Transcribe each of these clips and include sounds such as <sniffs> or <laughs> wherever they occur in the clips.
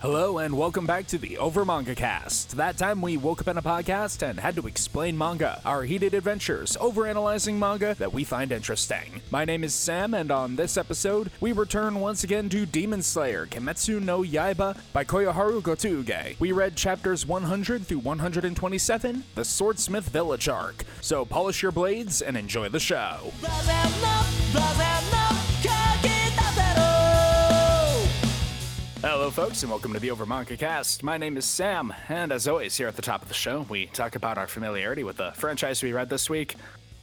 Hello and welcome back to the Over Manga Cast. That time we woke up in a podcast and had to explain manga, our heated adventures, overanalyzing manga that we find interesting. My name is Sam, and on this episode, we return once again to Demon Slayer Kimetsu no Yaiba by Koyoharu Gotouge. We read chapters 100 through 127, the Swordsmith Village arc. So polish your blades and enjoy the show. Hello, folks, and welcome to the Over Manga Cast. My name is Sam, and as always, here at the top of the show, we talk about our familiarity with the franchise we read this week.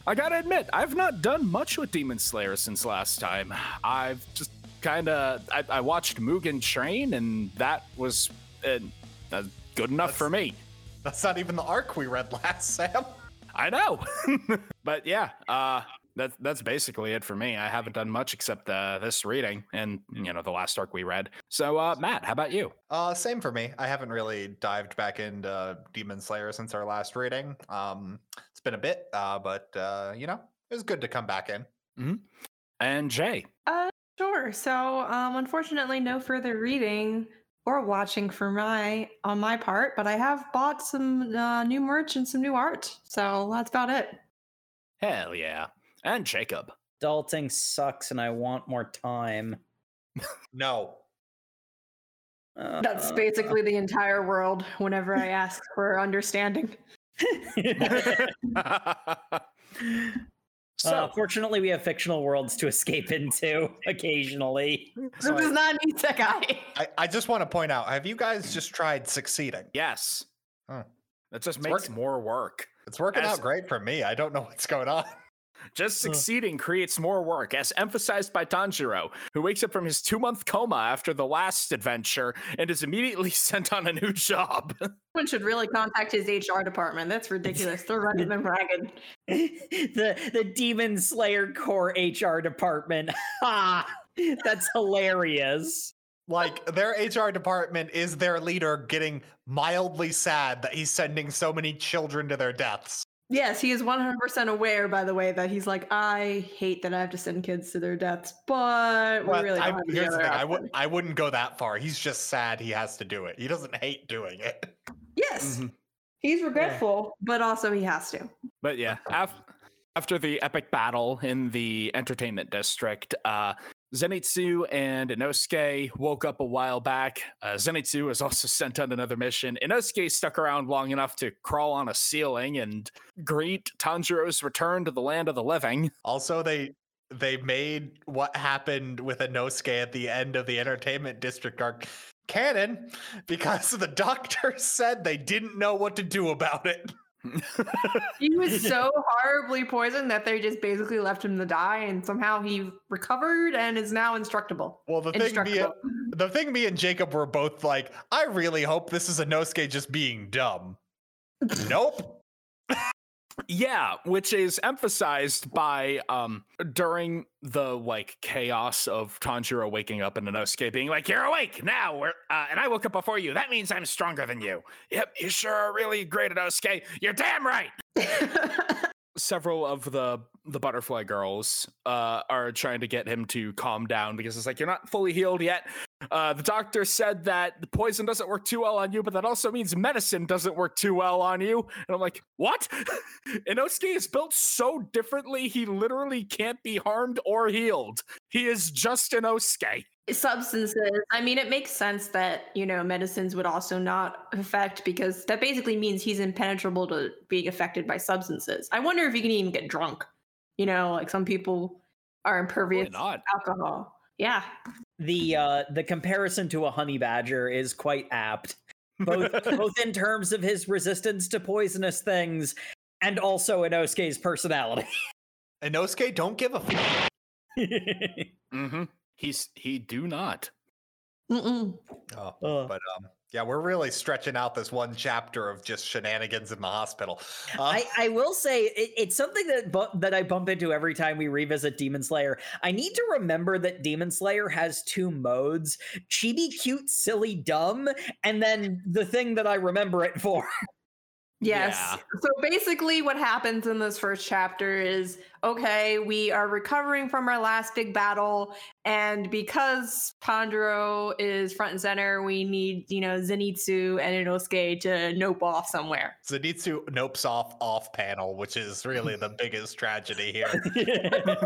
I gotta admit, I've not done much with Demon Slayer since last time. I've just kind of I, I, watched Mugen Train, and that was uh, uh, good enough that's, for me. That's not even the arc we read last, <laughs> Sam. I know, <laughs> but yeah, uh, that's that's basically it for me. I haven't done much except uh, this reading and you know the last arc we read. So uh, Matt, how about you? Uh, same for me. I haven't really dived back into Demon Slayer since our last reading. Um, it's been a bit, uh, but uh, you know it was good to come back in. Mm-hmm. And Jay. Uh, sure. So um, unfortunately, no further reading or watching for my on my part, but I have bought some uh, new merch and some new art. So that's about it. Hell yeah and Jacob. Adulting sucks and I want more time. no. Uh, That's basically the entire world whenever I ask for understanding. <laughs> so, uh, fortunately, we have fictional worlds to escape into <laughs> occasionally. This so is I, not an isekai. I, I just want to point out have you guys just tried succeeding? Yes. Huh. That just it's makes working. more work. It's working As, out great for me. I don't know what's going on. Just succeeding creates more work, as emphasized by Tanjiro, who wakes up from his two month coma after the last adventure and is immediately <laughs> sent on a new job. <laughs> Someone should really contact his HR department. That's ridiculous. They're running them ragged. <laughs> the the Demon Slayer Corps HR department. Ha! That's hilarious. Like their HR department is their leader getting mildly sad that he's sending so many children to their deaths. Yes, he is 100% aware, by the way, that he's like, I hate that I have to send kids to their deaths, but well, we really don't I, here's the thing. I, would, I wouldn't go that far. He's just sad he has to do it. He doesn't hate doing it. Yes. Mm-hmm. He's regretful, yeah. but also he has to. But yeah, af- after the epic battle in the entertainment district, uh, Zenitsu and Inosuke woke up a while back. Uh, Zenitsu was also <laughs> sent on another mission. Inosuke stuck around long enough to crawl on a ceiling and greet Tanjiro's return to the land of the living. Also, they they made what happened with Inosuke at the end of the entertainment district arc canon <laughs> because the doctor <laughs> said they didn't know what to do about it he was so horribly poisoned that they just basically left him to die, and somehow he recovered and is now instructable. Well, the thing me, and, <laughs> the thing me and Jacob were both like, I really hope this is a Inosuke just being dumb. nope. Yeah, which is emphasized by um during the like chaos of Tanjiro waking up and Inosuke being like, "You're awake now," uh, and I woke up before you. That means I'm stronger than you. Yep, you sure are really great, Inosuke. You're damn right. <laughs> Several of the the butterfly girls uh, are trying to get him to calm down because it's like you're not fully healed yet. Uh, the doctor said that the poison doesn't work too well on you, but that also means medicine doesn't work too well on you. And I'm like, what? <laughs> Inosuke is built so differently, he literally can't be harmed or healed. He is just Inosuke. Substances. I mean, it makes sense that, you know, medicines would also not affect because that basically means he's impenetrable to being affected by substances. I wonder if he can even get drunk. You know, like some people are impervious to alcohol. Yeah. The uh the comparison to a honey badger is quite apt. Both <laughs> both in terms of his resistance to poisonous things and also Inosuke's personality. <laughs> Inosuke don't give a <laughs> mm-hmm. He's he do not. Mm-mm. Oh, uh. but um yeah, we're really stretching out this one chapter of just shenanigans in the hospital. Uh, I, I will say it, it's something that bu- that I bump into every time we revisit Demon Slayer. I need to remember that Demon Slayer has two modes: chibi, cute, silly, dumb, and then the thing that I remember it for. <laughs> Yes. Yeah. So basically, what happens in this first chapter is okay, we are recovering from our last big battle. And because Pandro is front and center, we need, you know, Zenitsu and Inosuke to nope off somewhere. Zenitsu nopes off off panel, which is really the <laughs> biggest tragedy here. <laughs>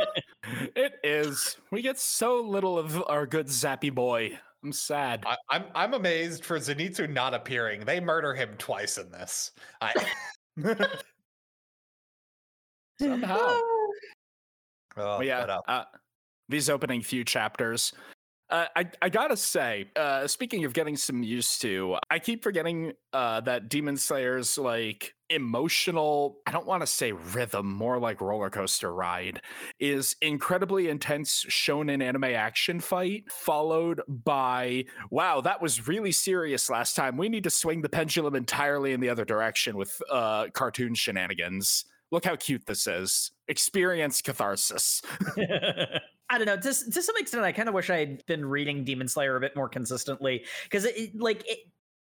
It is. We get so little of our good Zappy boy. I'm sad. I, I'm I'm amazed for Zenitsu not appearing. They murder him twice in this. I <laughs> <laughs> Somehow. oh, <laughs> Well, yeah, uh, uh, these opening few chapters. Uh, I I gotta say, uh, speaking of getting some used to, I keep forgetting uh, that Demon Slayer's like emotional. I don't want to say rhythm, more like roller coaster ride, is incredibly intense shonen anime action fight, followed by wow, that was really serious last time. We need to swing the pendulum entirely in the other direction with uh, cartoon shenanigans. Look how cute this is. Experience catharsis. <laughs> <laughs> I don't know. To, to some extent, I kind of wish I had been reading Demon Slayer a bit more consistently because it, it- like it,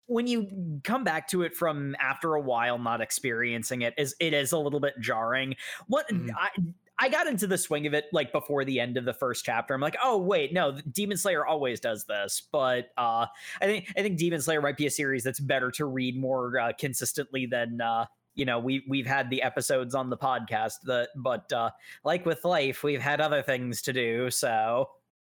when you come back to it from after a while not experiencing it is it is a little bit jarring. What Mhm. I I got into the swing of it like before the end of the first chapter. I'm like, oh wait, no, Demon Slayer always does this. But uh, I think I think Demon Slayer might be a series that's better to read more uh, consistently than uh, you know we we've had the episodes on the podcast. That but uh, like with life, we've had other things to do. So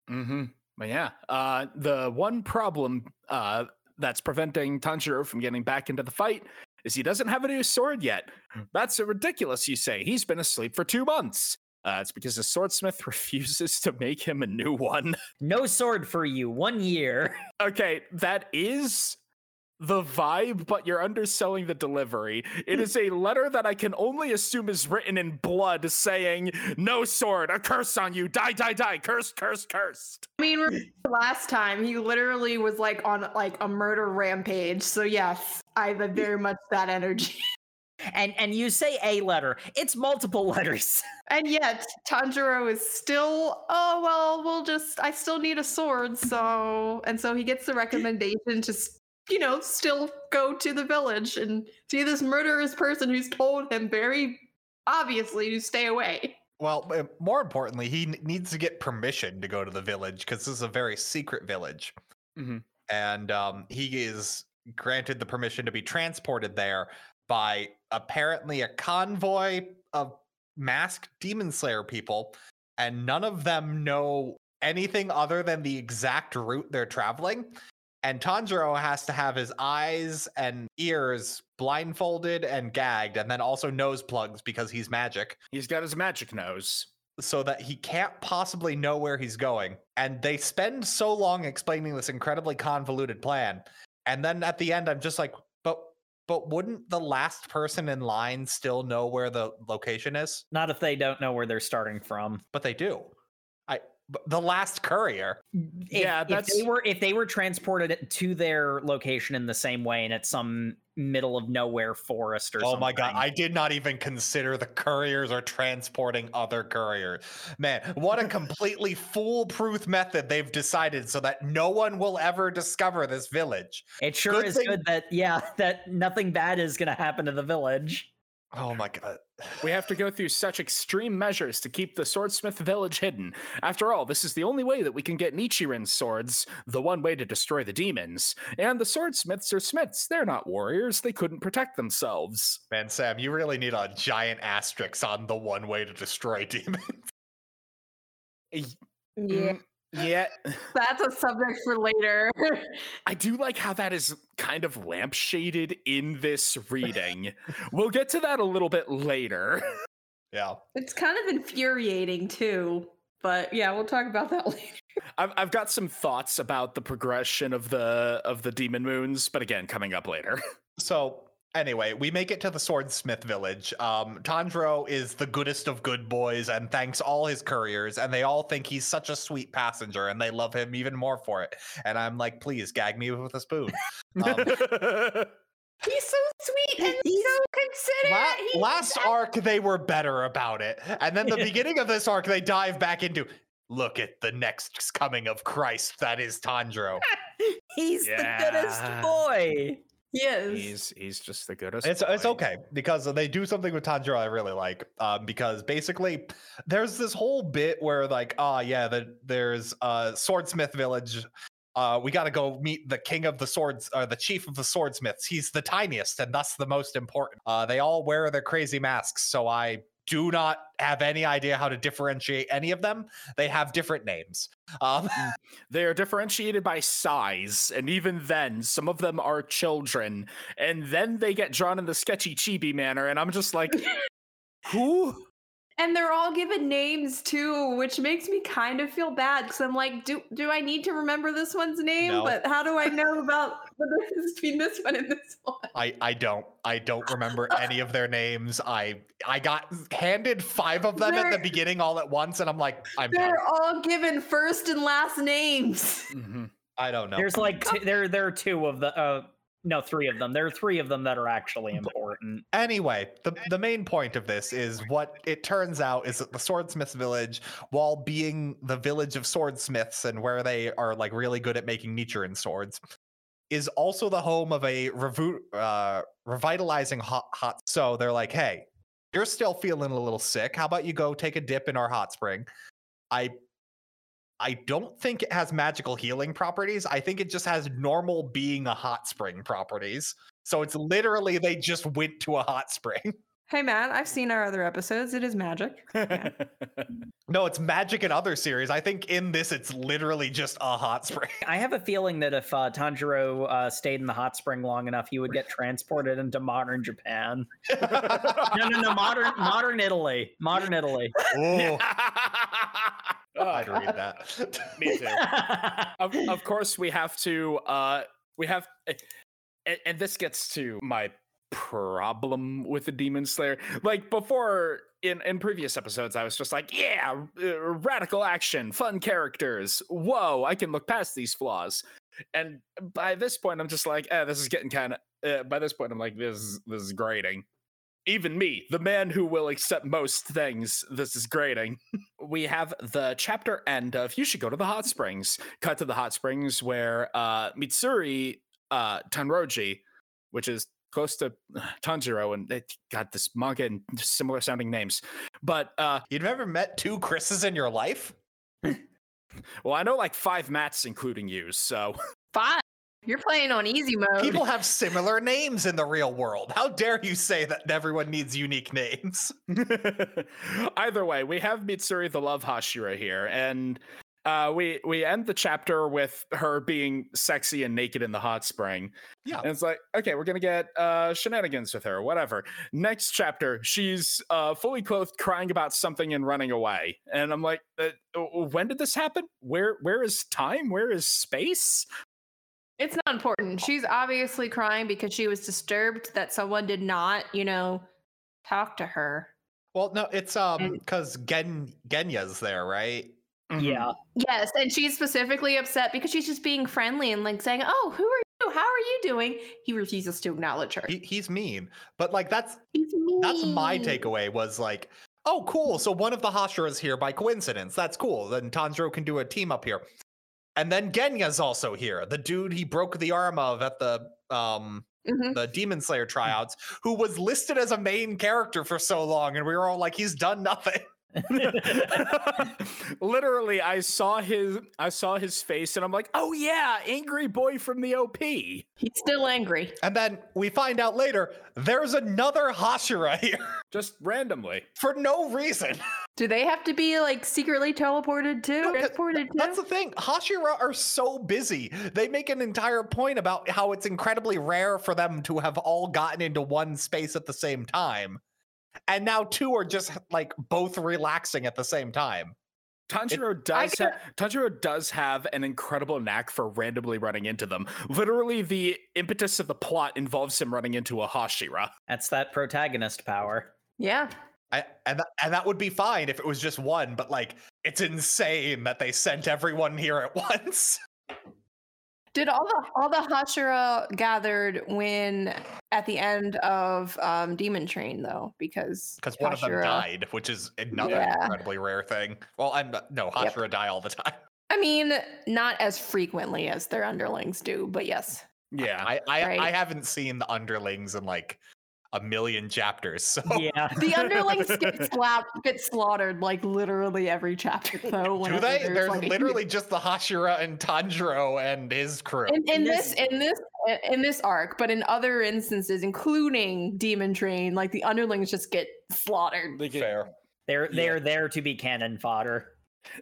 Mm-hmm. But yeah, uh, the one problem uh, that's preventing Tanjiro from getting back into the fight is he doesn't have a new sword yet. That's ridiculous, you say. He's been asleep for two months. Uh, it's because the swordsmith <laughs> refuses to make him a new one. no sword for you. One year. <laughs> okay, that is the vibe, but you're underselling the delivery. It is a letter that I can only assume is written in blood saying, No sword, a curse on you, die, die, die, cursed, cursed, cursed. I mean, remember last time he literally was like on like a murder rampage. So yes, I have very much that energy. <laughs> And and you say a letter. It's multiple <laughs> letters. And yet Tanjiro is still, oh well, we'll just I still need a sword, so and so he gets the recommendation to s- you know, still go to the village and see this murderous person who's told him very obviously to stay away. well, uh, more importantly, he needs to get permission to go to the village because this is a very secret village, Mhm. and um, he is granted the permission to be transported there by apparently a convoy of masked demon slayer people, and none of them know anything other than the exact route they're traveling. And Tanjiro has to have his eyes and ears blindfolded and gagged, and then also nose plugs because he's magic He's got his magic nose. so that he can't possibly know where he's going. And they spend so long explaining this incredibly convoluted plan. And then at the end, I'm just like, but but wouldn't the last person in line still know where the location is? Not if they don't know where they're starting from. But they do. I but the last courier. If, Yeah, if they were if they were transported to their location in the same way and at some middle of nowhere forest or something. Oh something. my god, I did not even consider the couriers are transporting other couriers. Man, what a <laughs> completely foolproof method they've decided so that no one will ever discover this village. it sure good is thing- good that yeah, that nothing bad is gonna happen to the village. Oh my god. We have to go through such extreme measures to keep the swordsmith village hidden. After all, this is the only way that we can get Nichirin's swords, the one way to destroy the demons. And the swordsmiths are smiths. They're not warriors. They couldn't protect themselves. Man, Sam, you really need a giant asterisk on the one way to destroy <laughs> demons. Yeah. Mm, Yeah. <laughs> That's a subject for later. <laughs> I do like how that is kind of lampshaded in this reading. we'll get to that a little bit later. <laughs> yeah. it's kind of infuriating too. But yeah, we'll talk about that later. I've I've got some thoughts about the progression of the of the demon moons, but again, coming up later. So anyway, we make it to the swordsmith village. Um, Tanjiro is the goodest of good boys and thanks all his couriers, and they all think he's such a sweet passenger, and they love him even more for it. And I'm like, please gag me with a spoon. <laughs> Um, <laughs> He's so sweet and so considerate. La- He- last arc, they were better about it, and then the <laughs> beginning of this arc, they dive back into. Look at the next coming of Christ. That is Tanjiro. He's Yeah. the goodest boy. He is. He's he's just the goodest. It's it's okay because they do something with Tanjiro I really like. Um, because basically, there's this whole bit where like, oh yeah, the, there's uh swordsmith village. Uh, we got to go meet the king of the swords, or the chief of the swordsmiths. He's the tiniest and thus the most important. Uh, they all wear their crazy masks, so I do not have any idea how to differentiate any of them. They have different names. Um, <laughs> They are differentiated by size, and even then, some of them are children, and then they get drawn in the sketchy chibi manner, and I'm just like, <laughs> who? And they're all given names too, which makes me kind of feel bad because I'm like, do do I need to remember this one's name? No. But how do I know about <laughs> the difference between this one and this one? I I don't I don't remember any of their names. I I got handed five of them at the beginning all at once, and I'm like, I'm. They're all given first and last names. Mhm. I don't know. There's like t- there there are two of the uh no three of them. There are three of them that are actually important. Anyway, the, the main point of this is what it turns out is that the swordsmiths village, while being the village of swordsmiths and where they are like really good at making Nichirin swords, is also the home of a revu- uh, revitalizing hot, hot. So they're like, hey, you're still feeling a little sick. How about you go take a dip in our hot spring? I I don't think it has magical healing properties. I think it just has normal being a hot spring properties. So it's literally they just went to a hot spring. <laughs> Hey Matt, I've seen our other episodes. It is magic. <laughs> No, it's magic in other series. I think in this it's literally just a hot spring. I have a feeling that if uh, Tanjiro uh, stayed in the hot spring long enough, he would get transported into modern Japan. <laughs> No, no, no, modern modern Italy, modern Italy. Oh, I'd read that. <laughs> me too. of, of course we have to uh we have and, and this gets to my problem with the demon slayer like before in in previous episodes i was just like yeah uh, radical action fun characters whoa i can look past these flaws and by this point i'm just like eh, this is getting kind of uh, by this point i'm like this is this is grating even me, the man who will accept most things, this is grating. <laughs> we have the chapter end of You Should Go to the Hot Springs. Cut to the hot springs where uh, Mitsuri uh, Kanroji, which is close to uh, Tanjiro, and it got this manga and similar sounding names. But uh, You've never met two Chris's in your life? <laughs> well, I know like five Mats, including you. So Fine. You're playing on easy mode. People have similar names in the real world. How dare you say that everyone needs unique names? <laughs> Either way, we have Mitsuri the Love Hashira here, and uh, we we end the chapter with her being sexy and naked in the hot spring. Yeah. and it's like, okay, we're gonna get uh, shenanigans with her, whatever. Next chapter, she's uh, fully clothed, crying about something and running away, and I'm like, uh, when did this happen? Where where is time? Where is space? It's not important. She's obviously crying because she was disturbed that someone did not, you know, talk to her. Well, no, it's um because Gen Genya's there, right? Yeah, Yes, and she's specifically upset because she's just being friendly and like saying, "Oh, who are you? How are you doing?" He refuses to acknowledge her. He, he's mean, but like that's He's mean. that's my takeaway was like, oh, cool. So one of the Hashiras here by coincidence. That's cool. Then Tanjiro can do a team up here. And then Genya's also here, the dude he broke the arm of at the um Mhm. the Demon Slayer tryouts, who was listed as a main character for so long, and we were all like, he's done nothing. <laughs> Literally, I saw his I saw his face, and I'm like, oh yeah, angry boy from the OP. He's still angry. And then we find out later there's another Hashira here Just randomly. for no reason. Do they have to be like secretly teleported too? No, 'cause Transported too? That's the thing. Hashira are so busy. They make an entire point about how it's incredibly rare for them to have all gotten into one space at the same time. And now two are just like both relaxing at the same time. Tanjiro does could- ha- Tanjiro does have an incredible knack for randomly running into them. Literally, the impetus of the plot involves him running into a Hashira. that's that protagonist power. yeah. I, and, that, and that would be fine if it was just one, but like it's insane that they sent everyone here at <laughs> once. Did all the all the Hashira gathered when at the end of um, Demon Train though? Because Because one of them Hashira- died, which is another Yeah. incredibly rare thing. Well, I'm no Yep. Hashira die all the time. <laughs> I mean, not as frequently as their underlings do, but yes. Yeah. I I, I haven't seen the underlings in like a million chapters. So Yeah. The underlings <laughs> get slapped, get slaughtered like literally every chapter, though. do whenever they? there's, There's like- literally <laughs> just the Hashira and Tanjiro and his crew. in, in In this this- in this in this arc, but in other instances, including Demon Train, like the underlings just get slaughtered. They get- Fair. They're they're there to be cannon fodder.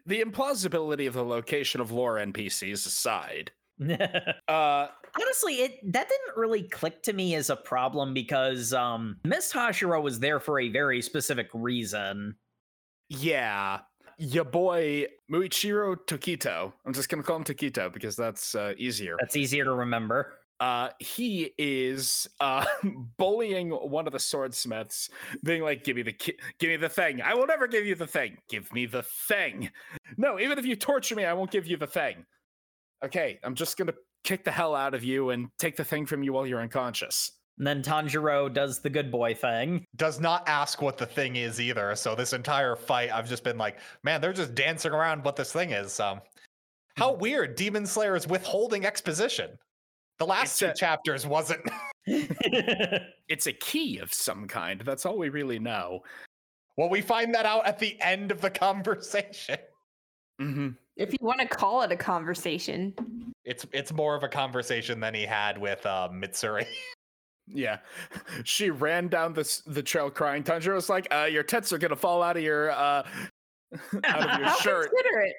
The implausibility of the location of lore NPCs aside, <laughs> uh, Honestly, it that didn't really click to me as a problem because um Mist Hashira was there for a very specific reason. yeah, your boy Muichiro Tokito. I'm just gonna call him Tokito because that's uh, easier. That's easier to remember. uh he is uh <laughs> bullying one of the swordsmiths being like give me the ki- give me the thing i will never give you the thing give me the thing no even if you torture me i won't give you the thing okay i'm just gonna kick the hell out of you and take the thing from you while you're unconscious And then Tanjiro does the good boy thing. Does not ask what the thing is either. So this entire fight, I've just been like, man, they're just dancing around what this thing is. Um, how weird! Demon Slayer is withholding exposition. The last It's two a- chapters wasn't. <laughs> <laughs> it's a key of some kind that's all we really know well, we find that out at the end of the <laughs> conversation. Hmm If you want to call it a conversation, It's it's more of a conversation than he had with uh, Mitsuri. <laughs> yeah <laughs> she ran down the, the trail crying Tanjiro was like uh your tits are gonna fall out of your uh <laughs> out of your how shirt considerate.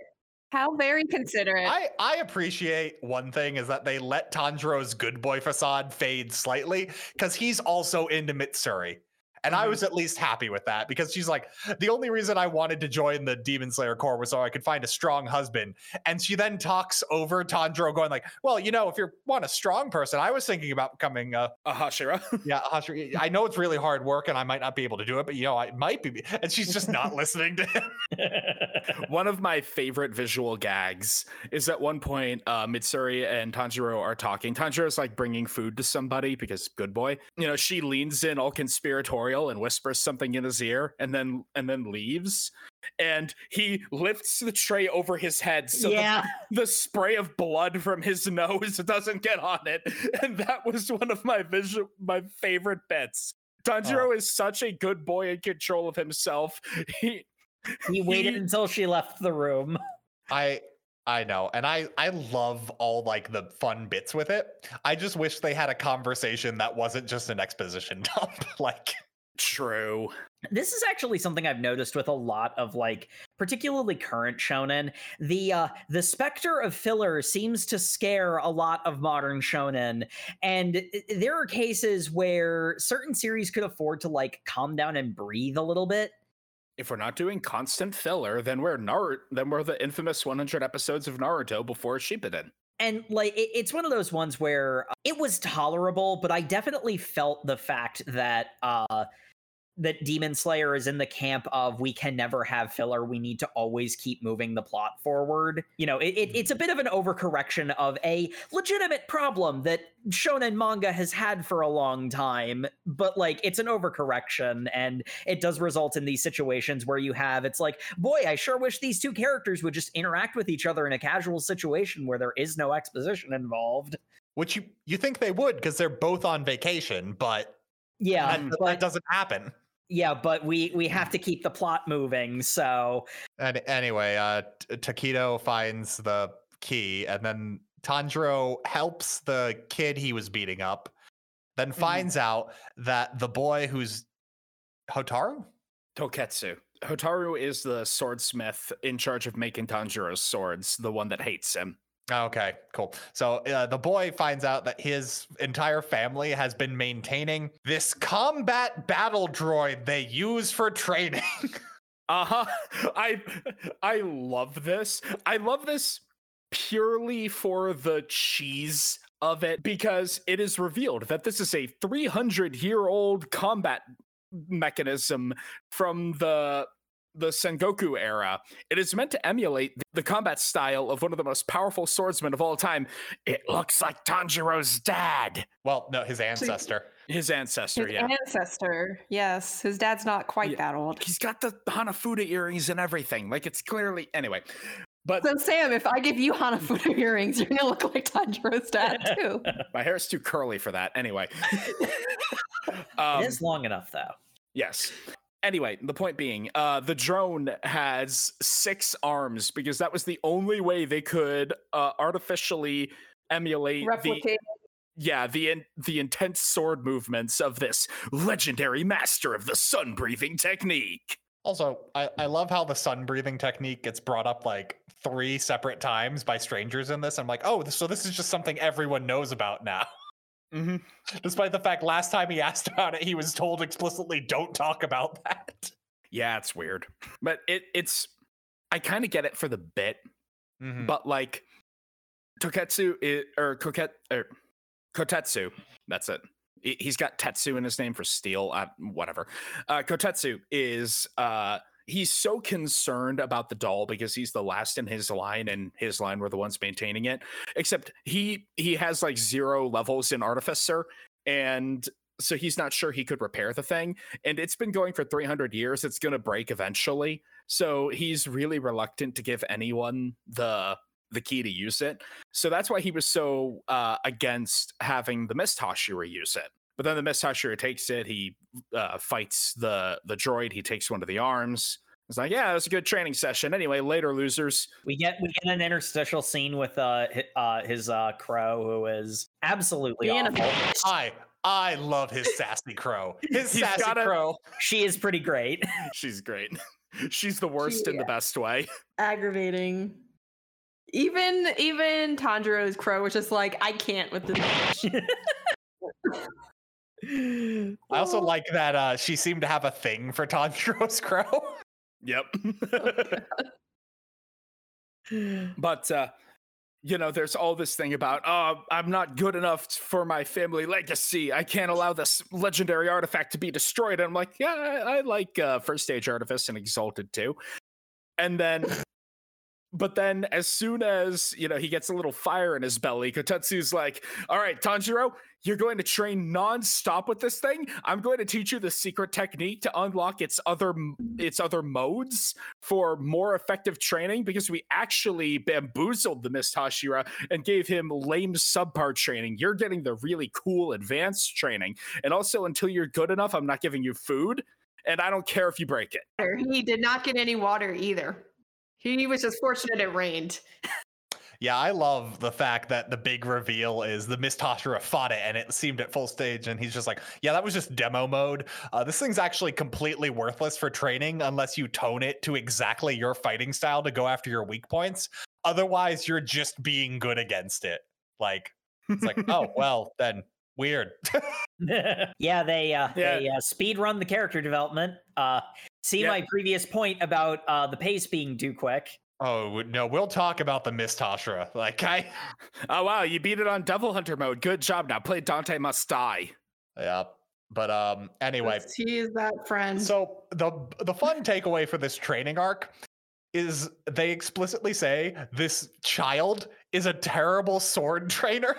How very considerate. I, I appreciate one thing is that they let Tanjiro's good boy facade fade slightly because he's also into Mitsuri. And I Mhm. was at least happy with that because she's like, the only reason I wanted to join the Demon Slayer Corps was so I could find a strong husband. And she then talks over Tanjiro, going like, "Well, you know, if you want a strong person, I was thinking about becoming a a hashira <laughs> yeah. a Hashira- I know it's really hard work, and I might not be able to do it, but you know, I might be." And she's just not <laughs> listening to him. <laughs> One of my favorite visual gags is at one point, uh, Mitsuri and Tanjiro are talking. Tanjiro's like bringing food to somebody because good boy. You know, she leans in all conspiratorial and whispers something in his ear, and then and then leaves. And he lifts the tray over his head so the- yeah. <laughs> the, spray of blood from his <laughs> nose doesn't get on it. And that was one of my visual my favorite bits. Tanjiro oh. is such a good boy in control of himself. <laughs> He He waited He- until she left the room. I I know, and I I love all like the fun bits with it. I just wish they had a conversation that wasn't just an exposition dump. like True. This is actually something I've noticed with a lot of like particularly current shonen. The uh the specter of filler seems to scare a lot of modern shonen and there are cases where certain series could afford to like calm down and breathe a little bit. If we're not doing constant filler, then we're Naruto. Then we're the infamous 100 episodes of Naruto before Shippuden. And like it, it's one of those ones where uh, it was tolerable, but I definitely felt the fact that uh that Demon Slayer is in the camp of we can never have filler. We need to always keep moving the plot forward. You know, it, it, mm-hmm. it's a bit of an overcorrection of a legitimate problem that shonen manga has had for a long time, but like it's an overcorrection and it does result in these situations where you have it's like, boy, I sure wish these two characters would just interact with each other in a casual situation where there is no exposition involved. which you you think they would because they're both on vacation, but Yeah, that, that doesn't happen. Yeah, but we we have to keep the plot moving. So And anyway, uh T- Tokito finds the key, and then Tanjiro helps the kid he was beating up. Then finds out that the boy who's Hotaru. Toketsu. Hotaru is the swordsmith in charge of making Tanjiro's swords, the one that hates him. Okay, cool. So uh, the boy finds out that his entire family has been maintaining this combat battle droid they use for training. <laughs> Uh-huh. I I love this. I love this purely for the cheese of it because it is revealed that this is a 300 year old combat mechanism from the the Sengoku era. It is meant to emulate the combat style of one of the most powerful swordsmen of all time. It looks like Tanjiro's dad, well, no, his ancestor. his ancestor, His yeah. ancestor. Yes, his dad's not quite Yeah. that old. He's got the Hanafuda earrings and everything. Like it's clearly anyway. But So Sam, if I give you Hanafuda <laughs> earrings, you're gonna look like Tanjiro's dad too. <laughs> my hair's too curly for that. Anyway. <laughs> um, it is long enough though. Yes. Anyway, the point being, uh, the drone has six arms because that was the only way they could uh, artificially emulate the Replicate. yeah the in, the intense sword movements of this legendary master of the sun breathing technique. Also, I, I love how the sun breathing technique gets brought up like three separate times by strangers in this. I'm like, oh, so this is just something everyone knows about now. <laughs> Mm-hmm. Despite the fact last time he asked about it, he was told explicitly, don't talk about that. Yeah, it's weird, but it it's I kind of get it for the bit, Mhm. but like Toketsu i- or Koket or Kotetsu, that's it. He- He's got Tetsu in his name for steel, uh, whatever. Uh, Kotetsu is uh, he's so concerned about the doll because he's the last in his line, and his line were the ones maintaining it. Except he he has like zero levels in Artificer, and so he's not sure he could repair the thing. And it's been going for 300 years. It's going to break eventually. So he's really reluctant to give anyone the the key to use it. So that's why he was so uh, against having the Mist Hashira use it. But then the Mist Hashira takes it. He uh, fights the the droid. He takes one of the arms. It's like, yeah, it was a good training session. Anyway, later, losers. We get we get an interstitial scene with uh, hi- uh his uh crow who is absolutely awful. bitch. I I love his sassy crow. <laughs> His He's sassy got a- crow. She is pretty great. <laughs> She's great. <laughs> She's the worst in the best way. Aggravating. Even even Tanjiro's crow was just like, I can't with this. Bitch." I also like that uh, she seemed to have a thing for Tanjiro's <laughs> crow. Yep. <laughs> but uh you know there's all this thing about oh i'm not good enough for my family legacy i can't allow this legendary artifact to be destroyed and i'm like yeah i, I like uh, first stage artifice and exalted too and then <laughs> but then as soon as you know he gets a little fire in his belly kotetsu's like all right tanjiro you're going to train non-stop with this thing i'm going to teach you the secret technique to unlock its other its other modes for more effective training because we actually bamboozled the Mist Hashira and gave him lame subpar training. You're getting the really cool advanced training. And also, until you're good enough, I'm not giving you food. And I don't care if you break it. He did not get any water either. He was just fortunate it rained. Yeah, I love the fact that the big reveal is the Mist Hashira fought it and it seemed at full stage, and he's just like, "Yeah, that was just demo mode. Uh, this thing's actually completely worthless for training unless you tone it to exactly your fighting style to go after your weak points. Otherwise, you're just being good against it. Like, it's like, oh <laughs> well, then weird. <laughs> <laughs> yeah, they uh, Yeah. they uh, speed run the character development. Uh, see Yeah. my previous point about uh, the pace being too quick. oh no, we'll talk about the Mist Hashira. Like, I, <laughs> Oh, wow. You beat it on Devil Hunter mode. Good job. Now play Dante Must Die. yeah. But um, anyway, He is that friend. So the the fun takeaway for this training arc is they explicitly say this child is a terrible sword <laughs> trainer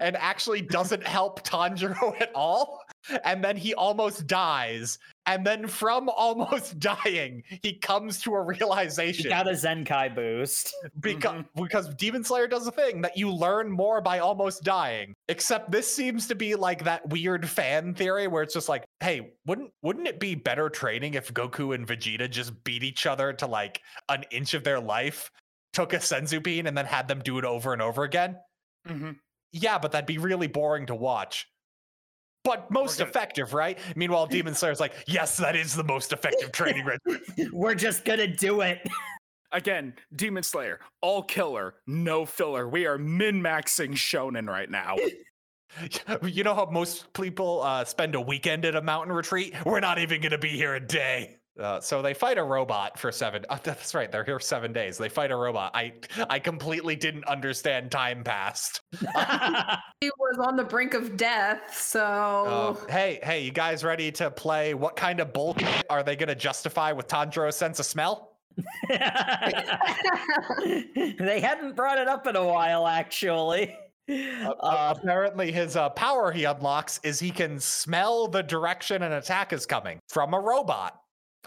and actually doesn't help Tanjiro at all. And then he almost dies. And then from <laughs> almost dying, he comes to a He realization got a Zenkai boost. <laughs> because because Demon Slayer does a thing that you learn more by almost dying. Except this seems to be like that weird fan theory where it's just like, hey, wouldn't wouldn't it be better training if Goku and Vegeta just beat each other to like an inch of their life, took a senzu bean, and then had them do it over and over again? Mhm. Yeah, but that'd be really boring to watch. But most gonna- effective, right? Meanwhile, <laughs> Demon Slayer's like, yes, that is the most effective training regimen. <laughs> We're just gonna do it. <laughs> Again, Demon Slayer, all killer, no filler. We are min maxing Shonen right now. You know how most people uh, spend a weekend at a mountain retreat? We're not even going to be here a day. Uh, so they fight a robot for seven. Uh, that's right. They're here seven days. They fight a robot. I I completely didn't understand time passed. <laughs> he was on the brink of death, so Uh, hey, hey, you guys ready to play? What kind of bullshit are they going to justify with Tanjiro's sense of smell? <laughs> they hadn't brought it up in a while, actually. Uh, Uh, apparently, his uh, power he unlocks is he can smell the direction an attack is coming from a robot.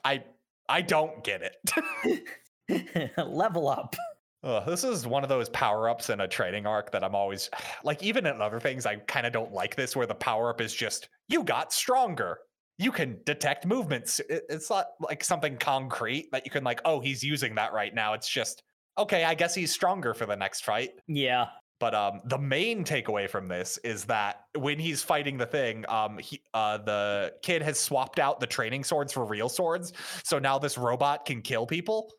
I I don't get it. <laughs> <laughs> level up. Ugh, this is one of those power ups in a training arc that I'm always <sighs> like, even in other things, I kind of don't like this where the power up is just, you got stronger. You can detect movements. It- It's not like something concrete that you can, like, oh, he's using that right now. It's just, okay, I guess he's stronger for the next fight. Yeah. But um, the main takeaway from this is that when he's fighting the thing, um, he, uh, the kid has swapped out the training swords for real swords. So now this robot can kill people.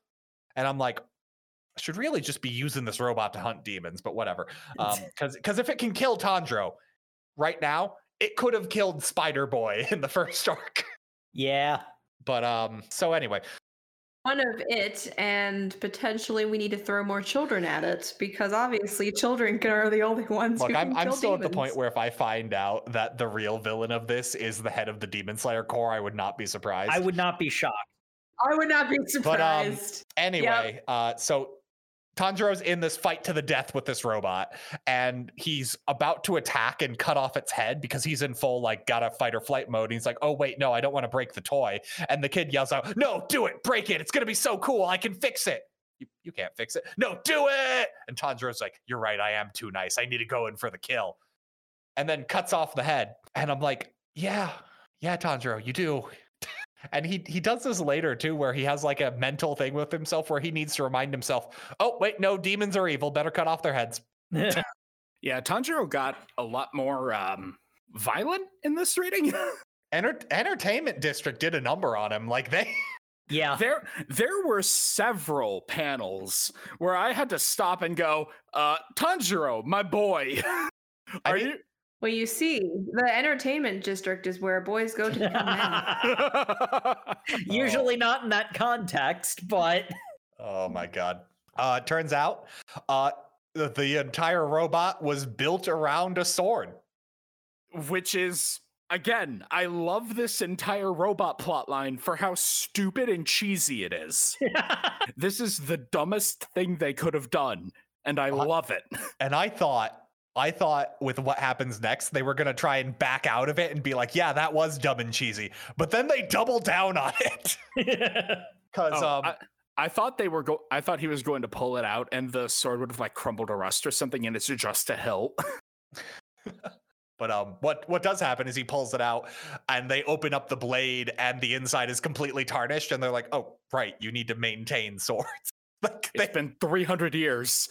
And I'm like, I should really just be using this robot to hunt demons, but whatever. <laughs> Because because if it can kill Tandro right now, it could have killed Spider Boy <laughs> in the first arc. Yeah. But um, so anyway, One of it, and potentially we need to throw more children at it because obviously children can- are the only ones look, who I'm can I'm kill still at the point where if I find out that the real villain of this is the head of the Demon Slayer Corps, I would not be surprised. I would not be shocked. I would not be surprised But, um, surprised. Anyway, uh, so Tanjiro's in this fight to the death with this robot, and he's about to attack and cut off its head because he's in full like gotta fight or flight mode. And he's like, "Oh wait, no, I don't want to break the toy." And the kid yells out, "No, do it! Break it! It's gonna be so cool! I can fix it." You, you can't fix it. No, do it! And Tanjiro's like, "You're right. I am too nice. I need to go in for the kill." And then cuts off the head, and I'm like, "Yeah, yeah, Tanjiro, you do." And he he does this later too, where he has like a mental thing with himself where he needs to remind himself, "Oh wait, no, demons are evil. Better cut off their heads." <laughs> Yeah, Tanjiro got a lot more um, violent in this reading. <laughs> Enter- Entertainment District did a number on him. Like they, <laughs> yeah. there, there were several panels where I had to stop and go, uh, "Tanjiro, my boy, I are mean- you?" Well, you see, the entertainment district is where boys go to <laughs> come men. <laughs> Usually not in that context, but oh my god. Uh, it turns out, uh, the, the entire robot was built around a sword. Which is again, I love this entire robot plotline for how stupid and cheesy it is. <laughs> this is the dumbest thing they could have done, and I Uh, love it. And I thought, I thought with what happens next, they were gonna try and back out of it and be like, "Yeah, that was dumb and cheesy." But then they double down on it because <laughs> Oh, um, I, I thought they were go. I thought he was going to pull it out, and the sword would have like crumbled to rust or something, and it's just a hilt. <laughs> But um, what what does happen is he pulls it out, and they open up the blade, and the inside is completely tarnished, and they're like, "Oh, right, you need to maintain swords." <laughs> like they, It's been 300 years.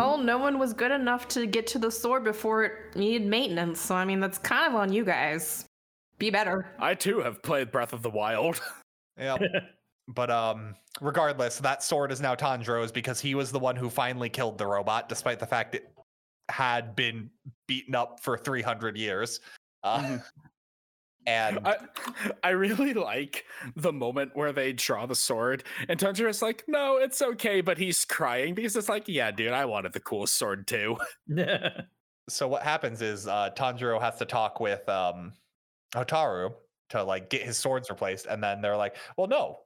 Well, no one was good enough to get to the sword before it needed maintenance. So, I mean, that's kind of on you guys. Be better. I too have played Breath of the Wild. <laughs> yeah. <laughs> But um, regardless, that sword is now Tanjiro's because he was the one who finally killed the robot, despite the fact it had been beaten up for 300 years. Uh, Mhm. <laughs> and I, <laughs> I really like the moment where they draw the sword, and Tanjiro's like, "No, it's okay," but he's crying because it's like, "Yeah, dude, I wanted the cool sword too." <laughs> <laughs> so what happens is uh, Tanjiro has to talk with um, Otaru to like get his swords replaced, and then they're like, "Well, no,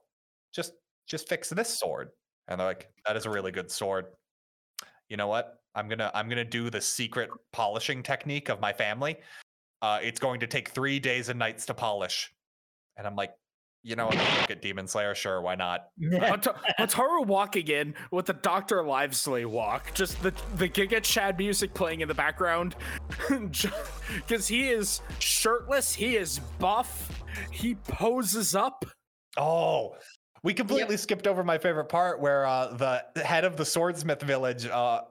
just just fix this sword." And they're like, "That is a really good sword." You know what? I'm gonna I'm gonna do the secret polishing technique of my family. Uh, it's going to take three days and nights to polish. And I'm like, you know, what? look at Demon Slayer, sure, why not? Ota- Otaru walking in with the Doctor Livesey walk, just the the Giga Chad music playing in the background, <laughs> because he is shirtless, he is buff, he poses up. Oh, we completely skipped over my favorite part where uh, the head of the swordsmith village, uh,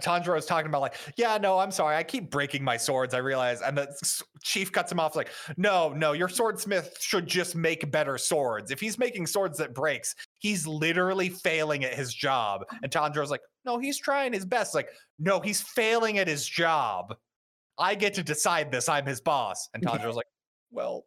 Tanjiro is talking about like, yeah, no, I'm sorry, I keep breaking my swords. I realize, and the chief cuts him off like, no, no, your swordsmith should just make better swords. If he's making swords that breaks, he's literally failing at his job. And Tanjiro's like, no, he's trying his best. Like, no, he's failing at his job. I get to decide this. I'm his boss. And <laughs> Tanjiro's like, well,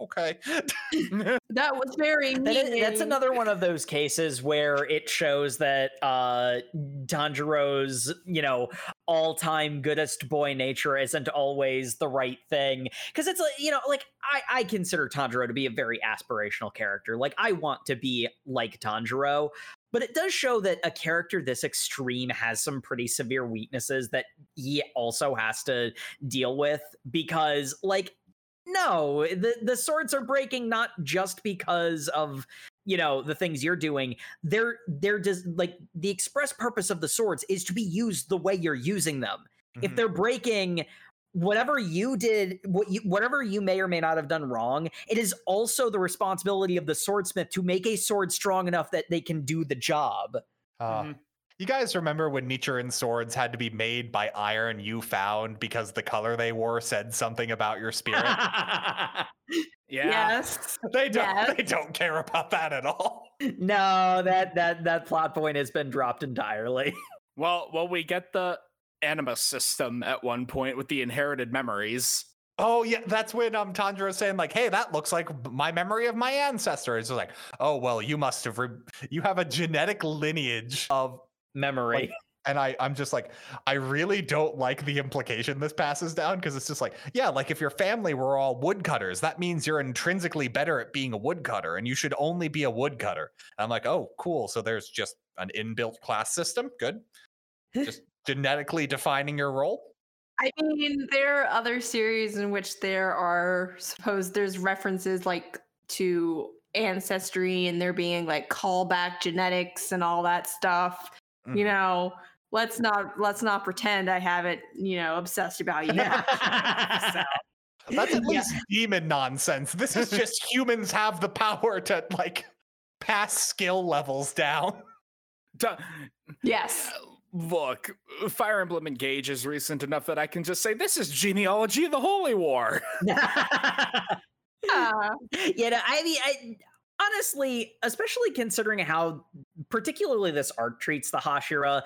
okay. <laughs> That was very mean. That is, that's another one of those cases where it shows that uh Tanjiro's, you know, all-time goodest boy nature isn't always the right thing. Because it's like, you know, like I, I consider Tanjiro to be a very aspirational character. Like I want to be like Tanjiro, but it does show that a character this extreme has some pretty severe weaknesses that he also has to deal with because like no the the swords are breaking not just because of you know the things you're doing they're they're just like the express purpose of the swords is to be used the way you're using them if Mhm. they're breaking whatever you did what you whatever you may or may not have done wrong it is also the responsibility of the swordsmith to make a sword strong enough that they can do the job Uh, Mhm. You guys remember when Nichirin swords had to be made by iron you found because the color they wore said something about your spirit? <laughs> Yeah. Yes. <laughs> they don't. Yes. They don't care about that at all. no that that that plot point has been dropped entirely <laughs> Well, well, we get the animus system at one point with the inherited memories. Oh yeah, that's when um Tanjiro's saying like, "Hey, that looks like my memory of my ancestor." It's like, "Oh well, you must have re- you have a genetic lineage of." Memory And I I'm just like, I really don't like the implication this passes down because it's just like, yeah, like if your family were all woodcutters, that means you're intrinsically better at being a woodcutter, and you should only be a woodcutter. And I'm like, oh, cool. So there's just an inbuilt class system. Good. Just <laughs> genetically defining your role. I mean, there are other series in which there are suppose there's references like to ancestry and there being like callback genetics and all that stuff. You Mhm. know, let's not let's not pretend I have it, you know, obsessed about you. So, <laughs> That's at Yeah. least demon nonsense. This is just humans have the power to like pass skill levels down. Duh. yes. Look, Fire Emblem Engage is recent enough that I can just say this is genealogy of the Holy War. <laughs> Yeah. you know, I mean, I, honestly, especially considering how particularly this arc treats the Hashira,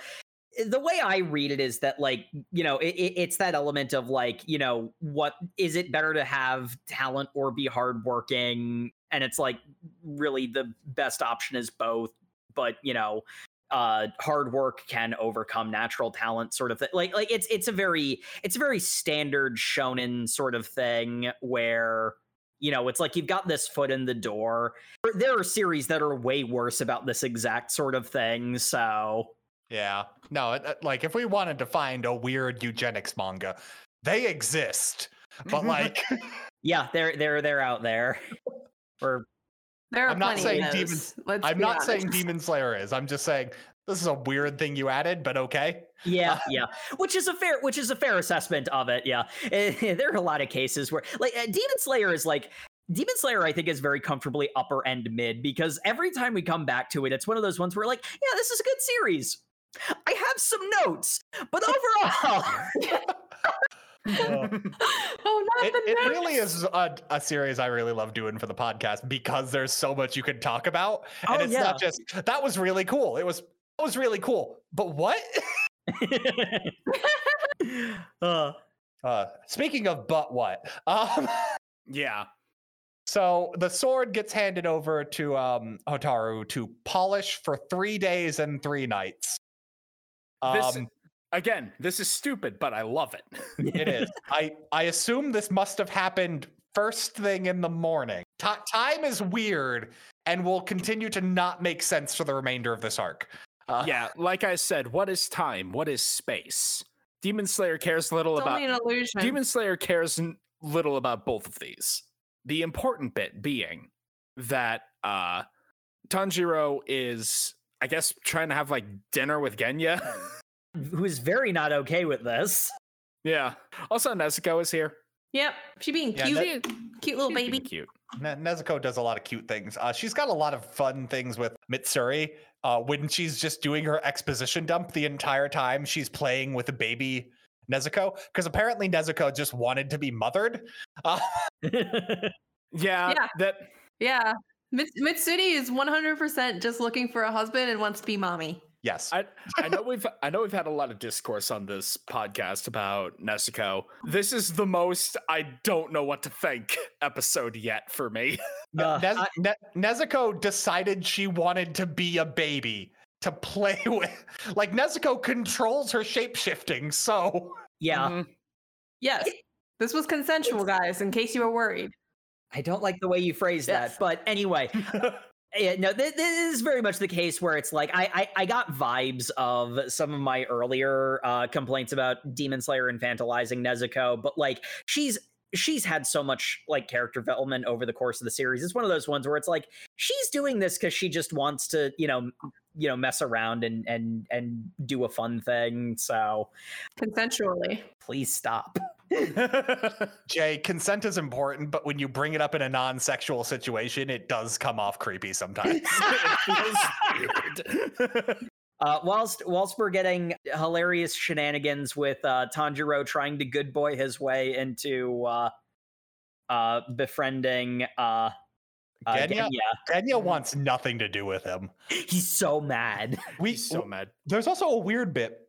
the way I read it is that, like, you know, it- it's that element of like, you know, what is it better to have talent or be hardworking? And it's like, really, the best option is both. But you know, uh, hard work can overcome natural talent, sort of thing. Like, like it's it's a very it's a very standard shonen sort of thing where you know, it's like you've got this foot in the door. There are series that are way worse about this exact sort of thing. So, Yeah. No, it, it- like if we wanted to find a weird eugenics manga, they exist. But like <laughs> yeah, they're they're they're out there. <laughs> Or There are I'm not saying of Demon- those. Let's I'm be not saying. Demon Slayer is. I'm just saying this is a weird thing you added, but okay. Yeah, yeah, which is a fair which is a fair assessment of it. Yeah, <laughs> there are a lot of cases where like uh, Demon Slayer is like. Demon Slayer, I think, is very comfortably upper end mid because every time we come back to it, it's one of those ones where, like, yeah, this is a good series. I have some notes, but overall, Uh, <laughs> oh, not it, the it really is a, a series I really love doing for the podcast because there's so much you can talk about. And Oh, it's yeah. not just that was really cool. It was that was really cool. But what? <laughs> <laughs> uh, Uh speaking of but what? Um <laughs> yeah. So the sword gets handed over to um, Hotaru to polish for three days and three nights. This- Um, Again, this is stupid, but I love it. <laughs> it is. I I assume this must have happened first thing in the morning. Ti time is weird and will continue to not make sense for the remainder of this arc. Uh, <laughs> yeah, like I said, what is time? What is space? Demon Slayer cares little It's about only an illusion. Demon Slayer cares n- little about both of these. The important bit being that uh Tanjiro is I guess trying to have like dinner with Genya. <laughs> who's very not okay with this. yeah. Also Nezuko is here. Yep. She being Yeah, cute. that- cute little She's baby. Cute. Ne- Nezuko does a lot of cute things. Uh, she's got a lot of fun things with Mitsuri. Uh, when she's just doing her exposition dump the entire time, she's playing with a baby Nezuko because apparently Nezuko just wanted to be mothered. Uh, <laughs> Yeah, Yeah. that Yeah. Mits- Mitsuri is 100% just looking for a husband and wants to be mommy. Yes, I I know we've I know we've had a lot of discourse on this podcast about Nezuko. This is the most I don't know what to think episode yet for me. <laughs> Uh, Uh, Nez- I- Ne- Nezuko decided she wanted to be a baby to play <laughs> with. Like Nezuko controls her shape shifting, so yeah, Mhm. Yes. This was consensual, guys, in case you were worried. I don't like the way you phrased Yes. that, but anyway, <laughs> yeah, no, this, this is very much the case where it's like I, I I got vibes of some of my earlier uh, complaints about Demon Slayer infantilizing Nezuko, but like she's she's had so much like character development over the course of the series. It's one of those ones where it's like she's doing this because she just wants to, you know, you know, mess around and and and do a fun thing. So Consensually. please stop. <laughs> Jay, consent is important, but when you bring it up in a non-sexual situation, it does come off creepy sometimes. it <laughs> weird. <laughs> Uh, whilst whilst we're getting hilarious shenanigans with uh, Tanjiro trying to good boy his way into uh, uh, befriending uh, uh, Genya? Genya. Kenya wants nothing to do with him. He's so mad. We He's so mad. there's also a weird bit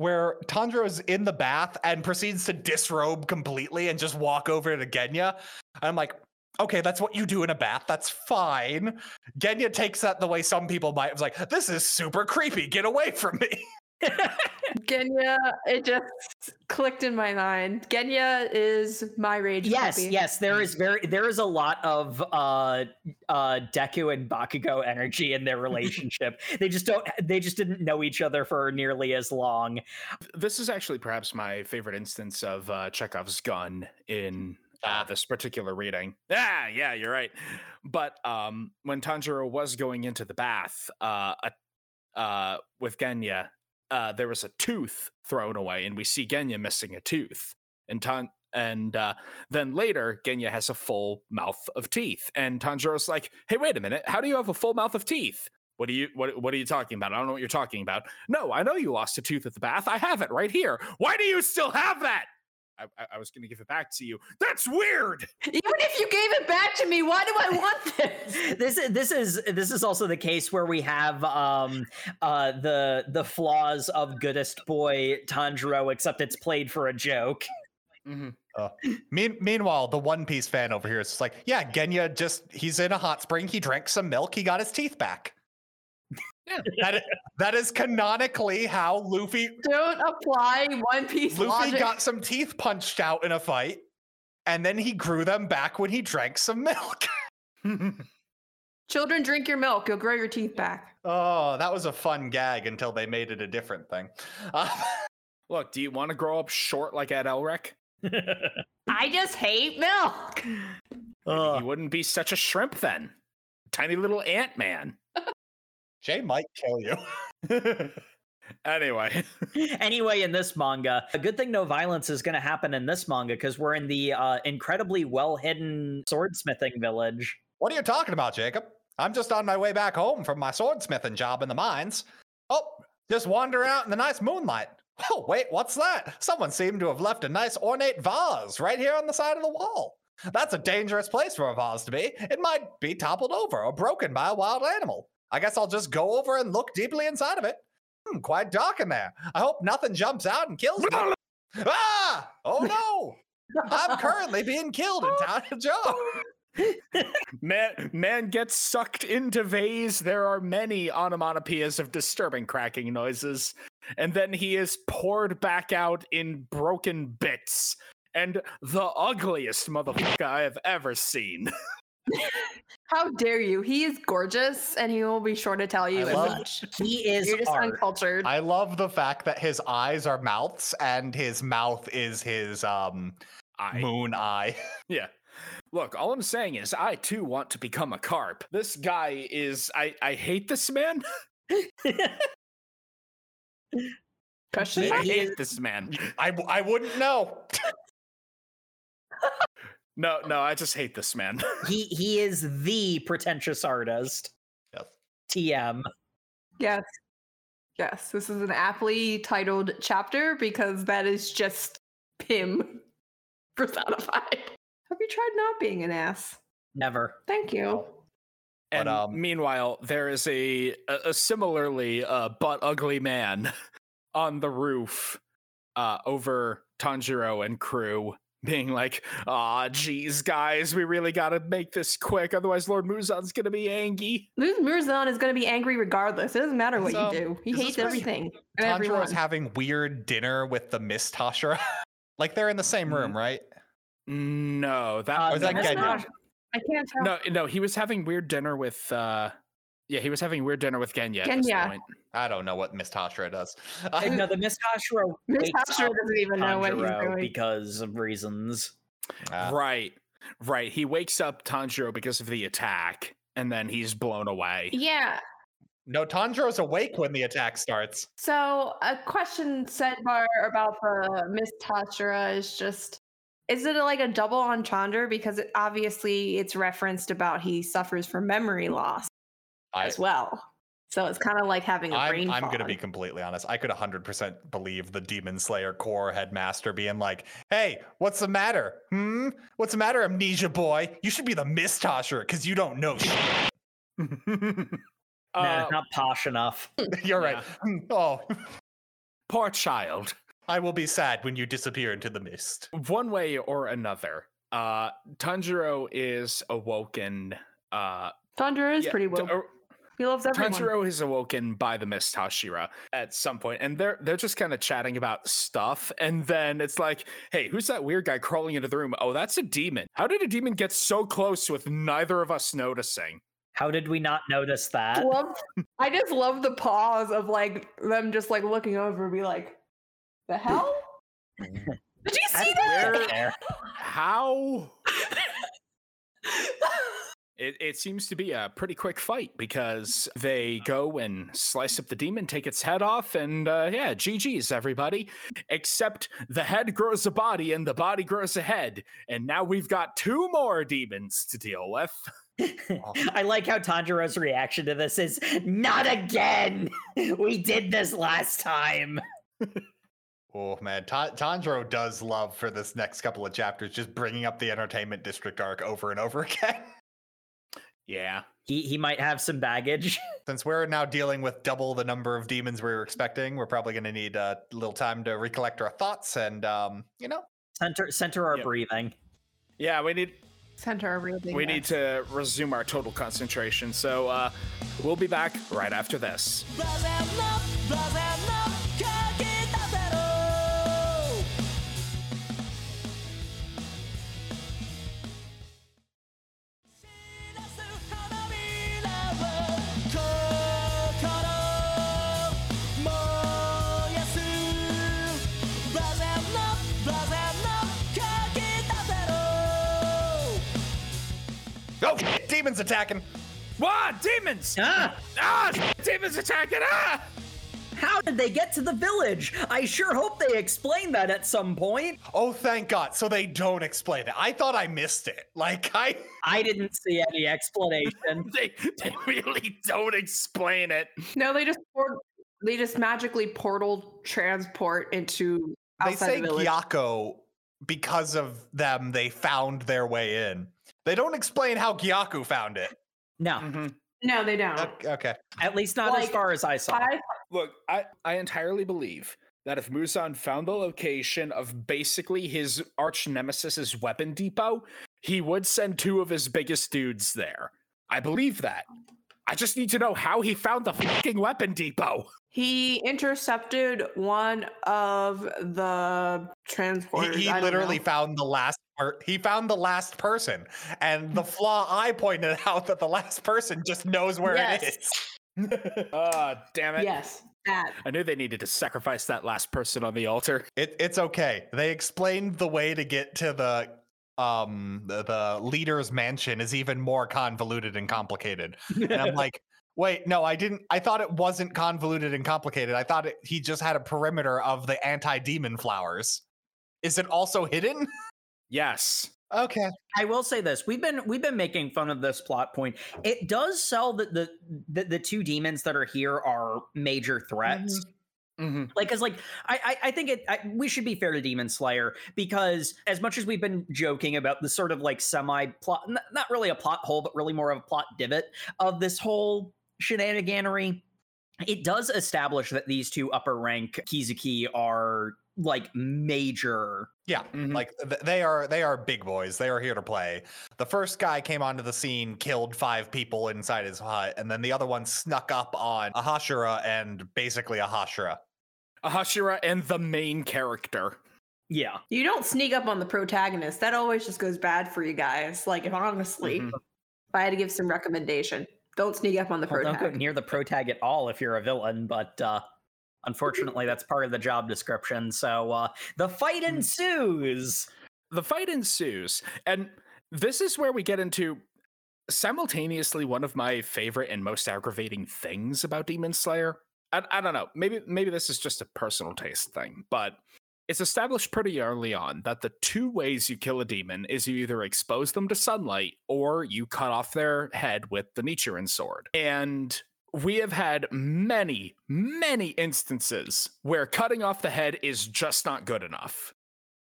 where Tanjiro's in the bath and proceeds to disrobe completely and just walk over to Genya. I'm like, okay, that's what you do in a bath. That's fine. Genya takes that the way some people might. was like, this is super creepy. Get away from me. <laughs> <laughs> Genya, it just clicked in my mind. Genya is my rage. yes, puppy. yes, there is very there is a lot of uh uh Deku and Bakugo energy in their relationship. <laughs> they just don't they just didn't know each other for nearly as long. This is actually perhaps my favorite instance of uh, Chekhov's gun in uh, Ah. this particular reading. Yeah, yeah, you're right. But um, when Tanjiro was going into the bath uh, a- uh, with Genya, uh, there was a tooth thrown away, and we see Genya missing a tooth. And Tan- and uh, then later, Genya has a full mouth of teeth, and Tanjiro's like, "Hey, wait a minute! How do you have a full mouth of teeth?" What are you what what are you talking about? I don't know what you're talking about. No, I know you lost a tooth at the bath. I have it right here. Why do you still have that? I, I, I was going to give it back to you. That's weird. <laughs> Even if you gave it back to me, why do I want <laughs> this? this is this is this is also the case where we have um uh the the flaws of goodest boy Tanjiro except it's played for a joke. Mean- meanwhile, the One Piece fan over here is just like, yeah, Genya just, he's in a hot spring. He drank some milk. He got his teeth back. Yeah. that, is, that is canonically how Luffy Don't apply One Piece logic. Luffy logic. got some teeth punched out in a fight, and then he grew them back when he drank some milk. <laughs> Children, drink your milk. You'll grow your teeth back. oh, that was a fun gag until they made it a different thing. Uh, <laughs> Look, do you want to grow up short like Ed Elric? <laughs> I just hate milk. Ugh. He wouldn't be such a shrimp then. Tiny little ant man. Jay might kill you. <laughs> Anyway, <laughs> anyway, in this manga, a good thing no violence is going to happen in this manga because we're in the uh, incredibly well hidden swordsmithing village. What are you talking about, Jacob? I'm just on my way back home from my swordsmithing job in the mines. Oh, just wander out in the nice moonlight. <laughs> Oh, wait, what's that? Someone seemed to have left a nice ornate vase right here on the side of the wall. That's a dangerous place for a vase to be. It might be toppled over or broken by a wild animal. I guess I'll just go over and look deeply inside of it. Hmm, quite dark in there. I hope nothing jumps out and kills me. <laughs> ah! Oh no! I'm <laughs> currently being killed in Town of Joe. <laughs> man, man gets sucked into vase. There are many onomatopoeias of disturbing cracking noises, and then he is poured back out in broken bits. And the ugliest motherfucker I have ever seen. How dare you? He is gorgeous, and he will be sure to tell you as love- much. He is You're just art. uncultured. I love the fact that his eyes are mouths and his mouth is his um I moon eye. <laughs> Yeah. Look, all I'm saying is I too want to become a carp. This guy is I I hate this man. <laughs> Question I hate this man. I I wouldn't know. <laughs> No, no, I just hate this man. <laughs> he he is the pretentious artist. Yes. TM. Yes. Yes. This is an aptly titled chapter because that is just him <laughs> personified. Have you tried not being an ass? Never. Thank you. But, And um, meanwhile, there is a, a, a similarly uh, but ugly man <laughs> on the roof uh, over Tanjiro and crew, being like, "Ah, geez, guys, we really got to make this quick, otherwise Lord Muzan's gonna be angry." Luz Murzan is going to be angry regardless. It doesn't matter what um, you do. He hates everything and Tanjiro is having weird dinner with the Mist Hashira. <laughs> like they're in the same room, right? No, that Uh, Or is that that's Genya? not- I can't tell. no, no, he was having weird dinner with. uh Yeah, he was having weird dinner with Genya. at this Genya. point. I don't know what Mist Hashira does. Uh, no, the Mist Hashira Miss <laughs> wakes Hashira up doesn't even know what he's doing. because of reasons. Uh, Right. Right. He wakes up Tanjiro because of the attack, and then he's blown away. Yeah. no, Tanjiro's awake when the attack starts. So a question said bar about the Mist Hashira is just is it like a double entendre because it, obviously it's referenced about he suffers from memory loss I, as well. So it's kind of like having a brain I'm, I'm gonna be completely honest. I could 100% believe the Demon Slayer Corps headmaster being like, "Hey, what's the matter? Hmm, what's the matter, Amnesia boy? You should be the Miss Tosher because you don't know shit." <laughs> nah, Uh, not posh enough. <laughs> You're right. Yeah. Hmm, Oh, <laughs> poor child. I will be sad when you disappear into the mist. One way or another, uh, Tanjiro is awoken. Uh, Thunder is yeah, pretty t- woke. Or- He loves everyone. Tanjiro is awoken by the Mist Hashira at some point, and they're they're just kind of chatting about stuff, and then it's like, "Hey, who's that weird guy crawling into the room? Oh, that's a demon. How did a demon get so close with neither of us noticing?" How did we not notice that? love I just love the pause of like them just like looking over and be like, the hell? <laughs> Did you see that? Where- How? <laughs> It, it seems to be a pretty quick fight because they go and slice up the demon, take its head off, and uh, yeah, GG's everybody. Except the head grows a body and the body grows a head, and now we've got two more demons to deal with. <laughs> I like how Tanjiro's reaction to this is not again. <laughs> We did this last time. <laughs> Oh man, Ta- Tanjiro does love for this next couple of chapters just bringing up the entertainment district arc over and over again. Yeah. He he might have some baggage. <laughs> Since we're now dealing with double the number of demons we were expecting, we're probably going to need a little time to recollect our thoughts and um, you know, center center our yep. breathing. Yeah, we need center our breathing. We need to resume our total concentration. So uh, we'll be back right after this. Blah, blah, blah, demons attacking. What demons? Ah, Ah, demons attacking! Ah! how did they get to the village? I sure hope they explain that at some point. Oh, thank God. So they don't explain it. I thought I missed it. <laughs> Like, I. I didn't see any explanation. <laughs> They they really don't explain it. No, they just port- they just magically portal transport into They outside say the village. Gyokko because of them, they found their way in. They don't explain how Gyokko found it. No, Mm-hmm. No, they don't. Ok- Okay. at least not as far as I saw. I Look, I, I entirely believe that if Muzan found the location of basically his arch nemesis's weapon depot, he would send two of his biggest dudes there. I believe that. I just need to know how he found the fucking weapon depot. <laughs> he intercepted one of the He, transporters. he I don't literally know. found the last per- he found the last person. And the <laughs> flaw I pointed <laughs> out that the last person just knows where it Yes. is. <laughs> Ah, damn it. Yes, that. I knew they needed to sacrifice that last person on the altar. It, it's okay. They explained the way to get to the um the, the leader's mansion is even more convoluted and complicated. And I'm like, wait, no, I didn't. I thought it wasn't convoluted and complicated. I thought it, he just had a perimeter of the anti-demon flowers. Is it also hidden? <laughs> Yes. Okay. I will say this: we've been we've been making fun of this plot point. It does sell that the, the the two demons that are here are major threats. Mm-hmm. Like, cause like I I, I think it I, we should be fair to Demon Slayer because as much as we've been joking about the sort of like semi plot, n- not really a plot hole, but really more of a plot divot of this whole shenaniganery. It does establish that these two upper rank Kizuki are like major Yeah, Mhm. like th- they are they are big boys. They are here to play. The first guy came onto the scene, killed five people inside his hut, and then the other one snuck up on a Hashira and basically a Hashira. Ahashira and the main character. yeah You don't sneak up on the protagonist. That always just goes bad for you guys. Like, if honestly, Mhm. if I had to give some recommendation, don't sneak up on the Well, don't go near the pro tag at all if you're a villain, but uh, unfortunately, that's part of the job description. So uh, the fight ensues. the fight ensues, and this is where we get into simultaneously one of my favorite and most aggravating things about Demon Slayer. I, I don't know. Maybe maybe this is just a personal taste thing, but it's established pretty early on that the two ways you kill a demon is you either expose them to sunlight or you cut off their head with the Nichirin sword. And we have had many, many instances where cutting off the head is just not good enough.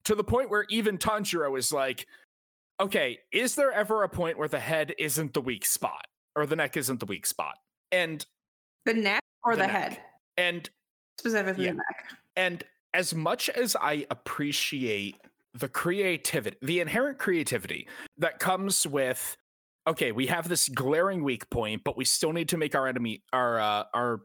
To the point where even Tanjiro is like, okay, is there ever a point where the head isn't the weak spot or the neck isn't the weak spot? And The neck or The the, head? and Specifically Yeah. the neck. and as much as I appreciate the creativity, the inherent creativity that comes with, okay, we have this glaring weak point, but we still need to make our enemy, our uh, our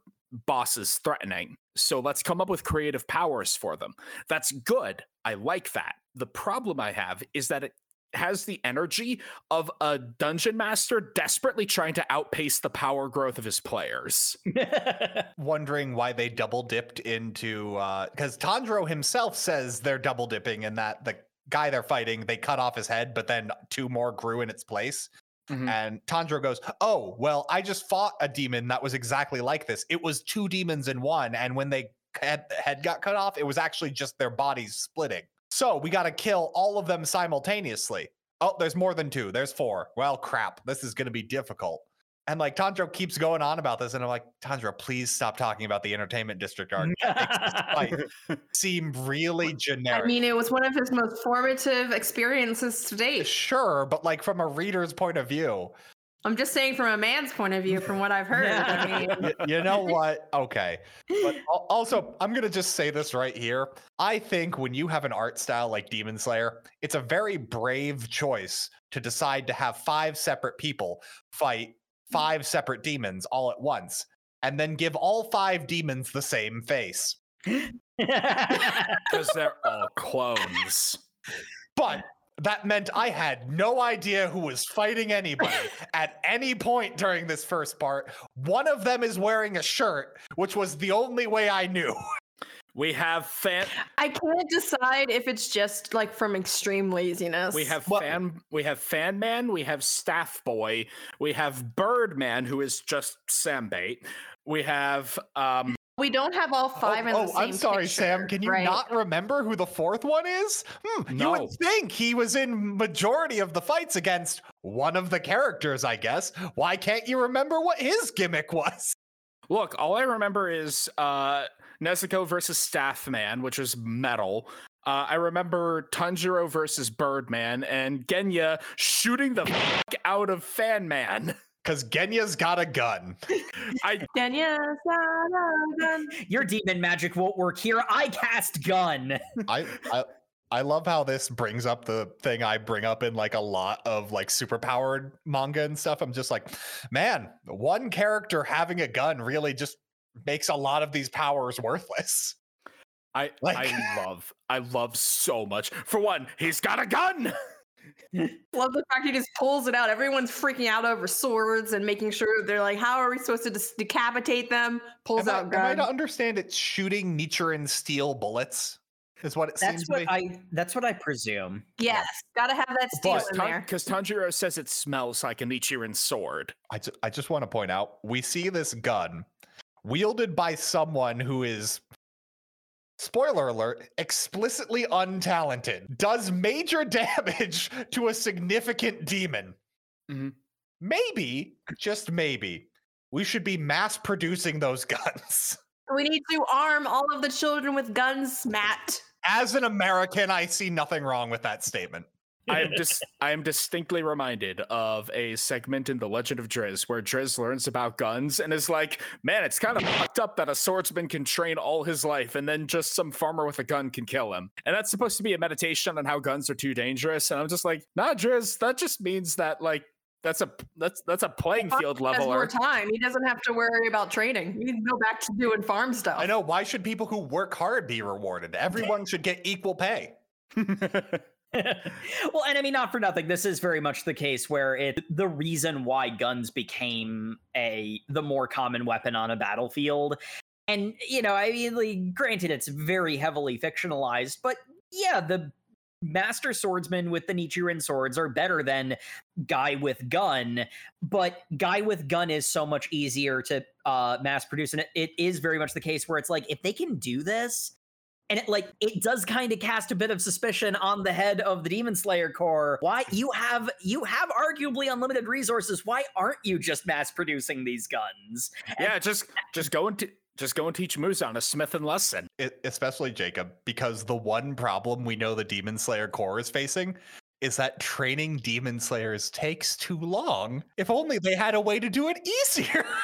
bosses threatening. So let's come up with creative powers for them. That's good. I like that. The problem I have is that it has the energy of a dungeon master desperately trying to outpace the power growth of his players. <laughs> wondering why they double dipped into because Tanjiro himself says they're double dipping in that the guy they're fighting they cut off his head, but then two more grew in its place. Mhm. And Tanjiro goes, "Oh well, I just fought a demon that was exactly like this. It was two demons in one, and when they head, head got cut off, it was actually just their bodies splitting. So we got to kill all of them simultaneously. Oh, there's more than two. There's four. Well, crap. This is going to be difficult." And like Tanjiro keeps going on about this, and I'm like, Tanjiro, please stop talking about the entertainment district arc. It <laughs> seem really generic. I mean, it was one of his most formative experiences to date. sure, but like from a reader's point of view, I'm just saying from a man's point of view, from what I've heard. I mean, y- you know what? Okay. But also, I'm going to just say this right here. I think when you have an art style like Demon Slayer, it's a very brave choice to decide to have five separate people fight five separate demons all at once and then give all five demons the same face. <laughs> Because they're all clones. But that meant I had no idea who was fighting anybody <laughs> at any point during this first part. One of them is wearing a shirt, which was the only way I knew. <laughs> We have fan I can't decide if it's just like from extreme laziness. we have Well- fan we have fan man, we have staff boy, we have birdman who is just Sam bait. We have um We don't have all five oh, in oh, the same I'm sorry, Sam. Can you right? not remember who the fourth one is? Hmm, You would think he was in majority of the fights against one of the characters, I guess. Why can't you remember what his gimmick was? <laughs> look, all I remember is uh Nezuko versus Staffman, which was metal. Uh, I remember Tanjiro versus Birdman and Genya shooting the <laughs> fuck out of Fan Man. <laughs> Because Genya's got a gun. <laughs> I Daniel Sanagan. Your demon magic won't work here. I cast gun. I, I I love how this brings up the thing I bring up in like a lot of like superpowered manga and stuff. I'm just like, man, one character having a gun really just makes a lot of these powers worthless. I Like- I love I love so much. For one, he's got a gun. <laughs> <laughs> Love the fact he just pulls it out. Everyone's freaking out over swords and making sure they're like, how are we supposed to dis- decapitate them? Pulls Am I, out am I gun. to understand it's shooting Nichirin steel bullets? Is what it seems That's to what be. I. That's what I presume. yes, gotta have that steel in there. Because Tanjiro says it smells like a Nichirin sword. I, ju- I just want to point out we see this gun wielded by someone who is spoiler alert explicitly untalented does major <laughs> damage to a significant demon Mhm. maybe just maybe we should be mass producing those <laughs> guns We need to arm all of the children with guns, Matt. as an american i see nothing wrong with that statement I am just I am distinctly reminded of a segment in The Legend of Drizzt where Drizzt learns about guns and is like, man, it's kind of fucked up that a swordsman can train all his life and then just some farmer with a gun can kill him. And that's supposed to be a meditation on how guns are too dangerous. And I'm just like, nah, Drizzt, that just means that like that's a that's that's a playing field level. has more time. He doesn't have to worry about training. He can go back to doing farm stuff. i know why should people who work hard be rewarded everyone should get equal pay <laughs> well, and I mean, not for nothing. This is very much the case where it the reason why guns became a the more common weapon on a battlefield, and you know, I mean, like, granted, it's very heavily fictionalized, but yeah, the master swordsman with the Nichirin swords are better than guy with gun, but guy with gun is so much easier to uh, mass produce, and it, it is very much the case where it's like if they can do this. And it like it does kind of cast a bit of suspicion on the head of the Demon Slayer Corps. Why you have you have arguably unlimited resources? Why aren't you just mass producing these guns? Yeah, just just go and just go and teach Muzan a Smith and lesson. E- especially Jacob, because the one problem we know the Demon Slayer Corps is facing is that training Demon Slayers takes too long. If only they had a way to do it easier. <laughs>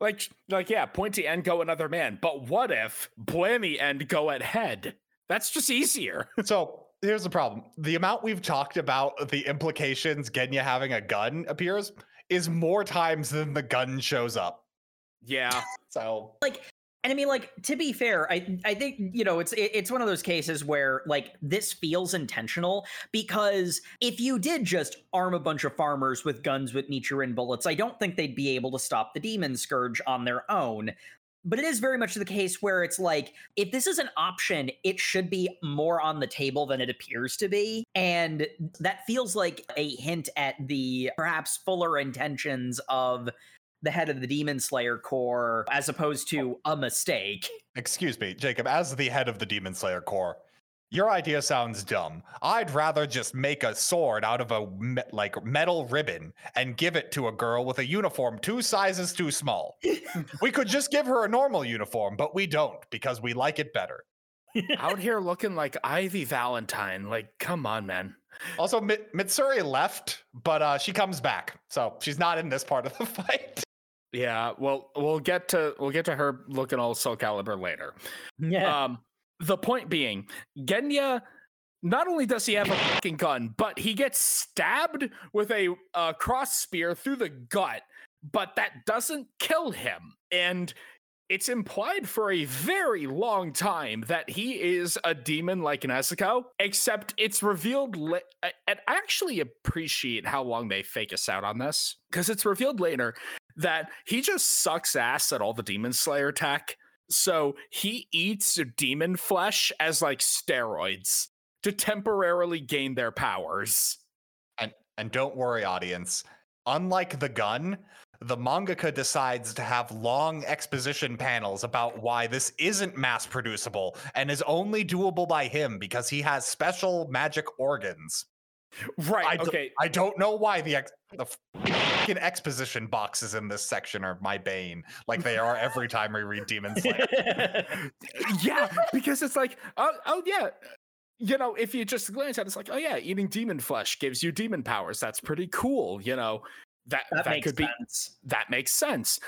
Like like yeah, pointy end go another man. But what if blammy end go at head? That's just easier. <laughs> so here's the problem: the amount we've talked about the implications Genya having a gun appears is more times than the gun shows up. yeah. <laughs> So like and i mean like to be fair i i think you know it's it- it's one of those cases where like this feels intentional because if you did just arm a bunch of farmers with guns with Nichirin bullets i don't think they'd be able to stop the demon scourge on their own. But it is very much the case where it's like if this is an option it should be more on the table than it appears to be. And that feels like a hint at the perhaps fuller intentions of the head of the demon slayer corps as opposed to a mistake Excuse me, Jacob, as the head of the Demon Slayer Corps, your idea sounds dumb. I'd rather just make a sword out of a me- like metal ribbon and give it to a girl with a uniform two sizes too small. <laughs> we could just give her a normal uniform, but we don't because we like it better. <laughs> Out here looking like Ivy Valentine. Like, come on, man. Also, Mi- Mitsuri left, but uh, she comes back, so she's not in this part of the <laughs> fight. Yeah, well, we'll get to we'll get to her looking all Soul Calibur later. yeah Um, the point being, Genya. Not only does he have a fucking gun, but he gets stabbed with a uh, cross spear through the gut, but that doesn't kill him. And it's implied for a very long time that he is a demon like Nezuko, except it's revealed. La- and I actually appreciate how long they fake us out on this because it's revealed later that he just sucks ass at all the demon slayer tech. So he eats demon flesh as like steroids to temporarily gain their powers. And and don't worry, audience. Unlike the gun, the mangaka decides to have long exposition panels about why this isn't mass producible and is only doable by him because he has special magic organs. Right. I d- okay. I don't know why the ex- the fucking exposition boxes in this section are my bane, like they are every <laughs> time we read Demon <laughs> Slayer. yeah, because it's like, oh, oh yeah. You know, if you just glance at it, it's like, oh yeah, eating demon flesh gives you demon powers. That's pretty cool. You know, that that, that, makes could be sense that makes sense.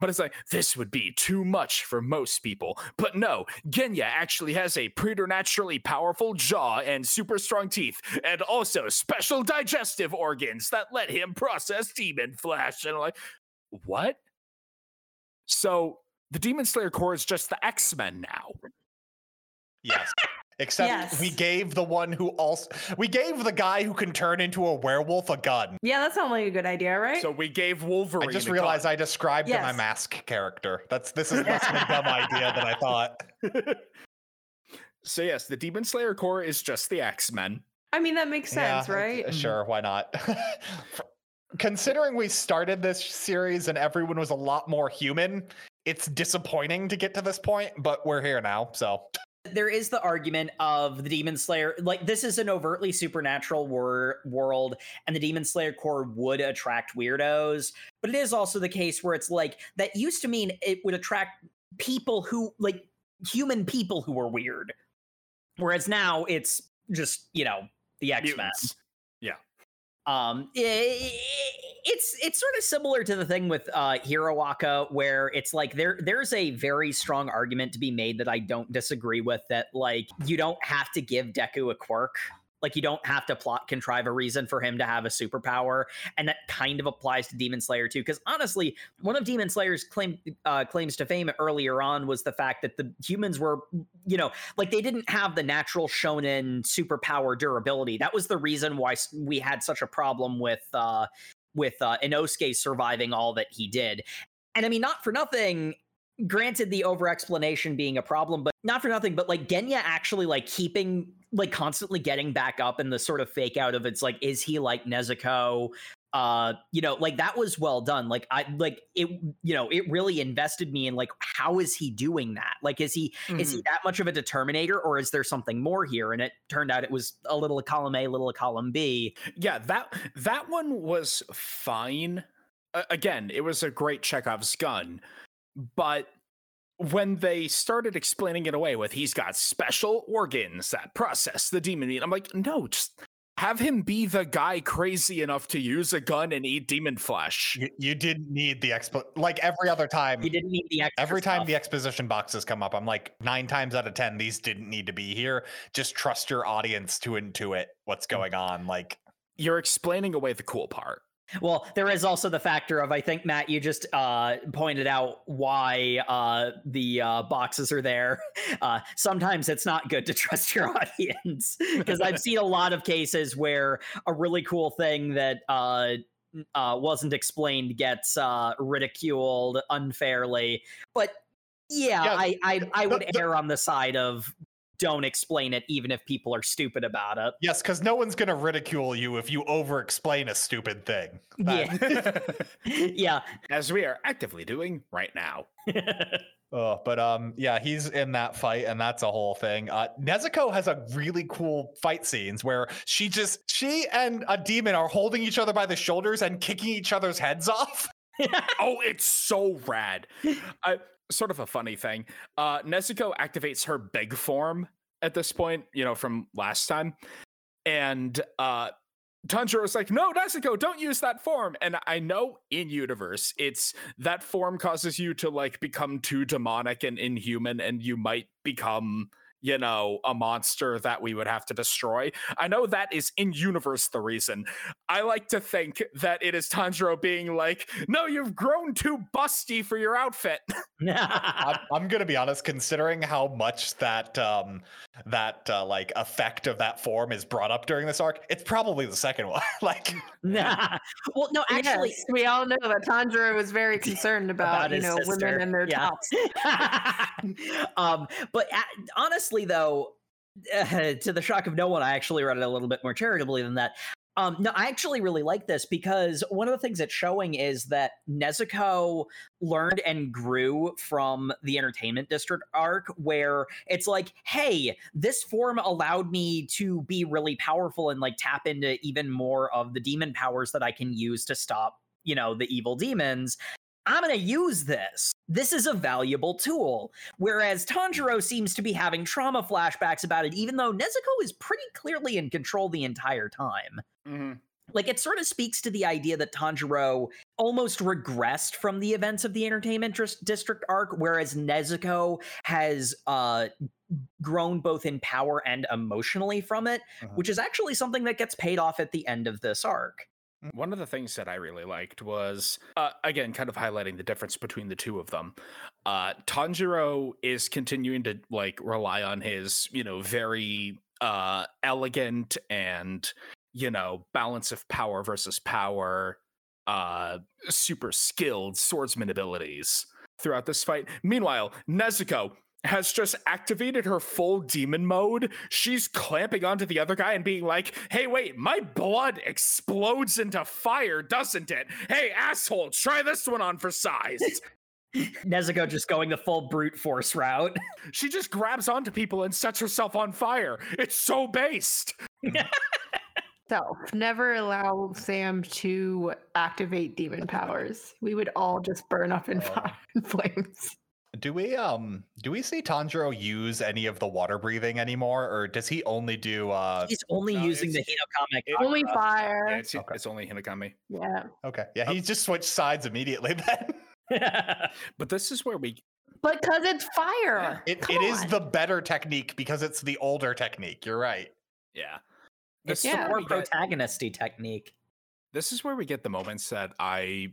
But it's like, this would be too much for most people. But no, Genya actually has a preternaturally powerful jaw and super strong teeth, and also special digestive organs that let him process demon flesh. And I'm like, what? So the Demon Slayer Corps is just the X Men now. Yes. Except we gave the one who also we gave the guy who can turn into a werewolf a gun. Yeah, that sounds like a good idea, right? So we gave Wolverine. I just a realized gun. I described my mask character. That's this is less of a dumb <laughs> idea than I thought. so yes, the Demon Slayer Corps is just the X Men. I mean, that makes sense, Yeah, right? uh, Sure, why not? <laughs> Considering we started this series and everyone was a lot more human, it's disappointing to get to this point, but we're here now, so there is the argument of the demon slayer like this is an overtly supernatural wor- world and the demon slayer corps would attract weirdos but it is also the case where it's like that used to mean it would attract people who like human people who were weird whereas now it's just you know the x-men Mutants. Um i- it's it's sort of similar to the thing with uh Hiroaka where it's like there there's a very strong argument to be made that I don't disagree with that like you don't have to give Deku a quirk like you don't have to plot contrive a reason for him to have a superpower and that kind of applies to Demon Slayer too because honestly one of Demon Slayer's claim uh, claims to fame earlier on was the fact that the humans were you know like they didn't have the natural shonen superpower durability that was the reason why we had such a problem with uh with uh, Inosuke surviving all that he did. And I mean, not for nothing, granted the over explanation being a problem, but not for nothing, but like Genya actually like keeping like constantly getting back up and the sort of fake out of it's like, is he like Nezuko? Uh, you know, like that was well done. Like I like it, you know, it really invested me in like how is he doing that? Like, is he is he that much of a determinator or is there something more here? And it turned out it was a little of column A, little of column B. Yeah, that that one was fine. A- again, it was a great Chekhov's gun, but when they started explaining it away with he's got special organs that process the demon meat, I'm like, no, just have him be the guy crazy enough to use a gun and eat demon flesh. You, you didn't need the expo like every other time. He didn't need the extra Every time stuff. the exposition boxes come up, I'm like nine times out of ten, these didn't need to be here. Just trust your audience to intuit what's mm. going on. Like, You're explaining away the cool part. Well, there is also the factor of I think Matt, you just uh, pointed out why uh, the uh, boxes are there. <laughs> Uh, sometimes it's not good to <laughs> trust your audience because I've seen a lot of cases where a really cool thing that uh, uh, wasn't explained gets uh, ridiculed unfairly. But yeah, Yeah, I I, I the- would the- err on the side of don't explain it, even if people are stupid about it. yes, because no one's gonna ridicule you if you over explain a stupid thing. That- Yeah, <laughs> <laughs> yeah. As we are actively doing right now. <laughs> Oh, but um, yeah, he's in that fight, and that's a whole thing. Uh, Nezuko has a really cool fight scenes where she just she and a demon are holding each other by the shoulders and kicking each other's heads off. oh, it's so rad. I, sort of a funny thing. Uh, Nezuko activates her big form at this point, you know, from last time. And uh, Tanjiro's like, no, Nezuko, don't use that form. And I know in universe, it's that form causes you to like become too demonic and inhuman, and you might become, you know, a monster that we would have to destroy. I know that is in universe the reason. I like to think that it is Tanjiro being like, no, you've grown too busty for your outfit. <laughs> I'm, I'm gonna be honest, considering how much that um that uh, like effect of that form is brought up during this arc, it's probably the second one. <laughs> like, Nah. <laughs> well, no, actually, yes, we all know that Tanjiro was very concerned about, about you know sister. women and their yeah. tops. um, but a- honestly, though, uh, <laughs> to the shock of no one, I actually read it a little bit more charitably than that. Um, no, I actually really like this because one of the things it's showing is that Nezuko learned and grew from the entertainment district arc, where it's like, hey, this form allowed me to be really powerful and like tap into even more of the demon powers that I can use to stop, you know, the evil demons. I'm going to use this. This is a valuable tool. Whereas Tanjiro seems to be having trauma flashbacks about it, even though Nezuko is pretty clearly in control the entire time. Like, it sort of speaks to the idea that Tanjiro almost regressed from the events of the Entertainment Dis- District arc, whereas Nezuko has uh, grown both in power and emotionally from it, Mhm. which is actually something that gets paid off at the end of this arc. One of the things that I really liked was, uh, again, kind of highlighting the difference between the two of them. Uh, Tanjiro is continuing to like rely on his, you know, very uh, elegant and, you know, balance of power versus power, uh, super skilled swordsman abilities throughout this fight. Meanwhile, Nezuko has just activated her full demon mode. She's clamping onto the other guy and being like, hey, wait, my blood explodes into fire, doesn't it? Hey, asshole, try this one on for size. <laughs> Nezuko just going the full brute force route. <laughs> she just grabs onto people and sets herself on fire. It's so based. <laughs> So never allow Sam to activate demon powers. We would all just burn up in Oh. fire and flames. Do we um do we see Tanjiro use any of the water breathing anymore, or does he only do uh? He's only No, using the it's- Hinokami. it- Only fire. Yeah, it's, Okay. it's only Hinokami. yeah. Okay, yeah, he just switched sides immediately. <laughs> Then <laughs> But this is where we But because it's fire. it, Come it is on. the better technique because it's the older technique. You're right. yeah. it's This is the Yeah. more we get- protagonisty technique. this is where we get the moments that I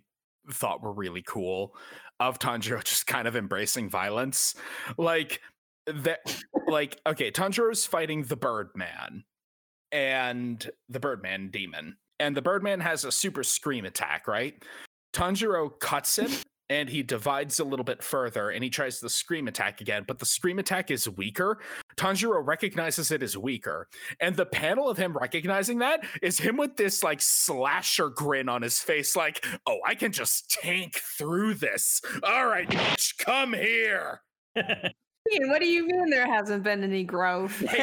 thought were really cool of Tanjiro just kind of embracing violence. Like that like okay, Tanjiro's fighting the Birdman and the Birdman demon. And the Birdman has a super scream attack, right? Tanjiro cuts him and he divides a little bit further and he tries the scream attack again, but the scream attack is weaker. Tanjiro recognizes it as weaker. And the panel of him recognizing that is him with this like slasher grin on his face, like, oh, I can just tank through this. All right, come here. <laughs> Ian, what do you mean there hasn't been any growth? <laughs>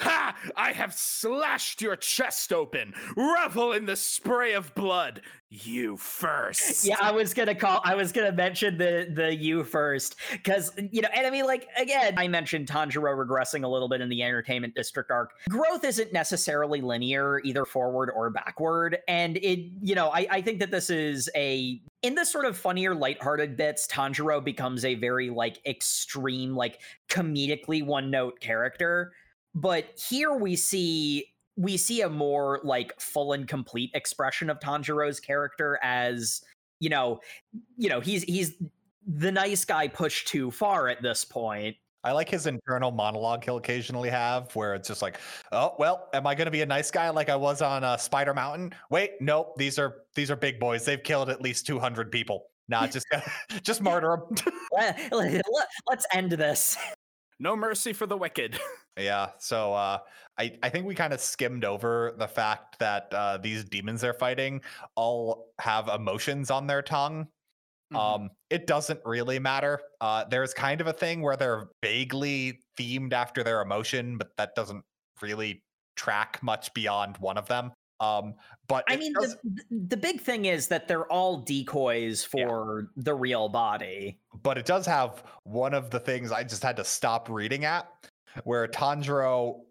Ha! I have slashed your chest open. Revel in the spray of blood. You first. yeah, I was gonna call. I was gonna mention the the you first because you know, and I mean, like again, I mentioned Tanjiro regressing a little bit in the Entertainment District arc. Growth isn't necessarily linear, either forward or backward, and it, you know, I I think that this is a in the sort of funnier, lighthearted bits. Tanjiro becomes a very like extreme, like comedically one note character, but here we see we see a more like full and complete expression of Tanjiro's character as you know, you know, he's he's the nice guy pushed too far at this point. I like his internal monologue he'll occasionally have where it's just like, oh, well, am I going to be a nice guy like I was on uh, Spider Mountain? Wait, nope. These are these are big boys. They've killed at least 200 people. Nah, just <laughs> just <laughs> murder them. <laughs> Let, us end this. No mercy for the wicked. yeah. So uh, I I think we kind of skimmed over the fact that uh, these demons they're fighting all have emotions on their tongue. Mhm. Um, it doesn't really matter. Uh, there's kind of a thing where they're vaguely themed after their emotion, but that doesn't really track much beyond one of them. Um, but I mean, does- the, the big thing is that they're all decoys Yeah. for the real body. but it does have one of the things I just had to stop reading at, where Tanjiro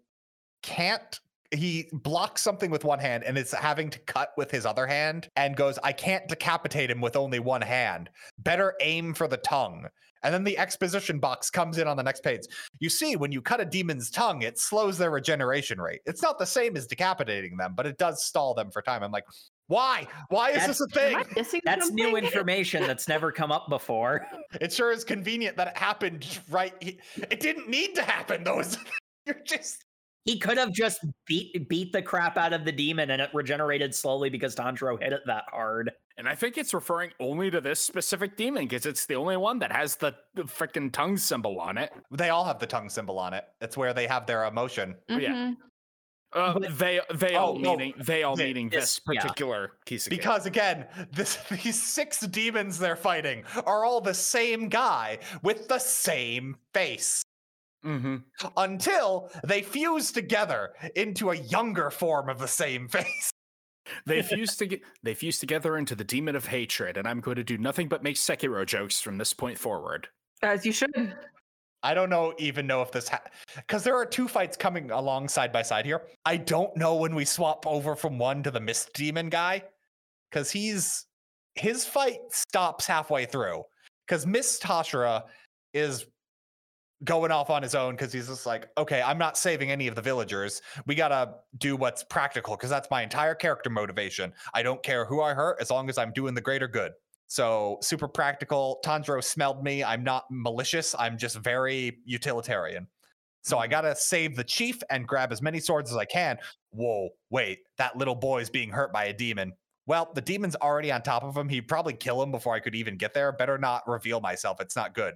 can't. He blocks something with one hand and it's having to cut with his other hand and goes, I can't decapitate him with only one hand. Better aim for the tongue. And then the exposition box comes in on the next page. You see, when you cut a demon's tongue, it slows their regeneration rate. It's not the same as decapitating them, but it does stall them for time. I'm like, why? Why is this a thing? Am I missing That's new information that's never come up before. <laughs> It sure is convenient that it happened right. It didn't need to happen, though. <laughs> You're just He could have just beat beat the crap out of the demon and it regenerated slowly because Tanjiro hit it that hard. And I think it's referring only to this specific demon because it's the only one that has the, the freaking tongue symbol on it. they all have the tongue symbol on it. It's where they have their emotion. yeah. Mhm. Uh, But- they they all Oh, no, meaning they all thi- meaning this- this yeah. particular Kisake. Because again, this <laughs> these six demons they're fighting are all the same guy with the same face. Hmm Until they fuse together into a younger form of the same <laughs> face. they fuse to they fuse together into the demon of hatred, and I'm going to do nothing but make Sekiro jokes from this point forward. As you should. I don't know even know if this because there are two fights coming along side by side here. I don't know when we swap over from one to the Mist Demon guy because he's his fight stops halfway through because Mist Hashira is going off on his own because he's just like, okay, I'm not saving any of the villagers. We gotta do what's practical because that's my entire character motivation. I don't care who I hurt as long as I'm doing the greater good. So super practical. Tanjiro smelled me. I'm not malicious. I'm just very utilitarian. So I gotta save the chief and grab as many swords as I can. Whoa, wait, that little boy's being hurt by a demon. Well, the demon's already on top of him. He'd probably kill him before I could even get there. Better not reveal myself. It's not good.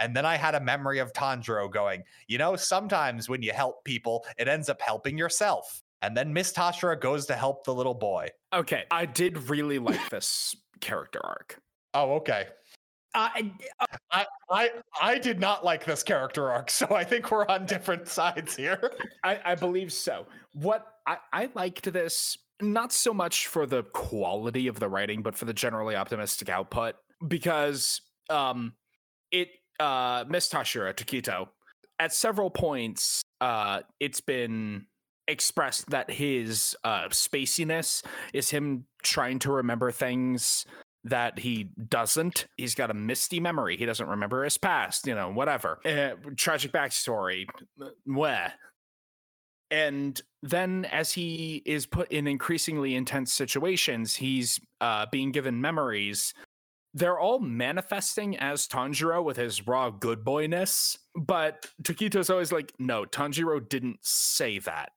And then I had a memory of Tanjiro going, you know, sometimes when you help people, it ends up helping yourself. And then Mist Hashira goes to help the little boy. Okay, I did really like this character arc. Oh, okay. Uh, I, I I did not like this character arc, so I think we're on different sides here. <laughs> I, I believe so. What I, I liked this not so much for the quality of the writing, but for the generally optimistic output because um it uh Mist Hashira Tokito at several points uh it's been expressed that his uh spaciness is him trying to remember things that he doesn't. He's got a misty memory. He doesn't remember his past, you know, whatever. Uh, tragic backstory. Where? And then, as he is put in increasingly intense situations, he's uh, being given memories. They're all manifesting as Tanjiro with his raw good boyness, but Tokito's always like, "No, Tanjiro didn't say that.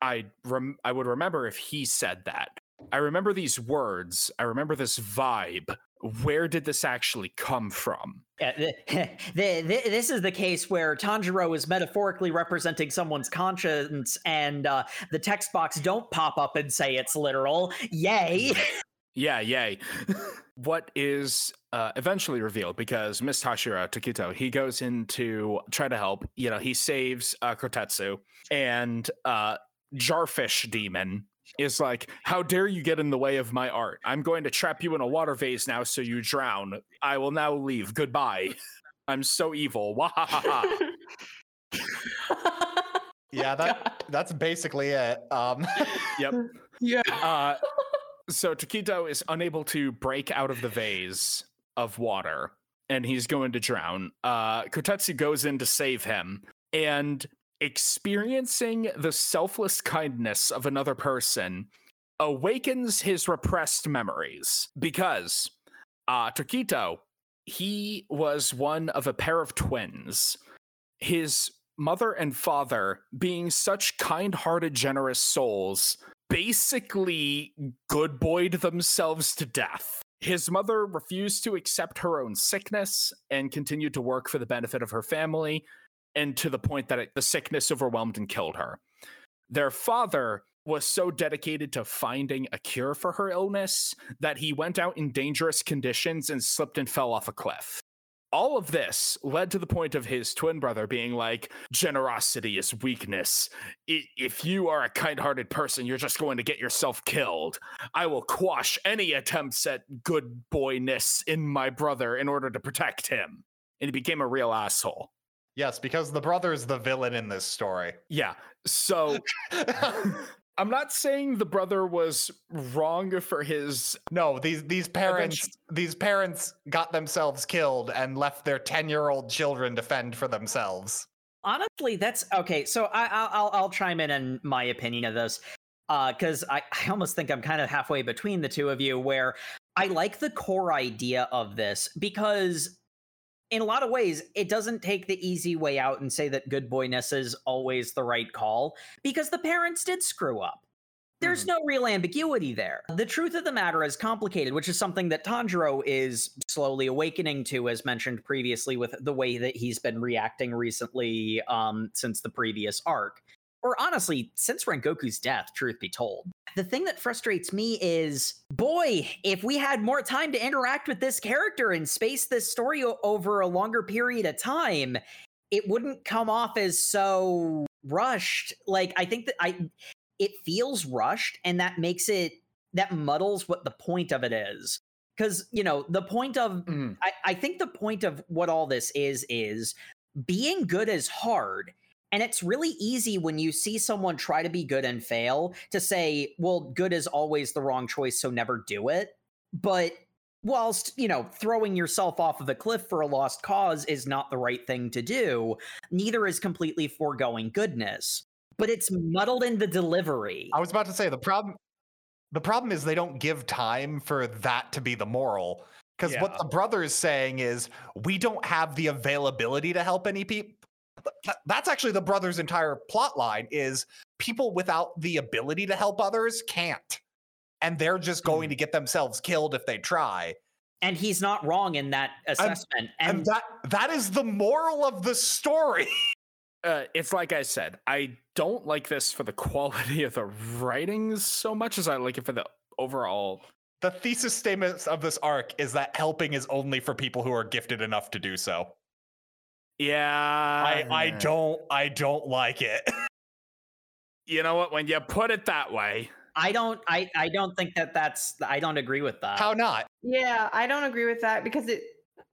I rem- I would remember if he said that. I remember these words. I remember this vibe. where did this actually come from? Yeah, the, <laughs> the, the, this is the case where Tanjiro is metaphorically representing someone's conscience, and uh, the text box don't pop up and say it's literal. Yay! <laughs> Yeah, yay. <laughs> what is uh, eventually revealed because Mist Hashira Tokito, he goes in to try to help. You know, he saves uh, Kotetsu and uh, Jarfish Demon is like, How dare you get in the way of my art? I'm going to trap you in a water vase now so you drown. I will now leave. Goodbye. <laughs> I'm so evil. <laughs> Yeah, that that's basically it. Um, yep. yeah. Uh, so Tokito is unable to break out of the vase of water and he's going to drown. Uh, Kotetsu goes in to save him and experiencing the selfless kindness of another person awakens his repressed memories because uh, Tokito, he was one of a pair of twins. His mother and father, being such kind hearted, generous souls, basically good boyed themselves to death. His mother refused to accept her own sickness and continued to work for the benefit of her family, and to the point that it, the sickness overwhelmed and killed her. Their father was so dedicated to finding a cure for her illness that he went out in dangerous conditions and slipped and fell off a cliff all of this led to the point of his twin brother being like, generosity is weakness. If you are a kind hearted person, you're just going to get yourself killed. I will quash any attempts at good boyness in my brother in order to protect him. And he became a real asshole. yes, because the brother is the villain in this story. Yeah. So <laughs> <laughs> I'm not saying the brother was wrong for his. no, these these parents these parents got themselves killed and left their ten year old children to fend for themselves. Honestly, that's okay. So I, I'll, I'll I'll chime in on my opinion of this uh, because I, I almost think I'm kind of halfway between the two of you, where I like the core idea of this because in a lot of ways it doesn't take the easy way out and say that good boyness is always the right call because the parents did screw up. There's no real ambiguity there. The truth of the matter is complicated, which is something that Tanjiro is slowly awakening to, as mentioned previously, with the way that he's been reacting recently um, since the previous arc. Or honestly, since Rengoku's death, truth be told. The thing that frustrates me is boy, if we had more time to interact with this character and space this story o- over a longer period of time, it wouldn't come off as so rushed. Like, I think that I it feels rushed and that makes it that muddles what the point of it is because you know the point of Mm. I, I think the point of what all this is is being good is hard and it's really easy when you see someone try to be good and fail to say well good is always the wrong choice so never do it but whilst you know throwing yourself off of a cliff for a lost cause is not the right thing to do neither is completely foregoing goodness but it's muddled in the delivery I was about to say the problem the problem is they don't give time for that to be the moral. Because what the brother is saying is we don't have the availability to help any people. That's actually the brother's entire plot line is people without the ability to help others can't. And they're just going to get themselves killed if they try. and he's not wrong in that assessment And, and, that that is the moral of the story. <laughs> Uh, it's like I said, I don't like this for the <laughs> quality of the writings so much as I like it for the overall. The thesis statement of this arc is that helping is only for people who are gifted enough to do so. Yeah. I, I don't I don't like it. <laughs> You know what? When you put it that way, I don't I I don't think that that's I don't agree with that. How not? Yeah, I don't agree with that because it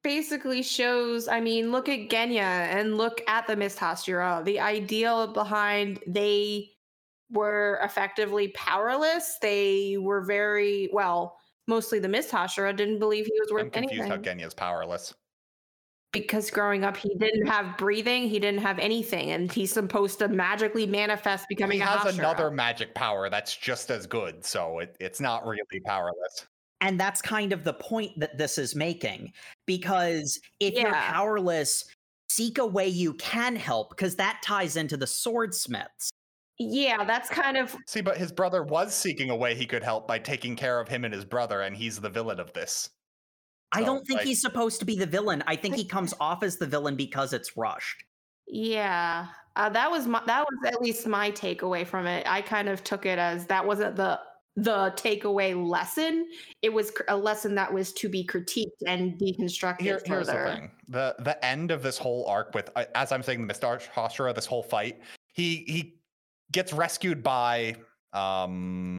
basically shows. I mean, look at Genya and look at the Mist Hashira. The ideal behind they were effectively powerless. They were very well. Mostly the Mist Hashira didn't believe he was I'm worth confused anything how Genya's powerless. Because growing up he didn't have breathing. He didn't have anything, and he's supposed to magically manifest becoming he has Hashira. another magic power that's just as good, so it, it's not really powerless. And that's kind of the point that this is making. Because if you're powerless, seek a way you can help, because that ties into the swordsmiths. Yeah, that's kind of See, but his brother was seeking a way he could help by taking care of him and his brother, and he's the villain of this. I don't think like- he's supposed to be the villain. I think he comes off as the villain because it's rushed. Yeah, uh, that was my that was at least my takeaway from it. I kind of took it as that wasn't the the takeaway lesson. It was cr- a lesson that was to be critiqued and deconstructed Here, here's the thing: the the end of this whole arc with, uh, as I'm saying, Mr. Hashira, this whole fight, he he gets rescued by um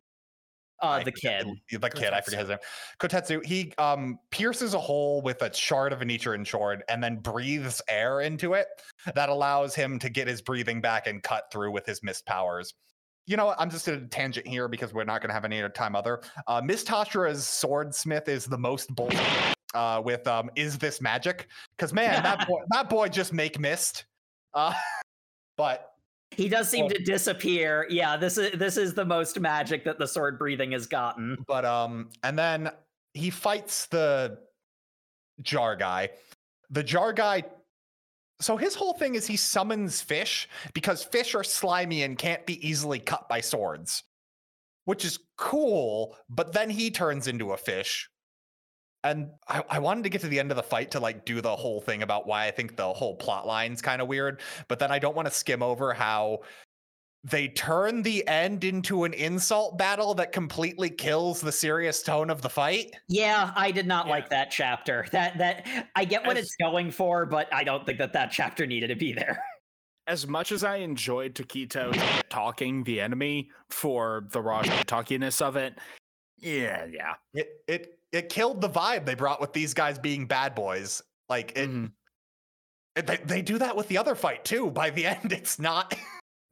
Uh, the kid. the kid, I forget his name. Kotetsu. He um pierces a hole with a shard of a Nichirin shard and then breathes air into it that allows him to get his breathing back and cut through with his mist powers. You know what? I'm just in a tangent here because we're not going to have any other time other. Uh, Mist Hashira's swordsmith is the most bold uh, with um, is this magic? Because man, that <laughs> boy, that boy just make mist. Uh, <laughs> but He does seem Well- to disappear. Yeah, this is this is the most magic that the sword breathing has gotten. but um and then he fights the jar guy the jar guy so his whole thing is he summons fish because fish are slimy and can't be easily cut by swords which is cool but then he turns into a fish and I, I wanted to get to the end of the fight to like do the whole thing about why i think the whole plot line's kind of weird but then i don't want to skim over how they turn the end into an insult battle that completely kills the serious tone of the fight. Yeah, I did not Yeah. like that chapter. That that I get what As- it's going for, but I don't think that that chapter needed to be there. <laughs> As much as I enjoyed Tokito talking the enemy for the raw talkiness of it, yeah, yeah. It it it killed the vibe they brought with these guys being bad boys. Like it, Mhm. it- they they do that with the other fight too. By the <laughs> end, it's not.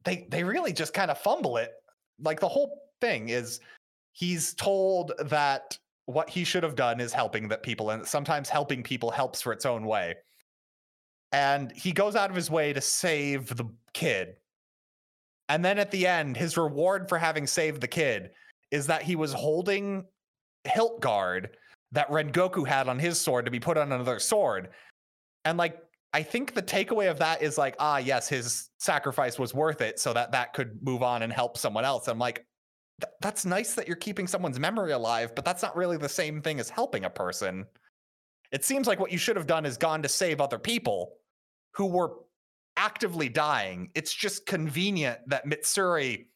They they really just kind of fumble it. Like the whole thing is, he's told that what he should have done is helping that people, and sometimes helping people helps for its own way. And he goes out of his way to save the kid. And then at the end, his reward for having saved the kid is that he was holding hilt guard that Rengoku had on his sword to be put on another sword. And like I think the takeaway of that is like, ah, yes, his sacrifice was worth it so that that could move on and help someone else. I'm like, "Th- that's nice that you're keeping someone's memory alive, but that's not really the same thing as helping a person. It seems like what you should have done is gone to save other people who were actively dying. It's just convenient that Mitsuri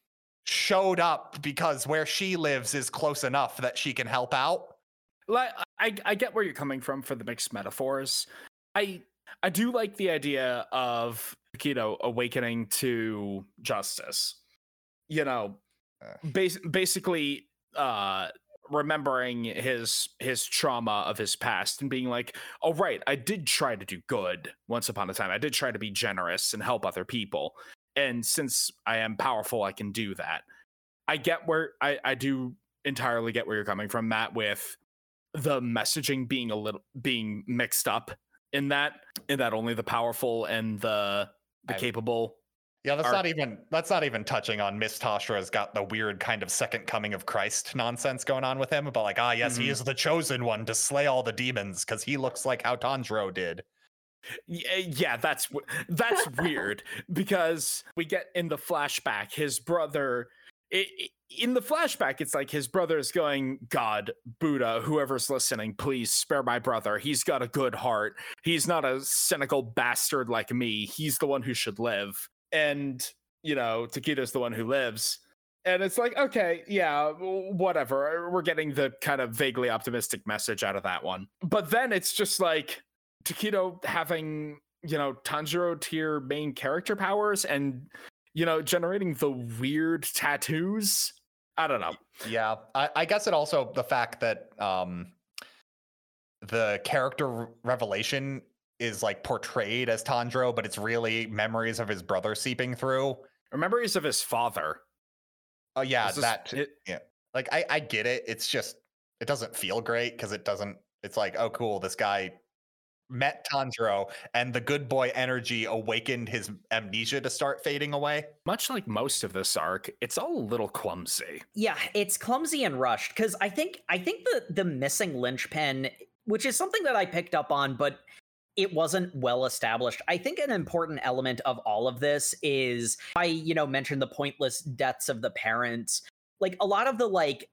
showed up because where she lives is close enough that she can help out. like I, I get where you're coming from for the mixed metaphors. I I do like the idea of you know awakening to justice. You know, bas- basically uh remembering his his trauma of his past and being like, "Oh right, I did try to do good once upon a time. I did try to be generous and help other people. And since I am powerful, I can do that." I get where I I do entirely get where you're coming from, Matt, with the messaging being a little being mixed up in that in that only the powerful and the the I- capable Yeah, that's Are- not even that's not even touching on Miss Tasha has got the weird kind of second coming of Christ nonsense going on with him about like, ah, yes, he Mhm. is the chosen one to slay all the demons because he looks like how Tanjiro did. Yeah, yeah that's that's weird because we get in the flashback his brother in the flashback it's like his brother is going god buddha whoever's listening please spare my brother. He's got a good heart. He's not a cynical bastard like me. He's the one who should live. And you know Tokito's the one who lives. And it's like okay yeah whatever. We're getting the kind of vaguely optimistic message out of that one. But then it's just like Tokito having, you know, Tanjiro tier main character powers and, you know, generating the weird tattoos. I don't know. Yeah, I, I guess it also the fact that um the character revelation is like portrayed as Tanjiro, but it's really memories of his brother seeping through. Memories of his father. Oh yeah, is- that it- like I, I get it. It's just it doesn't feel great because it doesn't. It's like oh cool, this guy met Tanjiro, and the good boy energy awakened his amnesia to start fading away. much like most of this arc, it's all a little clumsy. Yeah, it's clumsy and rushed because I think I think the the missing linchpin, which is something that I picked up on, but it wasn't well established. I think an important element of all of this is I, you know, mentioned the pointless deaths of the parents. Like a lot of the like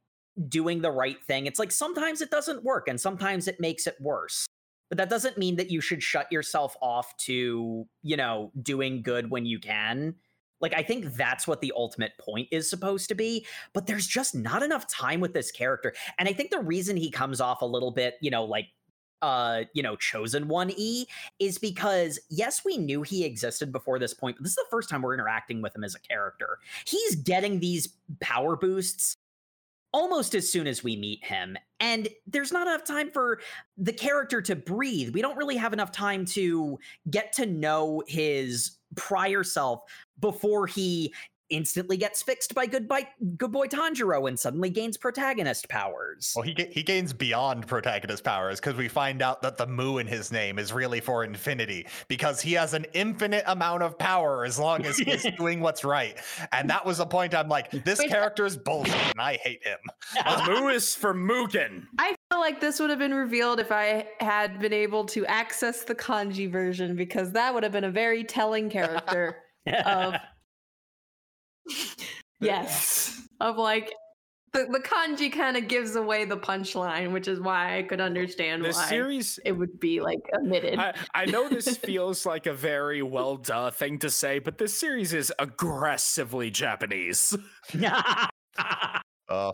doing the right thing. It's like sometimes it doesn't work and sometimes it makes it worse. But that doesn't mean that you should shut yourself off to, you know, doing good when you can. Like I think that's what the ultimate point is supposed to be, but there's just not enough time with this character. And I think the reason he comes off a little bit, you know, like uh, you know, chosen one E is because yes, we knew he existed before this point, but this is the first time we're interacting with him as a character. He's getting these power boosts almost as soon as we meet him. And there's not enough time for the character to breathe. We don't really have enough time to get to know his prior self before he instantly gets fixed by good, by, good boy Tanjiro and suddenly gains protagonist powers. Well, he ga- he gains beyond protagonist powers because we find out that the Mu in his name is really for infinity because he has an infinite amount of power as long as he's <laughs> doing what's right. And that was the point. I'm like, this Wait. character is bullshit, and I hate him. Moo is for Mugen. I feel like this would have been revealed if I had been able to access the kanji version because that would have been a very telling character <laughs> of yes. <laughs> Of like the, the kanji kind of gives away the punchline which is why i could understand The why series it would be like omitted. I, I know this <laughs> feels like a very well duh thing to say, but this series is aggressively Japanese. <laughs> Uh,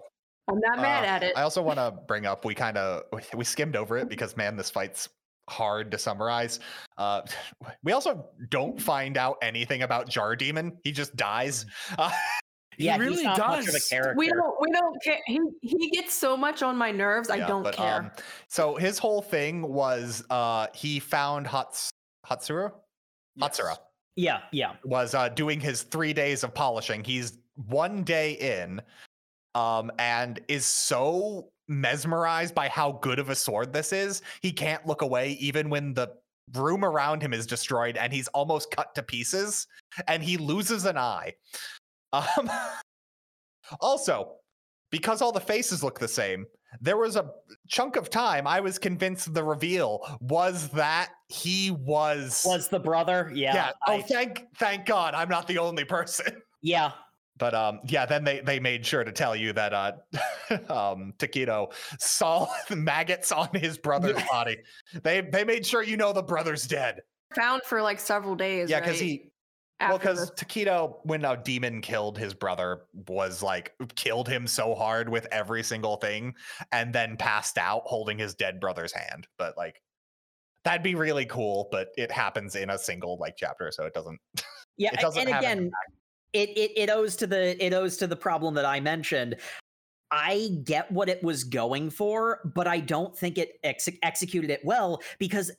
i'm not mad Uh, at it. I also want to bring up we kind of we skimmed over it because man, this fight's hard to summarize. Uh, <laughs> we also don't find out anything about Jar Demon. He just dies. <laughs> Uh, He yeah, really he's not much of a does. character. we don't we don't care he, he gets so much on my nerves i don't but, care um, so his whole thing was uh, he found Hats Hatsura. Hatsura yeah, yeah. was uh, doing his three days of polishing. He's one day in, um, and is so mesmerized by how good of a sword this is, he can't look away even when the room around him is destroyed and he's almost cut to pieces, and he loses an eye. Um, <laughs> also, because all the faces look the same, there was a chunk of time I was convinced the reveal was that he was Was the brother? Yeah. yeah. I- Oh, thank thank God, I'm not the only person. yeah. But um, yeah. Then they they made sure to tell you that uh, <laughs> um, Tokito saw <laughs> the maggots on his brother's body. They they made sure you know the brother's dead. found for like several days yeah, because right, he well, because the- Tokito, when a demon killed his brother, was like killed him so hard with every single thing, and then passed out holding his dead brother's hand. But like, that'd be really cool. But it happens in a single like chapter, so it doesn't. Yeah, <laughs> It doesn't and again, it, it it owes to the it owes to the problem that I mentioned. I get what it was going for, but I don't think it ex- executed it well because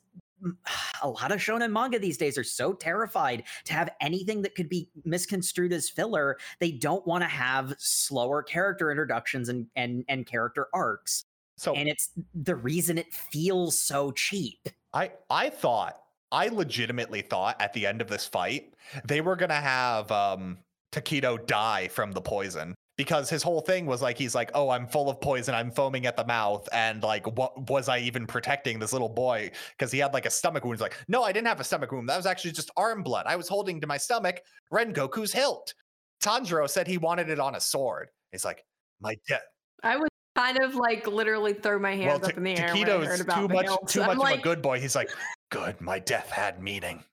mm, <sighs> a lot of shonen manga these days are so terrified to have anything that could be misconstrued as filler. They don't want to have slower character introductions and and and character arcs, So and it's the reason it feels so cheap. I I thought I legitimately thought at the end of this fight they were gonna have um Tokito die from the poison. Because his whole thing was like he's like oh I'm full of poison. I'm foaming at the mouth. And like what was I even protecting this little boy? Because he had like a stomach wound. He's like no I didn't have a stomach wound. That was actually just arm blood. I was holding to my stomach Rengoku's hilt. Tanjiro said he wanted it on a sword. He's like my death i would kind of like literally throw my hands well, up in the air when I heard about too much too I'm much of like, a good boy. He's like, good, my death had meaning.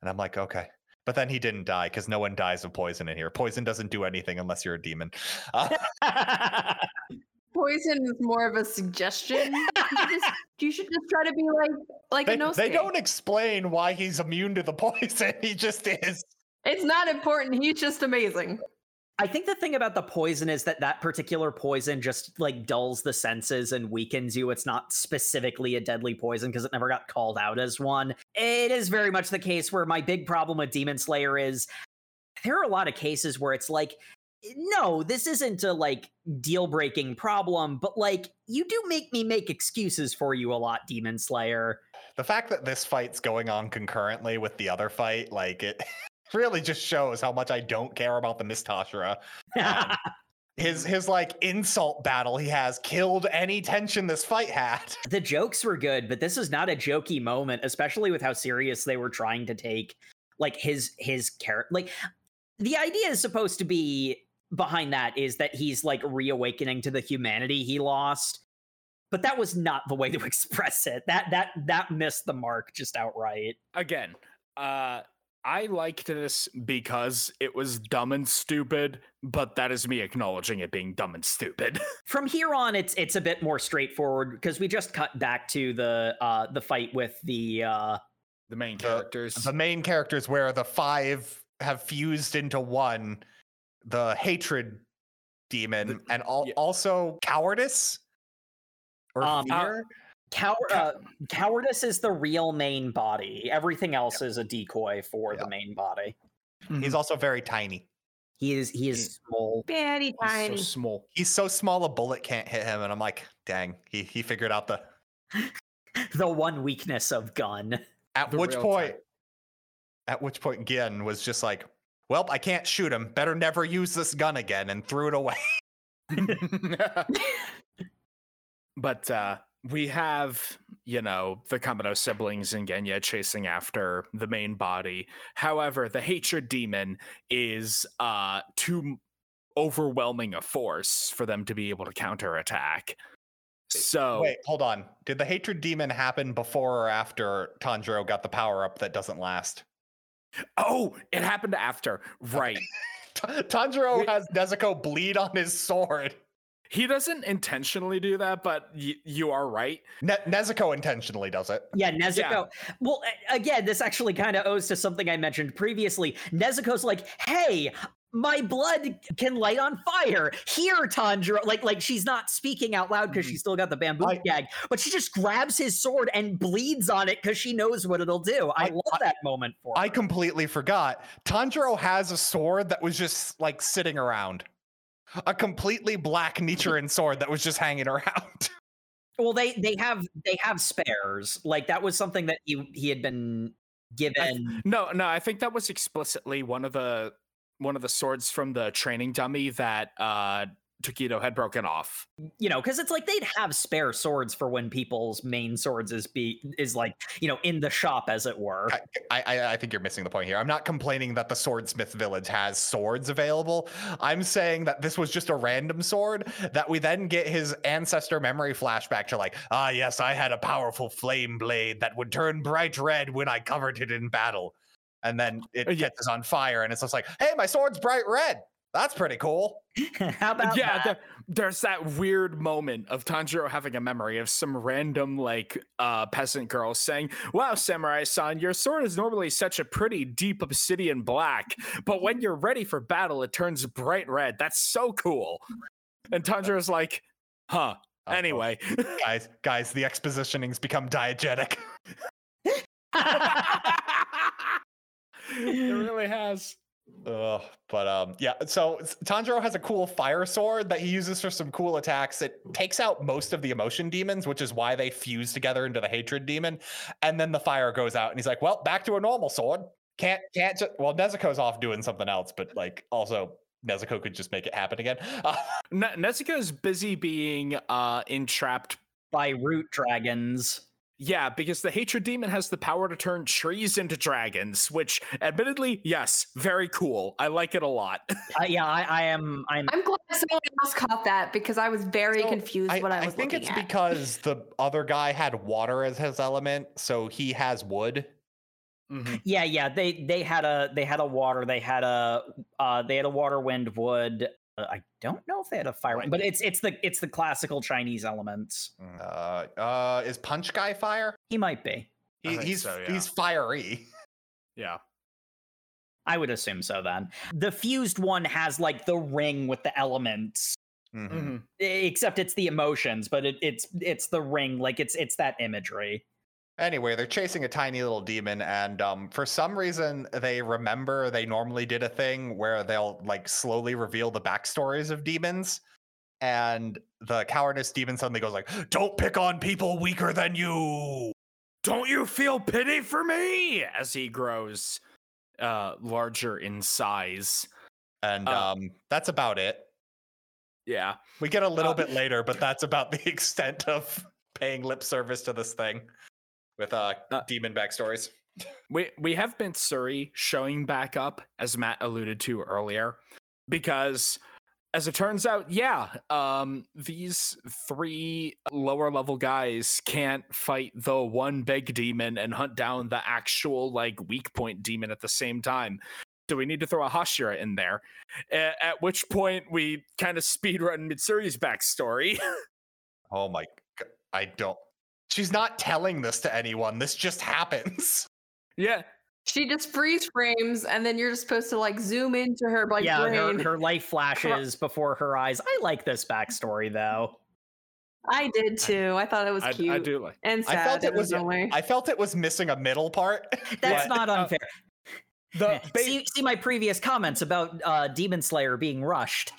And I'm like, okay. But then he didn't die because no one dies of poison in here. Poison doesn't do anything unless you're a demon. Uh, <laughs> poison is more of a suggestion. you, just, <laughs> you should just try to be like like they, a no. they don't explain why he's immune to the <laughs> poison. He just is. It's not important. He's just amazing. I think the thing about the poison is that that particular poison just like dulls the senses and weakens you. It's not specifically a deadly poison because it never got called out as one. It is very much the case where my big problem with Demon Slayer is there are a lot of cases where it's like, no, this isn't a like deal breaking problem, but like you do make me make excuses for you a lot, Demon Slayer. The fact that this fight's going on concurrently with the other fight, like it <laughs> really just shows how much I don't care about the Mist Hashira. Um, <laughs> his his like insult battle he has killed any tension this fight had. <laughs> the jokes were good, but this is not a jokey moment, especially with how serious they were trying to take like his his character. Like the idea is supposed to be behind that is that he's like reawakening to the humanity he lost. But that was not the way to <laughs> express it. That that that missed the mark just outright. Again, uh, I liked this because it was dumb and stupid, but that is me acknowledging it being dumb and stupid. <laughs> From here on, it's it's a bit more straightforward because we just cut back to the uh the fight with the uh the main characters. the main characters where the five have fused into one the hatred demon and al- yeah. also cowardice or Um, uh, fear cow- uh, cowardice is the real main body. Everything else is a decoy for Yeah. the main body. he's also very tiny He is he is small. Very He's tiny. so small. he's so small a bullet can't hit him and i'm like dang he, he figured out the <laughs> The one weakness of gun. at The which point type. at which point Genya was just like well i can't shoot him better never use this gun again and threw it away <laughs> <laughs> but uh we have, you know, the Kamado siblings and Genya chasing after the main body. However, the hatred demon is uh too overwhelming a force for them to be able to counterattack. So wait hold on did the hatred demon happen before or after tanjiro got the power up that doesn't last oh, it happened after. Right. <laughs> Tanjiro has Nezuko bleed on his sword. He doesn't intentionally do that, but y- you are right. Ne- Nezuko intentionally does it. Yeah, Nezuko. Well, again, this actually kind of owes to something I mentioned previously. Nezuko's like, "Hey, my blood can light on fire." Here, Tanjiro, like, like she's not speaking out loud because she's mm-hmm. still got the bamboo I- gag, but she just grabs his sword and bleeds on it because she knows what it'll do. I, I- love I- that moment for I her. completely forgot. Tanjiro has a sword that was just like sitting around. A completely black Nichirin sword that was just hanging around. <laughs> Well, they they have they have spares. Like that was something that he he had been given. No, no, I think that was explicitly one of the one of the swords from the training dummy that uh Takedo had broken off. you know, because it's like they'd have spare swords for when people's main swords is be is like you know in the shop as it were. I, I, I think you're missing the point here. I'm not complaining that the Swordsmith Village has swords available. I'm saying that this was just a random sword that we then get his ancestor memory flashback to like, ah, yes, I had a powerful flame blade that would turn bright red when I covered it in battle. And then it Uh, yeah. catches on fire, and it's just like, hey, my sword's bright red. That's pretty cool. <laughs> How about yeah, that? there- there's that weird moment of Tanjiro having a memory of some random like uh peasant girl saying, "Wow, samurai-san, your sword is normally such a pretty deep obsidian black, but when you're ready for battle, it turns bright red. That's so cool." And Tanjiro's like, "Huh." Uh-oh. Anyway, <laughs> guys, guys, the expositioning's become diegetic. <laughs> it really has. Ugh, but um, yeah. So Tanjiro has a cool fire sword that he uses for some cool attacks. It takes out most of the emotion demons, which is why they fuse together into the hatred demon. And then the fire goes out, and he's like, "Well, back to a normal sword. Can't can't just well, Nezuko's off doing something else, but like also Nezuko could just make it happen again. <laughs> Ne- Nezuko's busy being uh entrapped by root dragons. Yeah, because the hatred demon has the power to turn trees into dragons, which admittedly, yes, very cool. I like it a lot. <laughs> Uh, yeah, I, I am. I'm. I'm glad someone else caught that because I was very So, confused I, when I I think looking it's at. because the other guy had water as his element, so he has wood. Yeah, yeah. They they had a they had a water. They had a uh they had a water, wind, wood. Uh, I don't know if they had a fire, ring, but it's it's the it's the classical Chinese elements. Uh, uh, is Punch Guy fire? He might be. He, he's so, yeah. he's fiery. <laughs> Yeah. I would assume so. Then the fused one has like the ring with the elements, Mhm. Mhm. e- except it's the emotions, but it, it's it's the ring. Like it's it's that imagery. Anyway, they're chasing a tiny little demon, and um, for some reason, they remember they normally did a thing where they'll like slowly reveal the backstories of demons. And the cowardice demon suddenly goes like, "Don't pick on people weaker than you." Don't you feel pity for me? As he grows uh larger in size. And Uh, um, that's about it. Yeah. We get a little uh, bit later, but that's about the <laughs> extent of paying lip service to this thing with uh, Uh, demon backstories. <laughs> We we have been Suri showing back up, as Matt alluded to earlier, because as it turns out, yeah, um, these three lower level guys can't fight the one big demon and hunt down the actual like weak point demon at the same time. Do we need to throw a Hashira in there? A- at which point we kind of speedrun Mitsuri's backstory. <laughs> Oh my god. I don't. She's not telling this to anyone. This just happens. <laughs> yeah, She just freeze frames, and then you're just supposed to like zoom into her like yeah, brain. her, her life <laughs> flashes before her eyes. I like this backstory though. I did too. I thought it was I, cute I do like. and I felt it was. its. I felt it was missing a middle part. <laughs> That's But, not uh, unfair. The ba- see, see my previous comments about uh, Demon Slayer being rushed.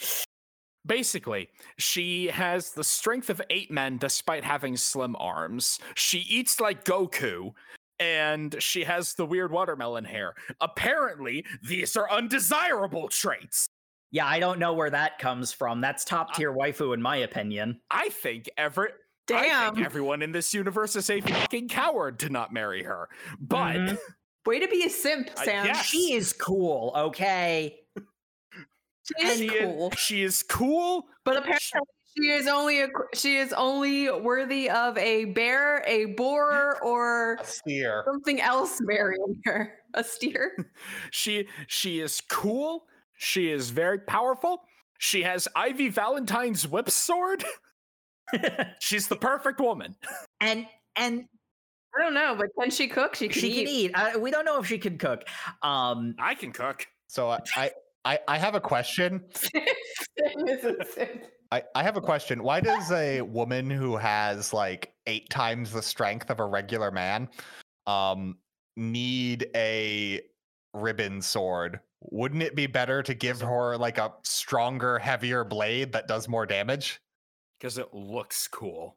Basically, she has the strength of eight men despite having slim arms. She eats like Goku, and she has the weird watermelon hair. Apparently, these are undesirable traits. Yeah, I don't know where that comes from. That's top tier waifu in my opinion. I think every I Damn. think everyone in this universe is a fucking coward to not marry her. But Mhm. Way to be a simp, Uh, Sam. yes. She is cool, okay? She is she cool, is she is cool. but apparently she is only a she is only worthy of a bear, a boar, or A steer. something else marrying her. A steer. <laughs> She she is cool. She is very powerful. She has Ivy Valentine's whip sword. <laughs> She's the perfect woman. and and I don't know, but can she cook? She can she eat. can eat. Uh, we don't know if she can cook. Um, I can cook. So I, I, I, I have a question. Sam is a simp. I, I have a question. Why does a woman who has like eight times the strength of a regular man um need a ribbon sword? Wouldn't it be better to give her like a stronger, heavier blade that does more damage? Because it looks cool.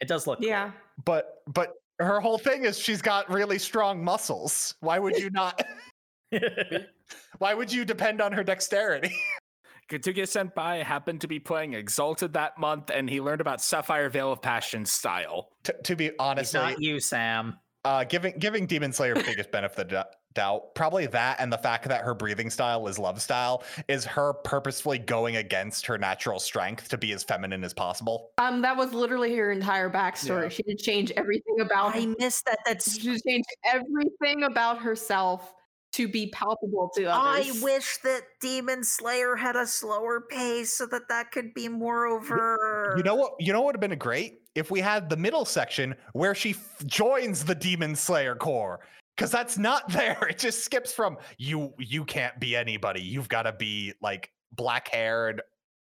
it does look. cool. Yeah. But but her whole thing is she's got really strong muscles. Why would you not <laughs> <laughs> why would you depend on her dexterity? <laughs> Gotouge Senpai happened to be playing Exalted that month, and he learned about Sapphire Veil of Passion style. to, to be It's not you, Sam. Uh, giving giving Demon Slayer biggest benefit of the doubt, probably that, and the fact that her breathing style is love style, is her purposefully going against her natural strength to be as feminine as possible. Um, that was literally her entire backstory. Yeah. She did change everything about I missed that. That's. she changed everything about herself to be palpable to others. I wish that Demon Slayer had a slower pace so that that could be more over. You know what? You know what would have been great if we had the middle section where she f- joins the Demon Slayer Corps. Because that's not <laughs> there. It just skips from you. You can't be anybody. You've got to be like black haired,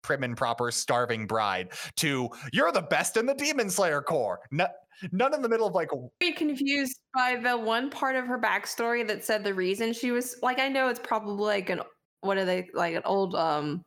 prim and proper, starving bride. To you're the best in the Demon Slayer Corps. No, none in the middle of like very confused by the one part of her backstory that said the reason she was like I know it's probably like an what are they like an old um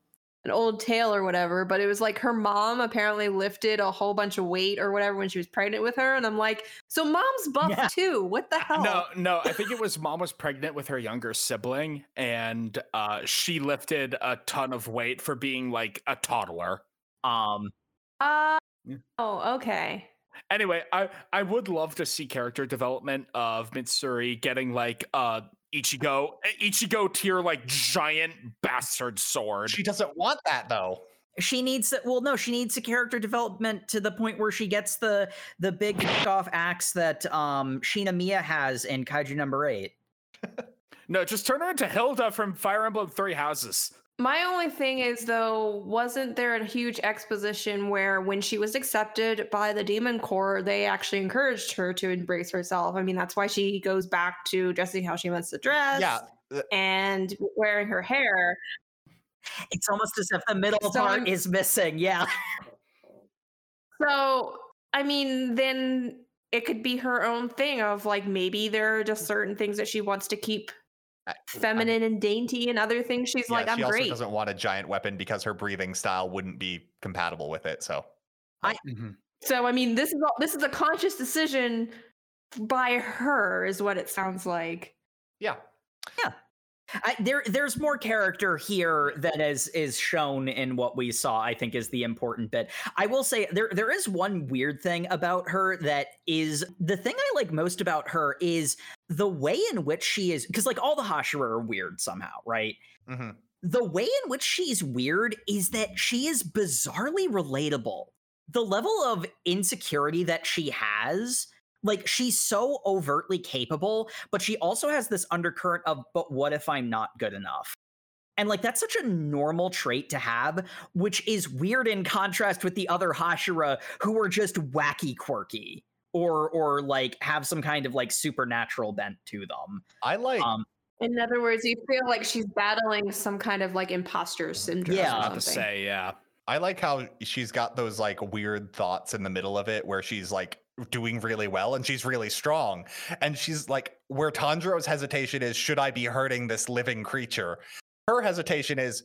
an old tale or whatever, but it was like her mom apparently lifted a whole bunch of weight or whatever when she was pregnant with her, and I'm like, so mom's buff Yeah. too. What the hell? No, no, I think it <laughs> was mom was pregnant with her younger sibling, and uh, she lifted a ton of weight for being like a toddler. Um, Uh, Yeah. oh, okay. Anyway, I I would love to see character development of Mitsuri getting like uh Ichigo Ichigo tier like giant bastard sword. she doesn't want that though. she needs to, well, no, she needs a character development to the point where she gets the the big off axe that um Shinomiya has in Kaiju number eight. <laughs> no, just turn her into Hilda from Fire Emblem Three Houses. My only thing is though, wasn't there a huge exposition where when she was accepted by the demon corps, they actually encouraged her to embrace herself? I mean, that's why she goes back to dressing how she wants to dress. Yeah, And wearing her hair. It's almost as if the middle So part I'm- is missing. Yeah. <laughs> So, I mean, then it could be her own thing of like maybe there are just certain things that she wants to keep I- feminine and dainty, and other things she's yeah, like, I'm great. she also great. doesn't want a giant weapon because her breathing style wouldn't be compatible with it. So i mm-hmm. So I mean, this is all, this is a conscious decision by her, is what it sounds like. Yeah. Yeah, I, there there's more character here than is is shown in what we saw i think is the important bit. I will say there there is one weird thing about her that is the thing i like most about her is the way in which she is because like all the hashira are weird somehow right? Hmm the way in which she's weird is that she is bizarrely relatable. The level of insecurity that she has, like she's so overtly capable, but she also has this undercurrent of, but what if I'm not good enough? And like that's such a normal trait to have, which is weird in contrast with the other Hashira who are just wacky quirky or or like have some kind of like supernatural bent to them. I like Um In other words, you feel like she's battling some kind of like imposter syndrome. Yeah. or Not to say, yeah. I like how she's got those like weird thoughts in the middle of it where she's like doing really well and she's really strong. And she's like, where Tanjiro's hesitation is, should I be hurting this living creature? Her hesitation is,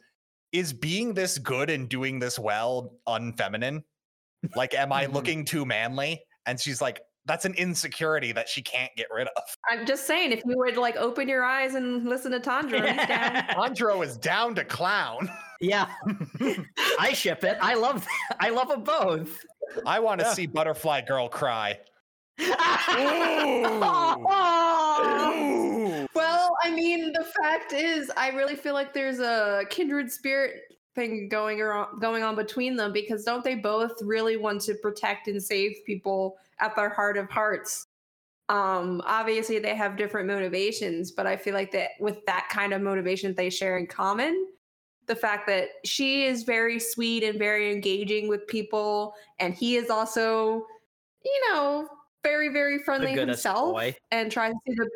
is being this good and doing this well unfeminine? Like, am I Mhm. looking too manly? And she's like, that's an insecurity that she can't get rid of. I'm just saying, if you would like open your eyes and listen to Tanjiro, he's down. <laughs> Tanjiro is down to clown. yeah. <laughs> I ship it. I love <laughs> I love them both. I want to Yeah. see Butterfly Girl cry. <laughs> Well, I mean, the fact is, I really feel like there's a kindred spirit thing going around, going on between them because don't they both really want to protect and save people at their heart of hearts? Um, obviously, they have different motivations, but I feel like that with that kind of motivation they share in common, the fact that she is very sweet and very engaging with people, and he is also, you know, very very friendly himself boy. and tries to the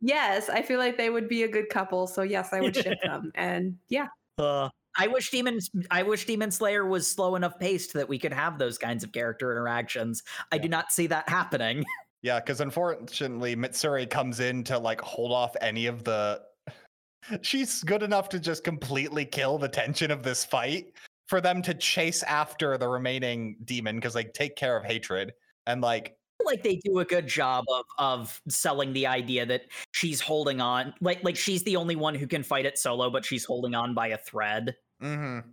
yes i feel like they would be a good couple so yes i would ship <laughs> them and yeah Uh, I wish Demon I wish Demon Slayer was slow enough paced that we could have those kinds of character interactions. I do not see that happening. Yeah, because unfortunately, Mitsuri comes in to like hold off any of the. She's good enough to just completely kill the tension of this fight for them to chase after the remaining demon because they take care of hatred and like like they do a good job of of selling the idea that she's holding on like like she's the only one who can fight it solo but she's holding on by a thread. mhm.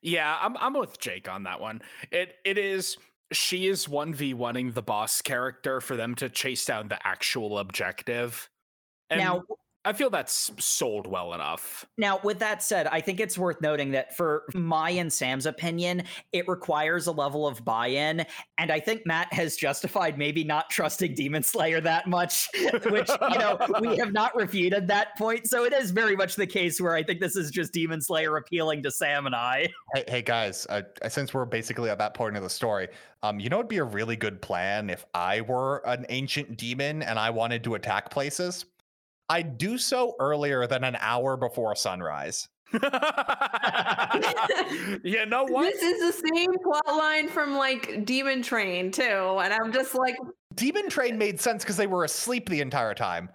Yeah, I'm I'm with Jake on that one. It it is she is 1v1ing the boss character for them to chase down the actual objective. And now I feel that's sold well enough. Now, with that said, I think it's worth noting that for my and Sam's opinion, it requires a level of buy in. And I think Matt has justified maybe not trusting Demon Slayer that much, <laughs> which, you know, we have not refuted that point. So it is very much the case where I think this is just Demon Slayer appealing to Sam and I. Hey, hey guys, uh, since we're basically at that point of the story, um, you know, it'd be a really good plan if I were an ancient demon and I wanted to attack places. I'd do so earlier than an hour before sunrise. <laughs> you know <laughs> what? this is the same plot line from like demon train too and i'm just like Demon Train made sense because they were asleep the entire time.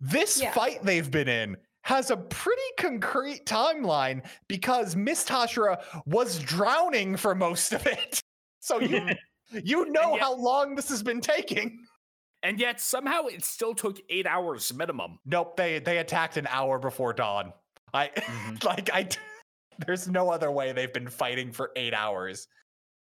This Yeah. fight they've been in has a pretty concrete timeline because Mist Hashira was drowning for most of it. <laughs> So you you know yet- how long this has been taking. And yet somehow it still took eight hours minimum. Nope, they they attacked an hour before dawn. I <laughs> like I there's no other way they've been fighting for 8 hours.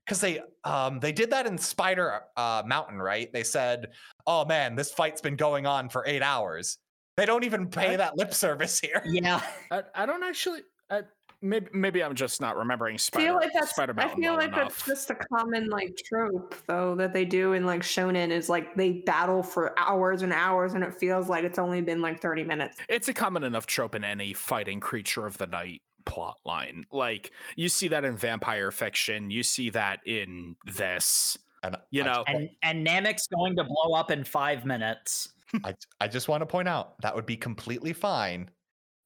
Cuz they um they did that in Spider uh Mountain, right? They said, "Oh man, this fight's been going on for 8 hours." They don't even pay Okay. that lip service here. Yeah. I, I don't actually. I, maybe maybe I'm just not remembering I feel like that's Spider I feel like enough. that's just a common like trope though that they do in like shonen is like they battle for hours and hours and it feels like it's only been like 30 minutes. It's a common enough trope in any fighting creature of the night plot line. Like you see that in vampire fiction, you see that in this. And You know, And and Namek's going to blow up in five minutes. I, I just want to point out that would be completely fine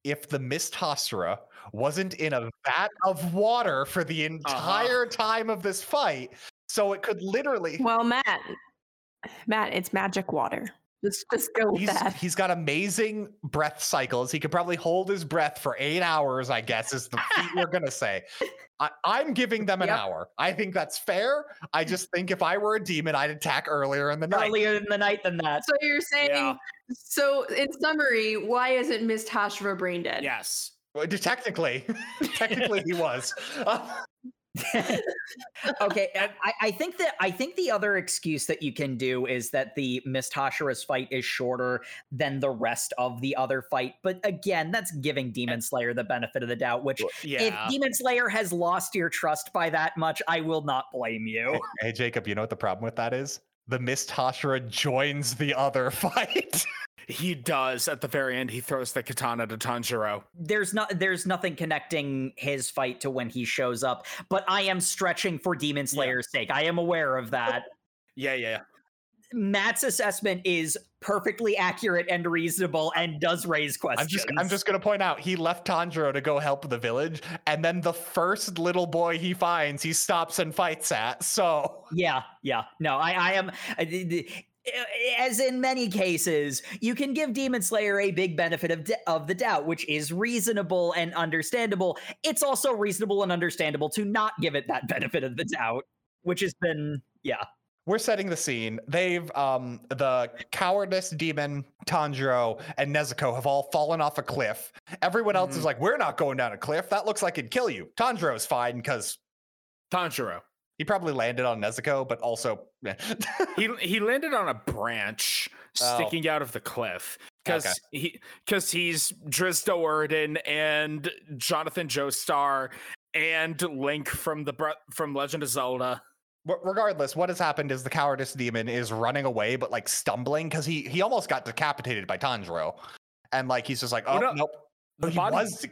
if the Mist Hashira wasn't in a vat of water for the uh-huh. entire time of this fight. So it could literally Well, Matt, Matt, it's magic water. Let's just go with he's, that. he's got amazing breath cycles. He could probably hold his breath for eight hours, I guess, is the feat we're gonna say. I, I'm giving them an Yep. hour. I think that's fair. I just think if I were a demon, I'd attack earlier in the night. Earlier in the night than that. So you're saying Yeah. so in summary, why isn't Mist Hashira brain dead? yes. Well, Technically, <laughs> technically he was. Uh, <laughs> okay, I, I- think that I think the other excuse that you can do is that the Mist Hashira's fight is shorter than the rest of the other fight. But again, that's giving Demon Slayer the benefit of the doubt. Which, Yeah. if Demon Slayer has lost your trust by that much, I will not blame you. Hey, Jacob, you know what the problem with that is? The Mist Hashira joins the other <laughs> fight. He does at the very end. He throws the katana to Tanjiro. There's not there's nothing connecting his fight to when he shows up. But I am stretching for Demon Slayer's sake. I am aware of that. <laughs> Yeah, yeah. Matt's assessment is perfectly accurate and reasonable and does raise I'm questions. just I'm just gonna point out he left Tanjiro to go help the village, and then the first little boy he finds, he stops and fights at. So yeah, yeah. No, I, I am. I- As in many cases, you can give Demon Slayer a big benefit of, d- of the doubt, which is reasonable and understandable. It's also reasonable and understandable to not give it that benefit of the doubt, which has been, yeah. we're setting the scene. They've um the cowardice demon, Tanjiro, and Nezuko have all fallen off a cliff. Everyone else is Mhm. like, we're not going down a cliff. That looks like it'd kill you. Tanjiro's fine because Tanjiro. He probably landed on Nezuko, but also. <laughs> He he landed on a branch Oh. sticking out of the cliff because Okay. he because he's Drizzt Do'Urden and Jonathan Joestar and Link from the from Legend of Zelda. Regardless, what has happened is the cowardice demon is running away, but like stumbling because he he almost got decapitated by Tanjiro, and like he's just like, Oh, oh no. nope. The Oh, he body was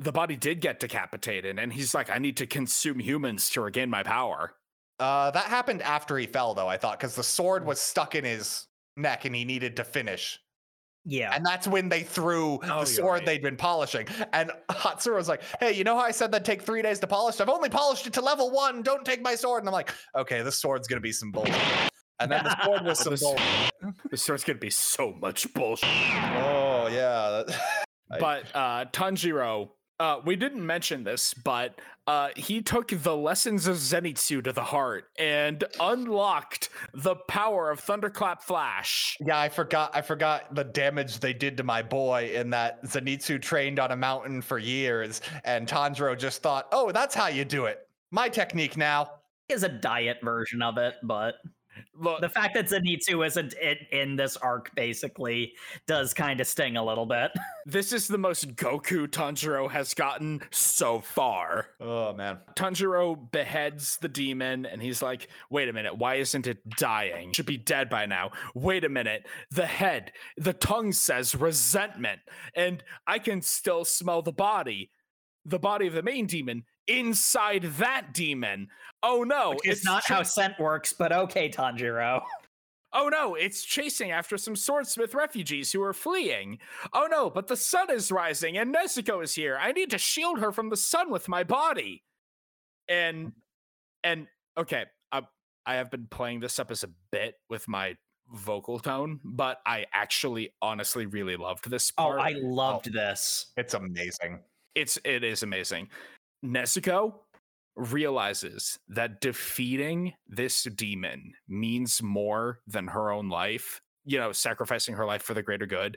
the body did get decapitated, and he's like, I need to consume humans to regain my power. Uh, that happened after he fell, though. I thought because the sword was stuck in his neck and he needed to finish, Yeah. and that's when they threw Oh, the sword right. they'd been polishing. And <laughs> Hatsura was like, "Hey, you know how I said that'd take three days to polish? I've only polished it to level one. Don't take my sword." And I'm like, "Okay, this sword's gonna be some bullshit." And then the sword was <laughs> some This- bullshit. <laughs> This sword's gonna be so much bullshit. Oh yeah. But uh, Tanjiro, uh, we didn't mention this, but uh, he took the lessons of Zenitsu to the heart and unlocked the power of Thunderclap Flash. Yeah, I forgot. I forgot the damage they did to my boy in that Zenitsu trained on a mountain for years, and Tanjiro just thought, "Oh, that's how you do it. My technique now." is a diet version of it, but Look, the fact that Zenitsu isn't in, in this arc basically does kind of sting a little bit. <laughs> this is the most Goku Tanjiro has gotten so far. Oh man. Tanjiro beheads the demon and he's like, wait a minute, why isn't it dying? Should be dead by now. Wait a minute. The head, the tongue says resentment, and I can still smell the body, the body of the main demon inside that demon. Oh no, Which is not cha- how scent works, but okay, Tanjiro. <laughs> Oh no, it's chasing after some swordsmith refugees who are fleeing. Oh no, but the sun is rising and Nezuko is here. I need to shield her from the sun with my body. And and okay, I, I have been playing this up as a bit with my vocal tone, but I actually honestly really loved this part. Oh, part. I oh. loved this. It's amazing. It's it is amazing. Nezuko realizes that defeating this demon means more than her own life, you know, sacrificing her life for the greater good.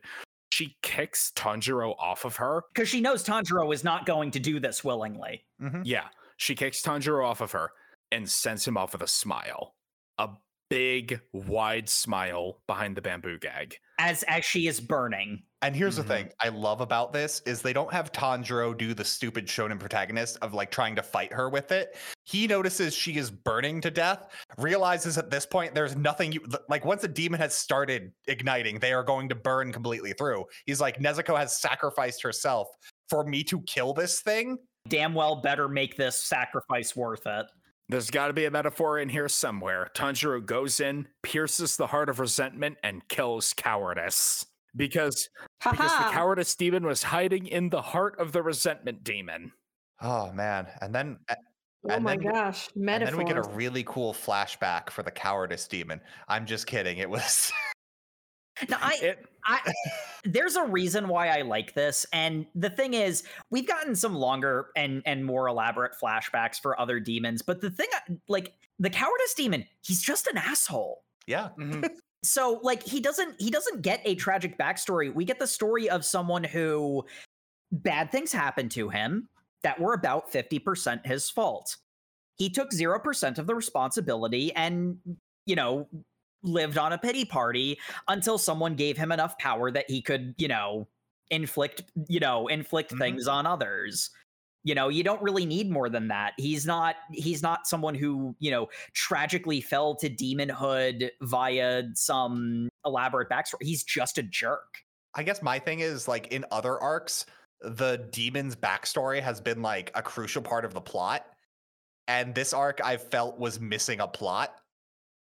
She kicks Tanjiro off of her. Because she knows Tanjiro is not going to do this willingly. Mhm. Yeah, she kicks Tanjiro off of her and sends him off with a smile. A big, wide smile behind the bamboo gag. As as she is burning. And here's Mhm. the thing I love about this is they don't have Tanjiro do the stupid shonen protagonist of like trying to fight her with it. He notices she is burning to death, realizes at this point there's nothing you like once a demon has started igniting, they are going to burn completely through. He's like Nezuko has sacrificed herself for me to kill this thing. Damn well better make this sacrifice worth it. There's got to be a metaphor in here somewhere. Tanjiro goes in, pierces the heart of resentment, and kills cowardice. Because because the Haha. cowardice demon was hiding in the heart of the resentment demon. Oh man. And then a- Oh my then we- gosh. and then we get a really cool flashback for the cowardice demon. I'm just kidding. It was <laughs> Now I It I, <laughs> there's a reason why I like this, and the thing is, we've gotten some longer and and more elaborate flashbacks for other demons, but the thing, like the cowardice demon, he's just an asshole. yeah. mhm. So like he doesn't he doesn't get a tragic backstory. We get the story of someone who bad things happened to him that were about fifty percent his fault. he took 0% of the responsibility and, you know, lived on a pity party until someone gave him enough power that he could, you know, inflict, you know, inflict Mhm. things on others. You know, you don't really need more than that. He's not he's not someone who, you know, tragically fell to demonhood via some elaborate backstory. He's just a jerk. I guess my thing is like in other arcs, the demon's backstory has been like a crucial part of the plot. And this arc I felt was missing a plot.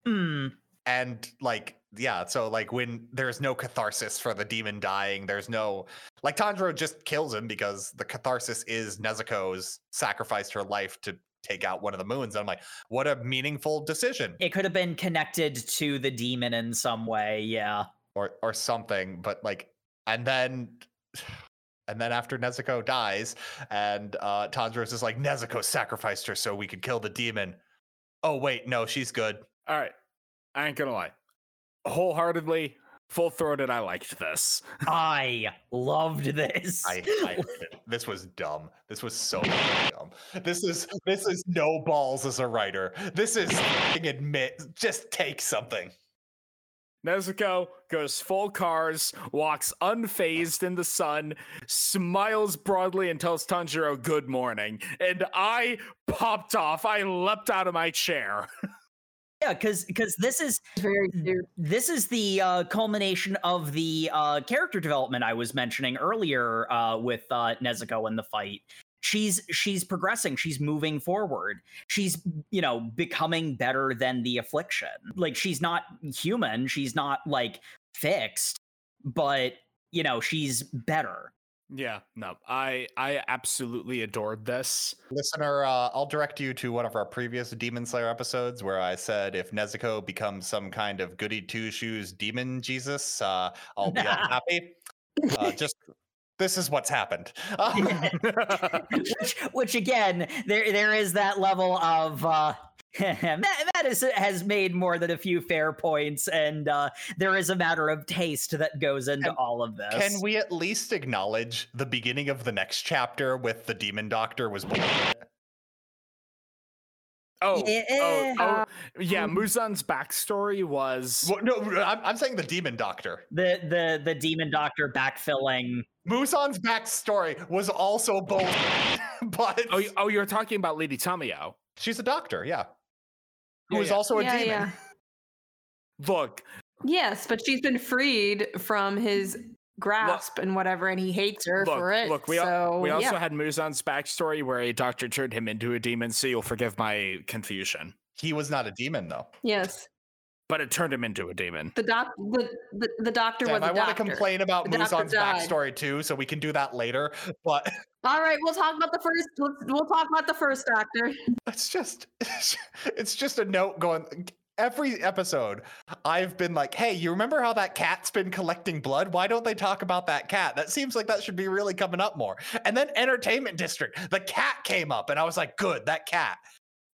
Hmm. And like, yeah, so like when there's no catharsis for the demon dying, there's no like Tanjiro just kills him because the catharsis is Nezuko's sacrificed her life to take out one of the moons. And I'm like, what a meaningful decision. It could have been connected to the demon in some way, yeah. or or something but like and then and then after Nezuko dies and uh Tanjiro's is like Nezuko sacrificed her so we could kill the demon oh wait no she's good All right. I ain't gonna lie. Wholeheartedly, full throated, I liked this. I loved this. I, I this was dumb this was so dumb this is this is no balls as a writer this is admit just take something Nezuko goes full cars, walks unfazed in the sun, smiles broadly, and tells Tanjiro good morning. And I popped off. I leapt out of my chair. <laughs> yeah, because because this is very this is the uh, culmination of the uh, character development I was mentioning earlier uh, with uh, Nezuko in the fight. She's she's progressing. She's moving forward. She's you know becoming better than the affliction. Like she's not human. She's not like fixed, but you know she's better. Yeah, no, I I absolutely adored this. Listener, uh, I'll direct you to one of our previous Demon Slayer episodes where I said if Nezuko becomes some kind of goody two shoes demon Jesus, uh, I'll be unhappy. Uh, <laughs> just this is what's happened. <laughs> <laughs> Which, which again, there there is that level of uh, <laughs> Matt, Matt is, has made more than a few fair points, and uh, there is a matter of taste that goes into Can- all of this. Can we at least acknowledge the beginning of the next chapter with the demon doctor was bullshit? <laughs> oh, Yeah. oh, oh, yeah. um, Muzan's backstory was Well, no, I'm, I'm saying the demon doctor. the the the demon doctor backfilling? Muzan's backstory was also bullshit, <laughs> but oh, you- oh, you're talking about Lady Tamayo. she's a doctor, yeah, who Yeah, is yeah. also a yeah, demon. yeah. Look, Yes, but she's been freed from his grasp and whatever, and he hates her look, for it. look. We al- so, we also had Muzan's backstory where a doctor turned him into a demon. So you'll forgive my confusion, He was not a demon though. yes. But it turned him into a demon. The doc, the, the, the doctor Sam, was a I want to complain about The doctor backstory too, so we can do that later. <laughs> But All right, we'll talk about the first. Let's, we'll talk about the first doctor. <laughs> it's just <laughs> it's just a note going every episode i've been like hey you remember how that cat's been collecting blood why don't they talk about that cat that seems like that should be really coming up more and then entertainment district the cat came up and i was like good that cat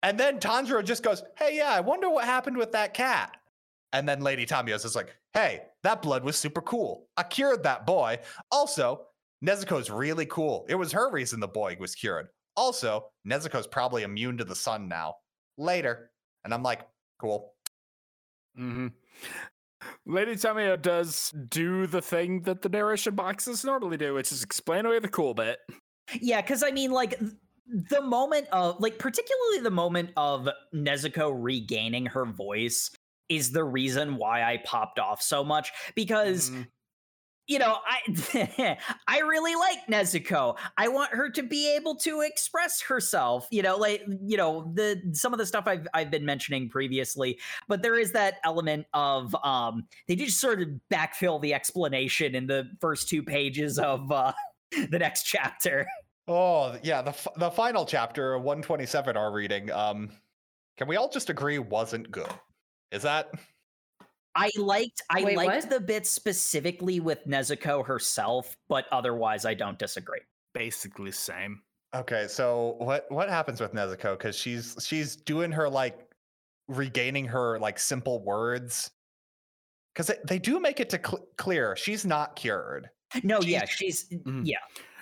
and then tanjiro just goes hey yeah i wonder what happened with that cat and then lady tamayo's is like hey that blood was super cool. I cured that boy. Also nezuko's really cool. It was her reason the boy was cured. Also nezuko's probably immune to the sun now. Later. And i'm like cool. Hmm Lady Tamayo does do the thing that the narration boxes normally do, which is explain away the cool bit. Yeah, because I mean, like the moment of like particularly the moment of Nezuko regaining her voice is the reason why I popped off so much because Mhm. you know, I <laughs> I really like Nezuko. I want her to be able to express herself. You know, like you know the some of the stuff I've I've been mentioning previously, but there is that element of um they just sort of backfill the explanation in the first two pages of uh <laughs> the next chapter. oh yeah the, f- the final chapter 127 our reading um can we all just agree wasn't good is that I liked I Wait, liked what? the bit specifically with Nezuko herself, but otherwise I don't disagree. Basically, same. okay so what what happens with nezuko because she's she's doing her like regaining her like simple words because they, they do make it to cl- clear she's not cured No, She's- yeah, she's Mhm. yeah.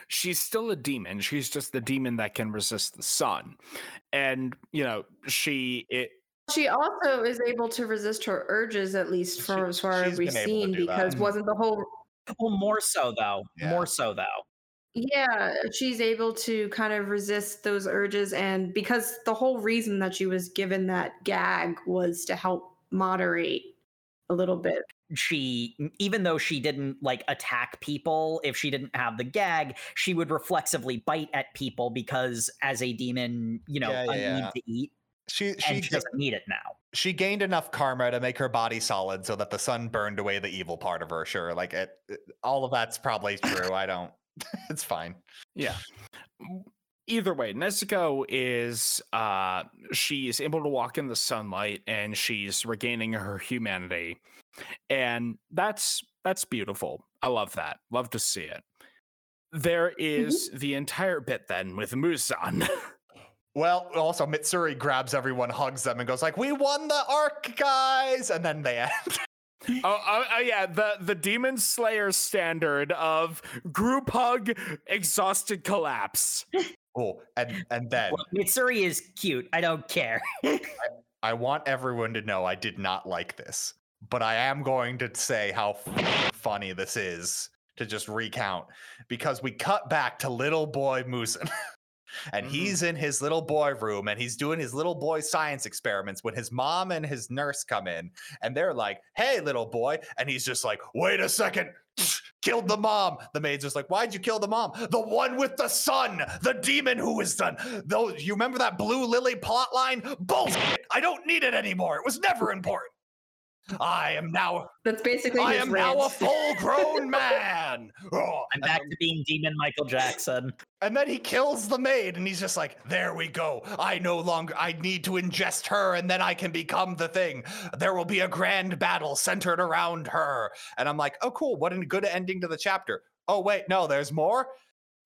she's still a demon. She's just the demon that can resist the sun. And, you know, she it She also is able to resist her urges, at least She- for as far as we've been able to seen, do that. because wasn't the whole Well, more so though. Yeah. More so though. Yeah, she's able to kind of resist those urges. And because the whole reason that she was given that gag was to help moderate a little bit. She, even though she didn't like attack people, if she didn't have the gag, she would reflexively bite at people because as a demon, you know, Yeah, yeah, I yeah. need to eat, She and she she doesn't need it now. she gained enough karma to make her body solid so that the sun burned away the evil part of her. Sure, like it, it- all of that's probably true. I don't. <laughs> it's fine. Yeah. Either way, Nezuko is uh she's able to walk in the sunlight and she's regaining her humanity. And that's that's beautiful. I love that. Love to see it. There is the entire bit then with Muzan. <laughs> Well, also Mitsuri grabs everyone, hugs them, and goes like, "We won the arc, guys!" And then they <laughs> end. oh, oh, oh yeah, the the Demon Slayer standard of group hug, exhausted collapse. oh, and and then Well, Mitsuri is cute. I don't care. <laughs> I want everyone to know I did not like this, but I am going to say how f- funny this is to just recount because we cut back to little boy Muzan. <laughs> And Mhm. he's in his little boy room and he's doing his little boy science experiments when his mom and his nurse come in and they're like, Hey, little boy. And he's just like, Wait a second. <sniffs> Killed the mom. The maid's just like, Why'd you kill the mom? The one with the son the demon who was done. Though you remember that blue lily plot line? Bullshit. I don't need it anymore. It was never important. I am now That's basically I his am now a full <laughs> grown man. Oh, I'm and back then- to being demon Michael Jackson. and then he kills the maid, and he's just like, "There we go. I no longer. I need to ingest her, and then I can become the thing. There will be a grand battle centered around her." And I'm like, "Oh, cool. What a good ending to the chapter." Oh wait, no, there's more.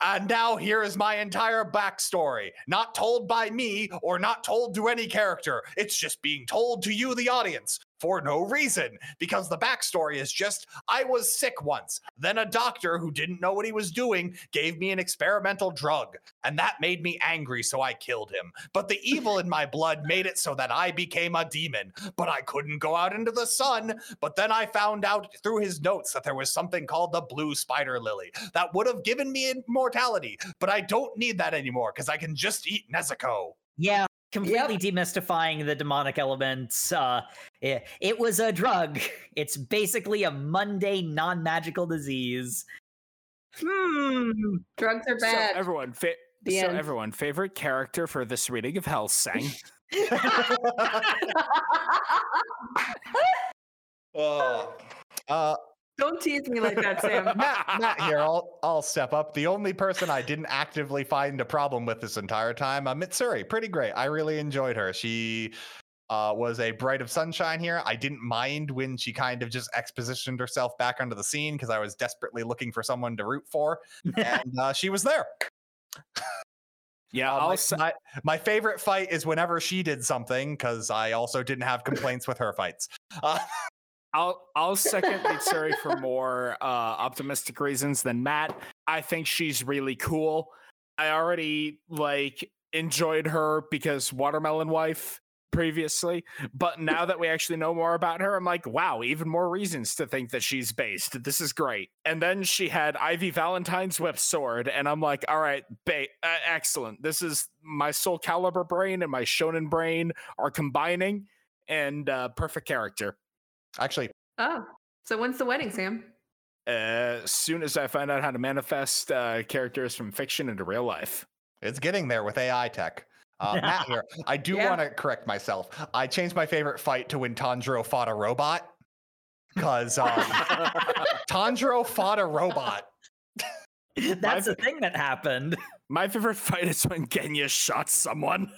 And now here is my entire backstory, not told by me or not told to any character. It's just being told to you, the audience, for no reason. Because the backstory is just I was sick once. Then a doctor who didn't know what he was doing gave me an experimental drug, and that made me angry, so I killed him. But the evil in my blood made it so that I became a demon. But I couldn't go out into the sun. But then I found out through his notes that there was something called the blue spider lily that would have given me immortality. But I don't need that anymore because I can just eat Nezuko. Yeah, completely demystifying the demonic elements. Uh, it, it was a drug. It's basically a mundane, non-magical disease. Hmm. Drugs are bad. So bad. everyone, fa- The so end. everyone, favorite character for this reading of Hellsing. Oh. <laughs> <laughs> Uh, Don't tease me like that, Sam. <laughs> Matt, Matt here. I'll I'll step up. The only person I didn't actively find a problem with this entire time, uh, Mitsuri. Pretty great. I really enjoyed her. She uh, was a bright of sunshine here. I didn't mind when she kind of just expositioned herself back onto the scene because I was desperately looking for someone to root for, <laughs> and uh, she was there. Yeah, Uh, I'll my, s- my, my favorite fight is whenever she did something because I also didn't have complaints with her fights. <laughs> I'll I'll second Mitsuri for <laughs> more uh, optimistic reasons than Matt. I think she's really cool. I already like enjoyed her because Watermelon Wife previously, but now that we actually know more about her, I'm like, wow, even more reasons to think that she's based. This is great. And then she had Ivy Valentine's whip sword, and I'm like, all right, ba- uh, excellent. This is my Soulcalibur brain and my Shonen brain are combining, and uh, perfect character. Actually, oh, so when's the wedding, Sam? as soon as I find out how to manifest uh, characters from fiction into real life. It's getting there with AI tech. Uh, <laughs> Matt here. I do Yeah. want to correct myself. I changed my favorite fight to when Tanjiro fought a robot. Because um, <laughs> Tanjiro fought a robot. <laughs> That's the thing that happened. My favorite fight is when Genya shot someone.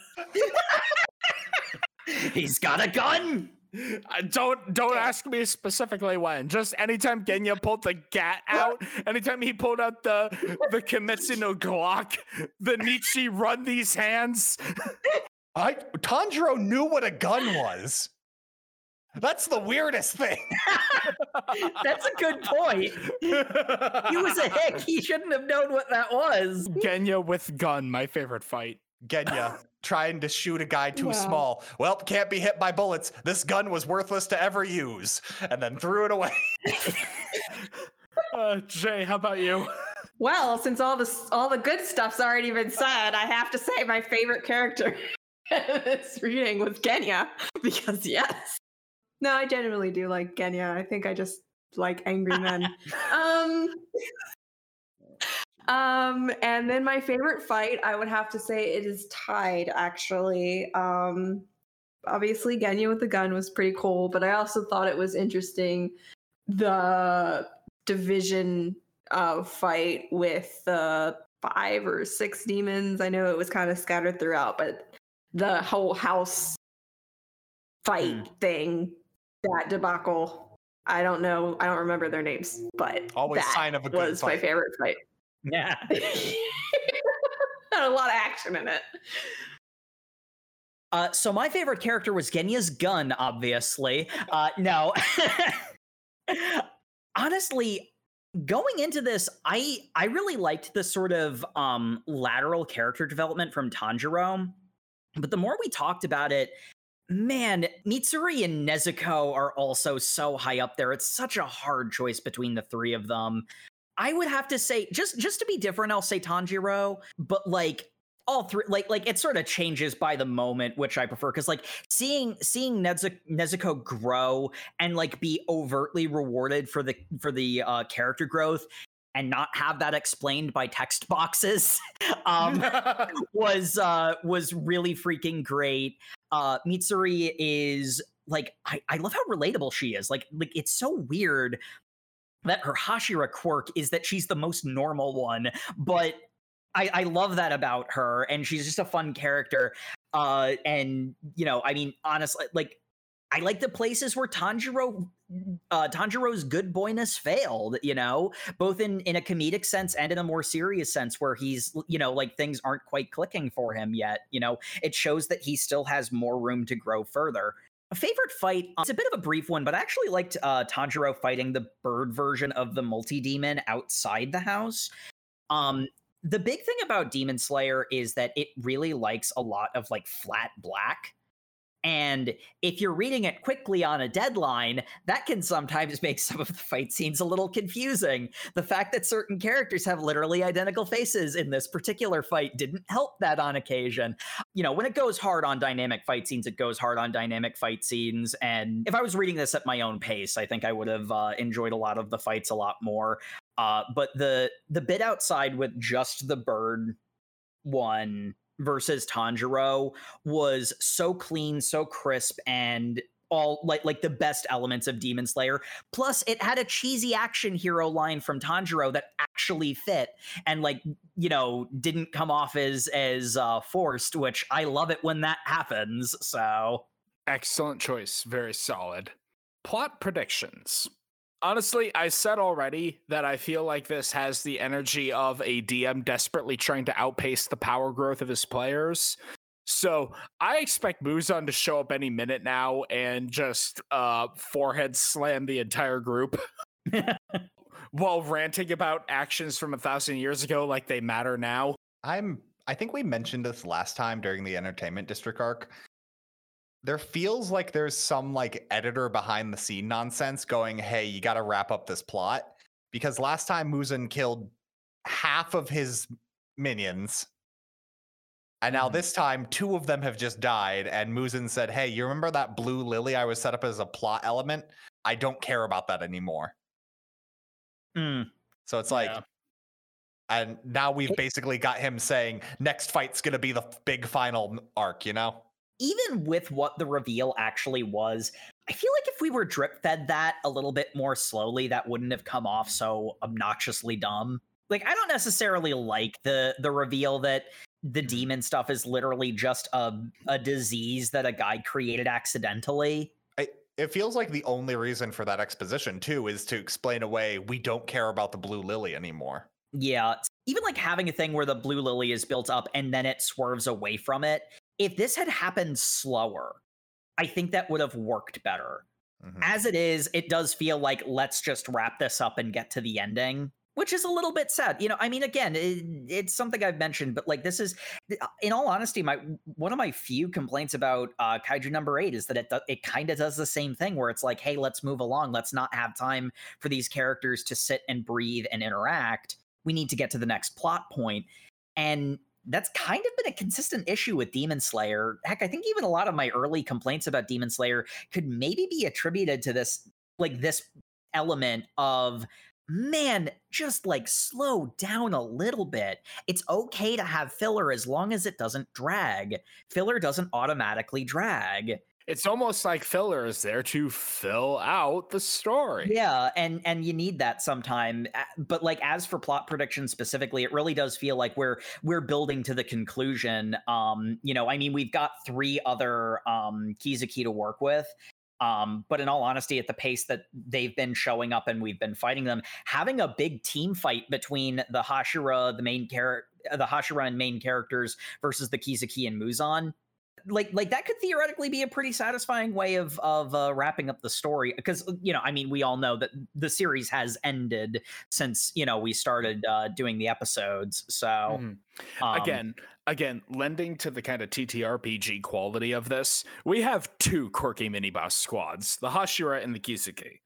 He's got a gun. Uh, don't don't ask me specifically when. Just anytime Genya pulled the gat out, anytime he pulled out the the Kimetsu no Glock, the Nietzsche run these hands. I Tanjiro knew what a gun was. That's the weirdest thing. <laughs> That's a good point. He was a hick. He shouldn't have known what that was. Genya with gun, my favorite fight. Genya trying to shoot a guy too Wow. small. Well, can't be hit by bullets. This gun was worthless to ever use, and then threw it away. <laughs> Uh, Jay, how about you? Well, since all this all the good stuff's already been said, I have to say my favorite character <laughs> in this reading was Genya because yes. No, I genuinely do like Genya. I think I just like angry men. <laughs> um um and then my favorite fight, I would have to say it is tied actually. Um obviously Genya with the gun was pretty cool, but I also thought it was interesting the division uh, fight with the five or six demons. I know it was kind of scattered throughout, but the whole house fight thing, that debacle. I don't know. I don't remember their names, but Always that sign of a good was my favorite fight. Yeah. <laughs> Had a lot of action in it. Uh, so my favorite character was Genya's gun, obviously. Uh, no, <laughs> honestly, going into this, I I really liked the sort of um, lateral character development from Tanjiro. But the more we talked about it, man, Mitsuri and Nezuko are also so high up there. It's such a hard choice between the three of them. I would have to say, just just to be different, I'll say Tanjiro. But like all three like like it sort of changes by the moment which i prefer because like seeing seeing Nezu- nezuko grow and like be overtly rewarded for the for the uh character growth and not have that explained by text boxes <laughs> um <laughs> was uh was really freaking great uh mitsuri is like I, I love how relatable she is like like it's so weird that her hashira quirk is that she's the most normal one but I, I love that about her, and she's just a fun character. Uh, and you know, I mean, honestly, like I like the places where Tanjiro, uh, Tanjiro's good boyness failed. You know, both in in a comedic sense and in a more serious sense, where he's you know like things aren't quite clicking for him yet. You know, it shows that he still has more room to grow further. A favorite fight, uh, it's a bit of a brief one, but I actually liked uh, Tanjiro fighting the bird version of the multi demon outside the house. Um, the big thing about Demon Slayer is that it really likes a lot of like flat black. And if you're reading it quickly on a deadline, that can sometimes <laughs> make some of the fight scenes a little confusing. The fact that certain characters have literally identical faces in this particular fight didn't help that on occasion. You know, when it goes hard on dynamic fight scenes, it goes hard on dynamic fight scenes. And if I was reading this at my own pace, I think I would have uh, enjoyed a lot of the fights a lot more. Uh, but the the bit outside with just the bird one versus Tanjiro was so clean, so crisp, and all like like the best elements of Demon Slayer. Plus, it had a cheesy action hero line from Tanjiro that actually fit and like you know didn't come off as as uh, forced, which I love it when that happens. So Excellent choice. Very solid. Plot predictions. Honestly, I said already that I feel like this has the energy of a DM desperately trying to outpace the power growth of his players. So I expect Muzan to show up any minute now and just uh, forehead slam the entire group <laughs> <laughs> while ranting about actions from a thousand years ago like they matter now. I'm I think we mentioned this last time during the entertainment district arc. There feels like there's some like editor behind the scene nonsense going, "Hey, you got to wrap up this plot." Because last time Muzan killed half of his minions. And now Mhm. this time two of them have just died and Muzan said, "Hey, you remember that blue lily I was set up as a plot element? I don't care about that anymore." mm, So it's like Yeah. and now we've basically got him saying next fight's going to be the big final arc, you know? Even with what the reveal actually was, I feel like if we were drip fed that a little bit more slowly, that wouldn't have come off so obnoxiously dumb. Like I don't necessarily like the the reveal that the mm-hmm. demon stuff is literally just a a disease that a guy created accidentally. I, it feels like the only reason for that exposition too is to explain away we don't care about the blue lily anymore. Yeah, even like having a thing where the blue lily is built up and then it swerves away from it. If this had happened slower, I think that would have worked better. Mhm. as it is, it does feel like let's just wrap this up and get to the ending, which is a little bit sad. You know, I mean, again, it, it's something I've mentioned, but like this is, uh, in all honesty, my one of my few complaints about uh, Kaiju number eight is that it do, it kind of does the same thing where it's like, hey, let's move along. Let's not have time for these characters to sit and breathe and interact. We need to get to the next plot point, and that's kind of been a consistent issue with Demon Slayer. Heck, I think even a lot of my early complaints about Demon Slayer could maybe be attributed to this like this element of man just like slow down a little bit. It's okay to have filler as long as it doesn't drag. Filler doesn't automatically drag It's almost like filler is there to fill out the story. yeah and and you need that sometime but like as for plot prediction specifically it really does feel like we're we're building to the conclusion um you know i mean we've got three other um kizuki to work with um but in all honesty at the pace that they've been showing up and we've been fighting them having a big team fight between the hashira the main character the hashira and main characters versus the kizuki and muzan like like that could theoretically be a pretty satisfying way of of uh, wrapping up the story because you know i mean we all know that the series has ended since you know we started uh, doing the episodes so Mhm. um, again, again, lending to the kind of TTRPG quality of this, we have two quirky mini boss squads: the Hashira and the Kizuki.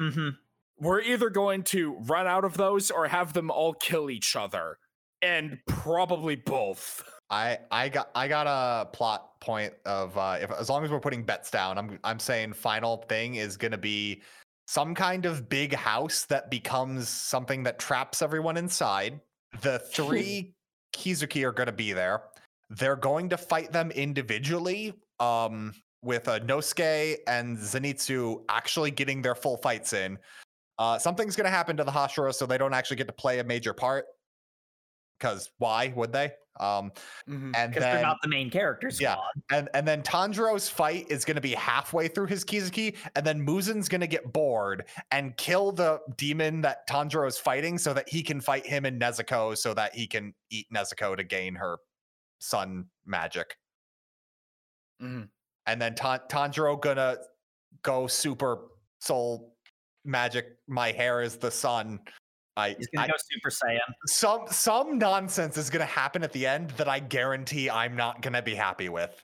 mhm. We're either going to run out of those or have them all kill each other, and probably both. I I got I got a plot point of uh if as long as we're putting bets down, I'm I'm saying final thing is gonna be some kind of big house that becomes something that traps everyone inside. The <laughs> three Kizuki are gonna be there. They're going to fight them individually. Um with uh, Nosuke and Zenitsu actually getting their full fights in. Uh, something's going to happen to the Hashira, so they don't actually get to play a major part. Because why would they? Um, and because then they're not the main characters yeah. and and then Tanjiro's fight is going to be halfway through his Kizuki, and then Muzan's going to get bored and kill the demon that Tanjiro's fighting, so that he can fight him in Nezuko, so that he can eat Nezuko to gain her sun magic. Mhm. And then Tan- Tanjiro gonna go super soul magic. My hair is the sun. I, he's gonna I go super saiyan some some nonsense is gonna happen at the end that I guarantee I'm not gonna be happy with.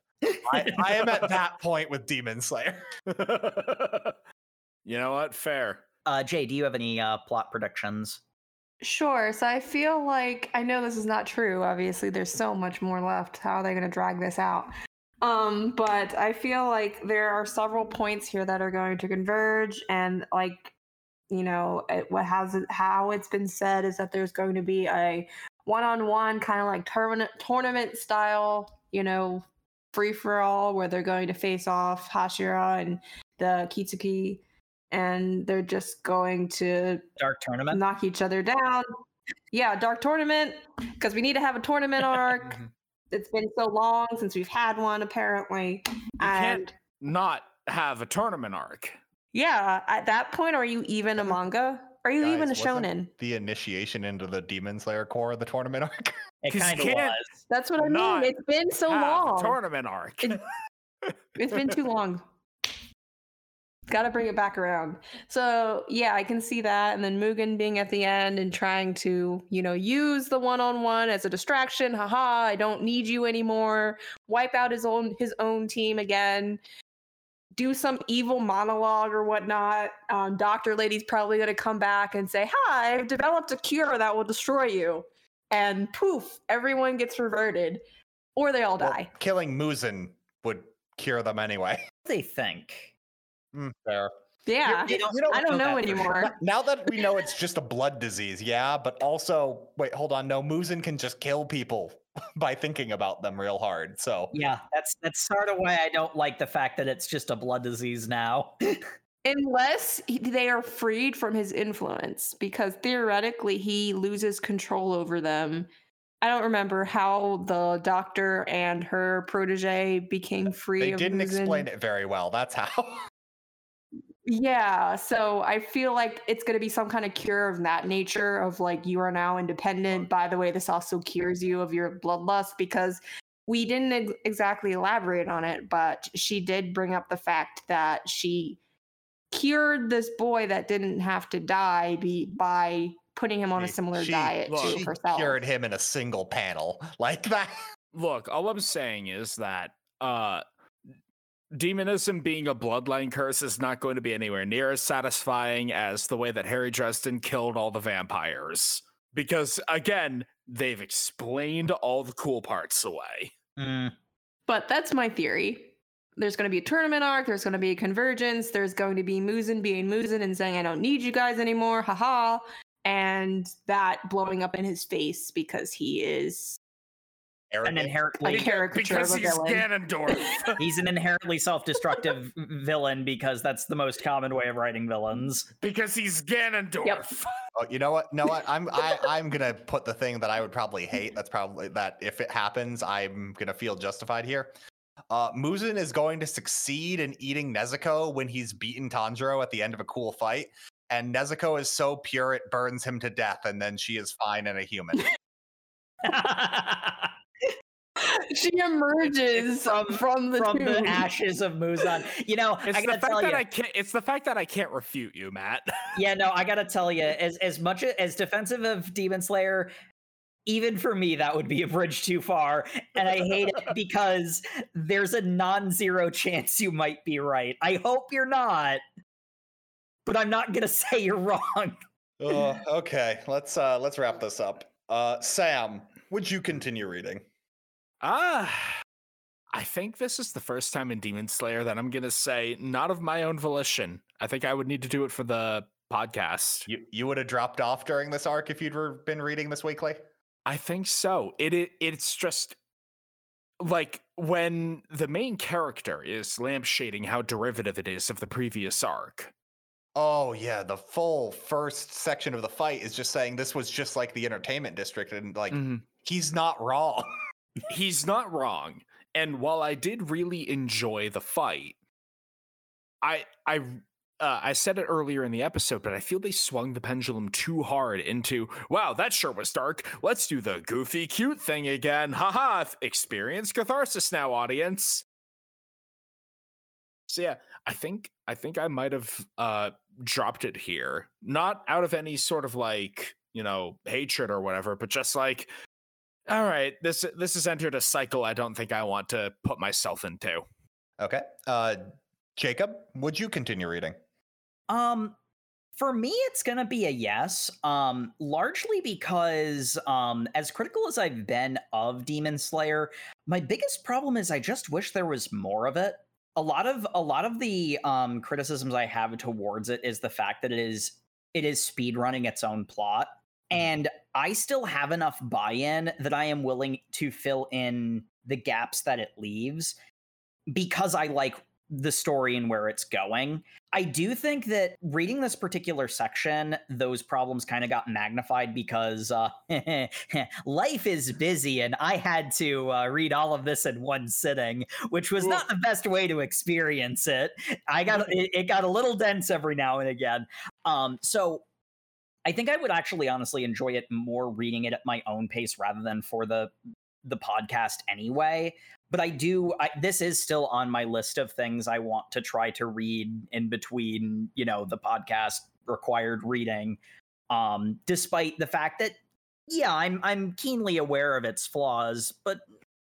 I, I am at that <laughs> point with Demon Slayer. <laughs> you know what? Fair. uh jay do you have any uh plot predictions Sure. So I feel like I know this is not true. Obviously, there's so much more left. How are they going to drag this out? Um, but I feel like there are several points here that are going to converge, and like, you know, it, what has how it's been said is that there's going to be a one-on-one kind of like tournament tournament style, you know, free for all where they're going to face off Hashira and the Kizuki, and they're just going to dark tournament knock each other down. Yeah, dark tournament because we need to have a tournament arc. Mhm. it's been so long since we've had one, apparently. And can't- Not have a tournament arc. Yeah, at that point, are you even a manga? Are you even a shonen? The initiation into the Demon Slayer Corps of the tournament arc. <laughs> it 'Cause you kind of was That's what I mean. It's been so long. tournament arc. It- <laughs> It's been too long. Got to bring it back around. So yeah, I can see that, and then Mugen being at the end and trying to, you know, use the one-on-one as a distraction. Haha, I don't need you anymore. Wipe out his own his own team again. Do some evil monologue or whatnot. Um, Doctor Lady's probably going to come back and say, "Hi, I've developed a cure that will destroy you," and poof, everyone gets reverted, or they all Well, die. killing Muzan would cure them anyway. <laughs> they think Mm, fair. Yeah, you don't- you don't I don't know that for anymore. N- Now that we know it's just a blood disease, yeah, but also wait, hold on. No, Muzan can just kill people <laughs> by thinking about them real hard. So yeah that's that's sort of why i don't like the fact that it's just a blood disease now <laughs> unless he- they are freed from his influence because theoretically he loses control over them i don't remember how the doctor and her protege became free they of didn't Muzan. explain it very well. That's how. <laughs> yeah so i feel like it's going to be some kind of cure of that nature of like you are now independent by the way this also cures you of your bloodlust because we didn't ex- exactly elaborate on it but she did bring up the fact that she cured this boy that didn't have to die be, by putting him on a similar she- diet look, to She herself. cured him in a single panel <laughs> like that. Look, all I'm saying is that uh demonism being a bloodline curse is not going to be anywhere near as satisfying as the way that Harry Dresden killed all the vampires. Because again, they've explained all the cool parts away. Mm. But that's my theory. There's going to be a tournament arc. There's going to be a convergence. There's going to be Muzan being Muzan and saying, I don't need you guys anymore. Haha. And that blowing up in his face because he is An Arrogant. a inherently caricature Because he's. Ganondorf. <laughs> <laughs> he's an inherently self-destructive <laughs> villain because that's the most common way of writing villains. because he's Ganondorf. Oh, you know what? You know what? I'm I, I'm gonna put the thing that I would probably hate. That's probably that if it happens, I'm gonna feel justified here. Uh, Muzan is going to succeed in eating Nezuko when he's beaten Tanjiro at the end of a cool fight, and Nezuko is so pure it burns him to death, and then she is fine and a human. <laughs> she emerges <laughs> From- from, the From the ashes of Muzan. You know, It's I the gotta fact tell that you. I can't it's the fact that I can't refute you, Matt. <laughs> yeah, no, I gotta tell you, as as much as defensive of Demon Slayer, even for me, that would be a bridge too far, and I hate it because there's a non-zero chance you might be right. I hope you're not, but I'm not gonna say you're wrong. Oh, okay, let's uh let's wrap this up. Uh, Sam, would you continue reading? Ah, I think this is the first time in Demon Slayer that I'm gonna say not of my own volition. I think I would need to do it for the podcast. You you would have dropped off during this arc if you'd been reading this weekly. I think so. It, it it's just like when the main character is lampshading how derivative it is of the previous arc. Oh yeah, the full first section of the fight is just saying this was just like the entertainment district, and like Mhm. he's not wrong. <laughs> He's not wrong. And while I did really enjoy the fight, I I uh, I said it earlier in the episode, but I feel they swung the pendulum too hard into, wow, that sure was dark. Let's do the goofy, cute thing again. Haha, experience catharsis now, audience. So yeah, I think I think I might have uh dropped it here. Not out of any sort of like, you know, hatred or whatever, but just like all right, this this has entered a cycle I don't think I want to put myself into. Okay, uh, Jacob, would you continue reading? Um, for me, it's gonna be a yes. Um, largely because um, as critical as I've been of Demon Slayer, my biggest problem is I just wish there was more of it. A lot of a lot of the um criticisms I have towards it is the fact that it is it is speed running its own plot. And I still have enough buy-in that I am willing to fill in the gaps that it leaves because I like the story and where it's going. I do think that reading this particular section, those problems kind of got magnified because uh, <laughs> life is busy and I had to uh, read all of this in one sitting, which was not the best way to experience it. I got it, it got a little dense every now and again. Um, so I think I would actually honestly enjoy it more reading it at my own pace rather than for the the podcast anyway but I do. I, this is still on my list of things I want to try to read in between, you know, the podcast required reading. Um, despite the fact that, yeah, I'm I'm keenly aware of its flaws, but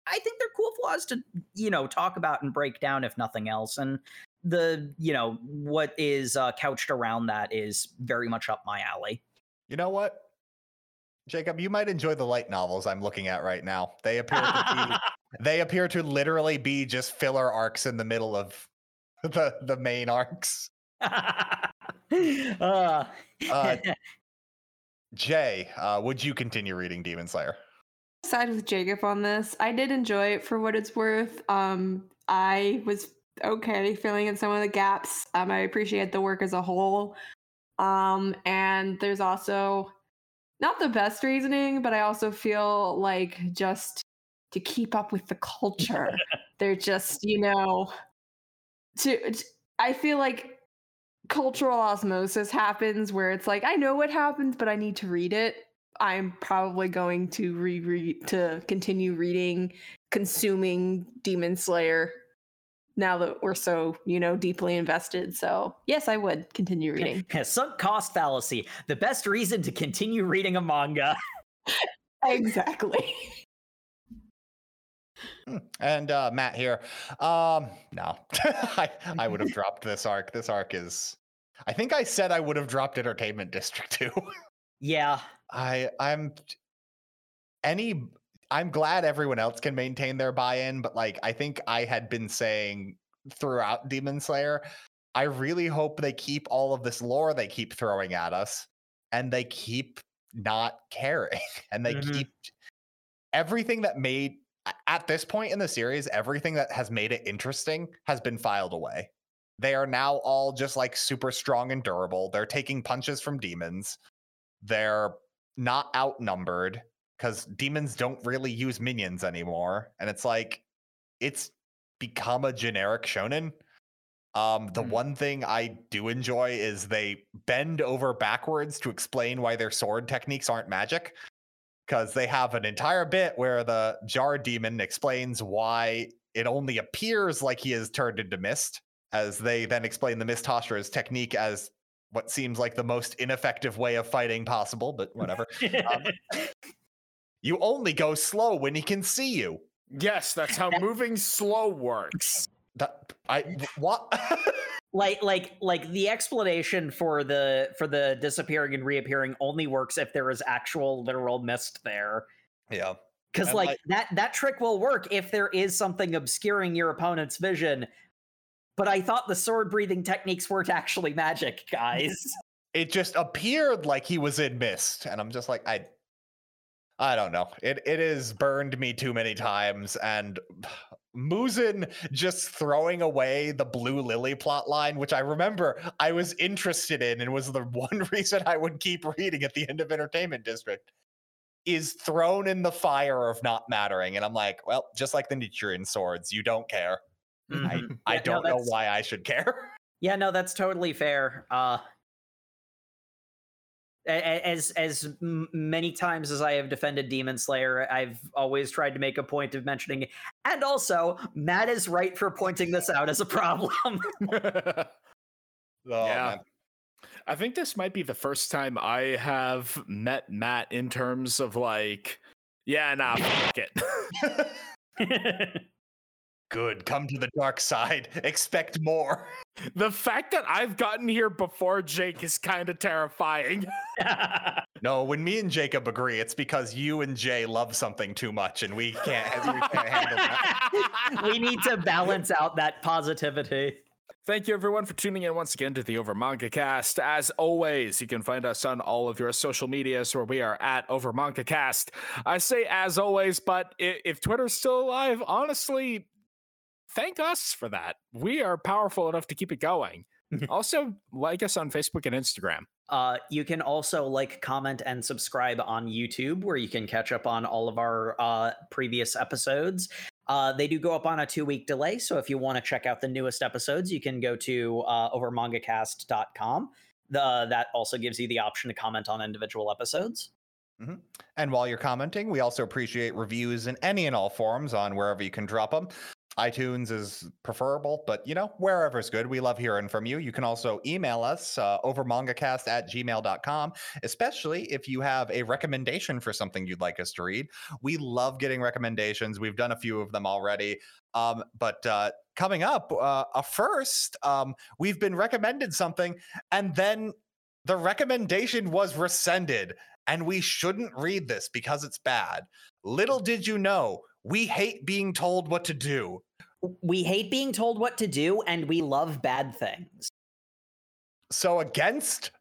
I think they're cool flaws to, you know, talk about and break down, if nothing else. And the, you know, what is uh, couched around that is very much up my alley. You know what, Jacob, you might enjoy the light novels I'm looking at right now. They appear to be <laughs> they appear to literally be just filler arcs in the middle of the the main arcs. <laughs> uh, Uh, <laughs> Jay, uh, would you continue reading Demon Slayer? side with Jacob on this. I did enjoy it for what it's worth. Um, I was okay filling in some of the gaps. Um, I appreciate the work as a whole. Um, and there's also not the best reasoning, but I also feel like just to keep up with the culture, <laughs> they're just you know, to t- I feel like cultural osmosis happens where it's like I know what happens, but I need to read it. I'm probably going to reread to continue reading, consuming Demon Slayer now that we're so, you know, deeply invested. So, yes, I would continue reading. <laughs> Sunk cost fallacy. The best reason to continue reading a manga. <laughs> exactly. Hmm, And uh, Matt here. Um, no, <laughs> I, I would have dropped this arc. This arc is. I think I said I would have dropped Entertainment District too. Yeah. I I'm any I'm glad everyone else can maintain their buy-in, but like I think I had been saying throughout Demon Slayer, I really hope they keep all of this lore they keep throwing at us and they keep not caring <laughs> and they Mhm. keep everything that made at this point in the series, everything that has made it interesting has been filed away. They are now all just like super strong and durable. They're taking punches from demons. They're not outnumbered because demons don't really use minions anymore. And it's like, it's become a generic shonen. Um, the Hmm. one thing I do enjoy is they bend over backwards to explain why their sword techniques aren't magic. Because they have an entire bit where the jar demon explains why it only appears like he is turned into mist, as they then explain the Mist technique as what seems like the most ineffective way of fighting possible, but whatever. <laughs> <laughs> you only go slow when he can see you. Yes, that's how moving slow works. That I what? <laughs> like like like the explanation for the for the disappearing and reappearing only works if there is actual literal mist there. yeah. Because like, like- that that trick will work if there is something obscuring your opponent's vision. But I thought the sword breathing techniques weren't actually magic, guys. It just appeared like he was in mist, and I'm just like, I I don't know. It it has burned me too many times, and <sighs> Muzan just throwing away the Blue Lily plot line, which I remember I was interested in and was the <laughs> one reason I would keep reading at the end of Entertainment District, is thrown in the fire of not mattering. And I'm like, well, just like the Nichirin swords, you don't care. I, Mhm. I Yeah, no, don't know why I should care. <laughs> Yeah, no, that's totally fair. Uh as as many times as I have defended Demon Slayer, I've always tried to make a point of mentioning. And also, Matt is right for pointing this out as a problem. <laughs> <laughs> Oh, Yeah. man. I think this might be the first time I have met Matt in terms of like, yeah, nah, fuck it. <laughs> Good. Come to the dark side. <laughs> Expect more. <laughs> the fact that I've gotten here before Jake is kind of terrifying. <laughs> No, when me and Jacob agree, it's because you and Jay love something too much, and we can't. We can't handle that. we need to balance out that positivity. Thank you everyone for tuning in once again to the Over Manga Cast. As always, you can find us on all of your social medias where we are at Over Manga Cast. I say as always, but if Twitter's still alive, honestly, thank us for that. We are powerful enough to keep it going. <laughs> also, like us on Facebook and Instagram. Uh, you can also like, comment, and subscribe on YouTube, where you can catch up on all of our uh, previous episodes. Uh, they do go up on a two week delay, so if you want to check out the newest episodes, you can go to uh, overmangacast.com. The, that also gives you the option to comment on individual episodes. And while you're commenting, we also appreciate reviews in any and all forms on wherever you can drop them. iTunes is preferable, but you know, wherever is good. We love hearing from you. You can also email us uh, over mangacast at gmail.com, especially if you have a recommendation for something you'd like us to read. We love getting recommendations. We've done a few of them already. Um, but uh, coming up, uh, a first, um, we've been recommended something, and then the recommendation was rescinded and we shouldn't read this because it's bad. Little did you know, we hate being told what to do. We hate being told what to do, and we love bad things. So, against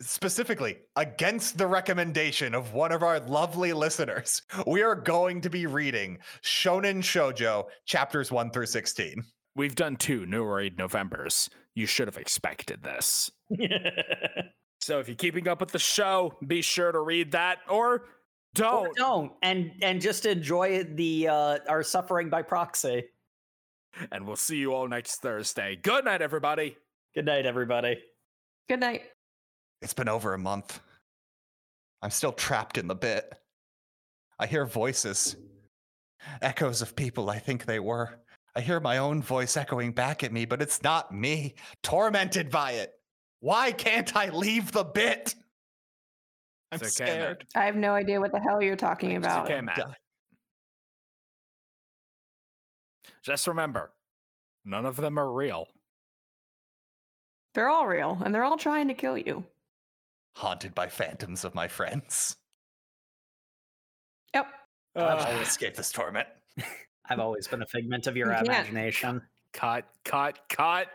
specifically against the recommendation of one of our lovely listeners, <laughs> we are going to be reading Shonen Shoujo chapters 1 through 16. We've done two New Read Novembers. You should have expected this. <laughs> So if you're keeping up with the show, be sure to read that or Or don't. don't, and and just enjoy the uh, our suffering by proxy. And we'll see you all next Thursday. Good night, everybody. Good night, everybody. Good night. It's been over a month. I'm still trapped in the bit. I hear voices, echoes of people I think they were. I hear my own voice echoing back at me, but it's not me. Tormented by it. Why can't I leave the bit? I'm It's okay, man. scared. I have no idea what the hell you're talking It's about. okay, Matt. Just remember, none of them are real. They're all real, and they're all trying to kill you. Haunted by phantoms of my friends. Yep. I Ugh. will escape this torment. <laughs> I've always been a figment of your You can't. imagination. cut, cut, cut.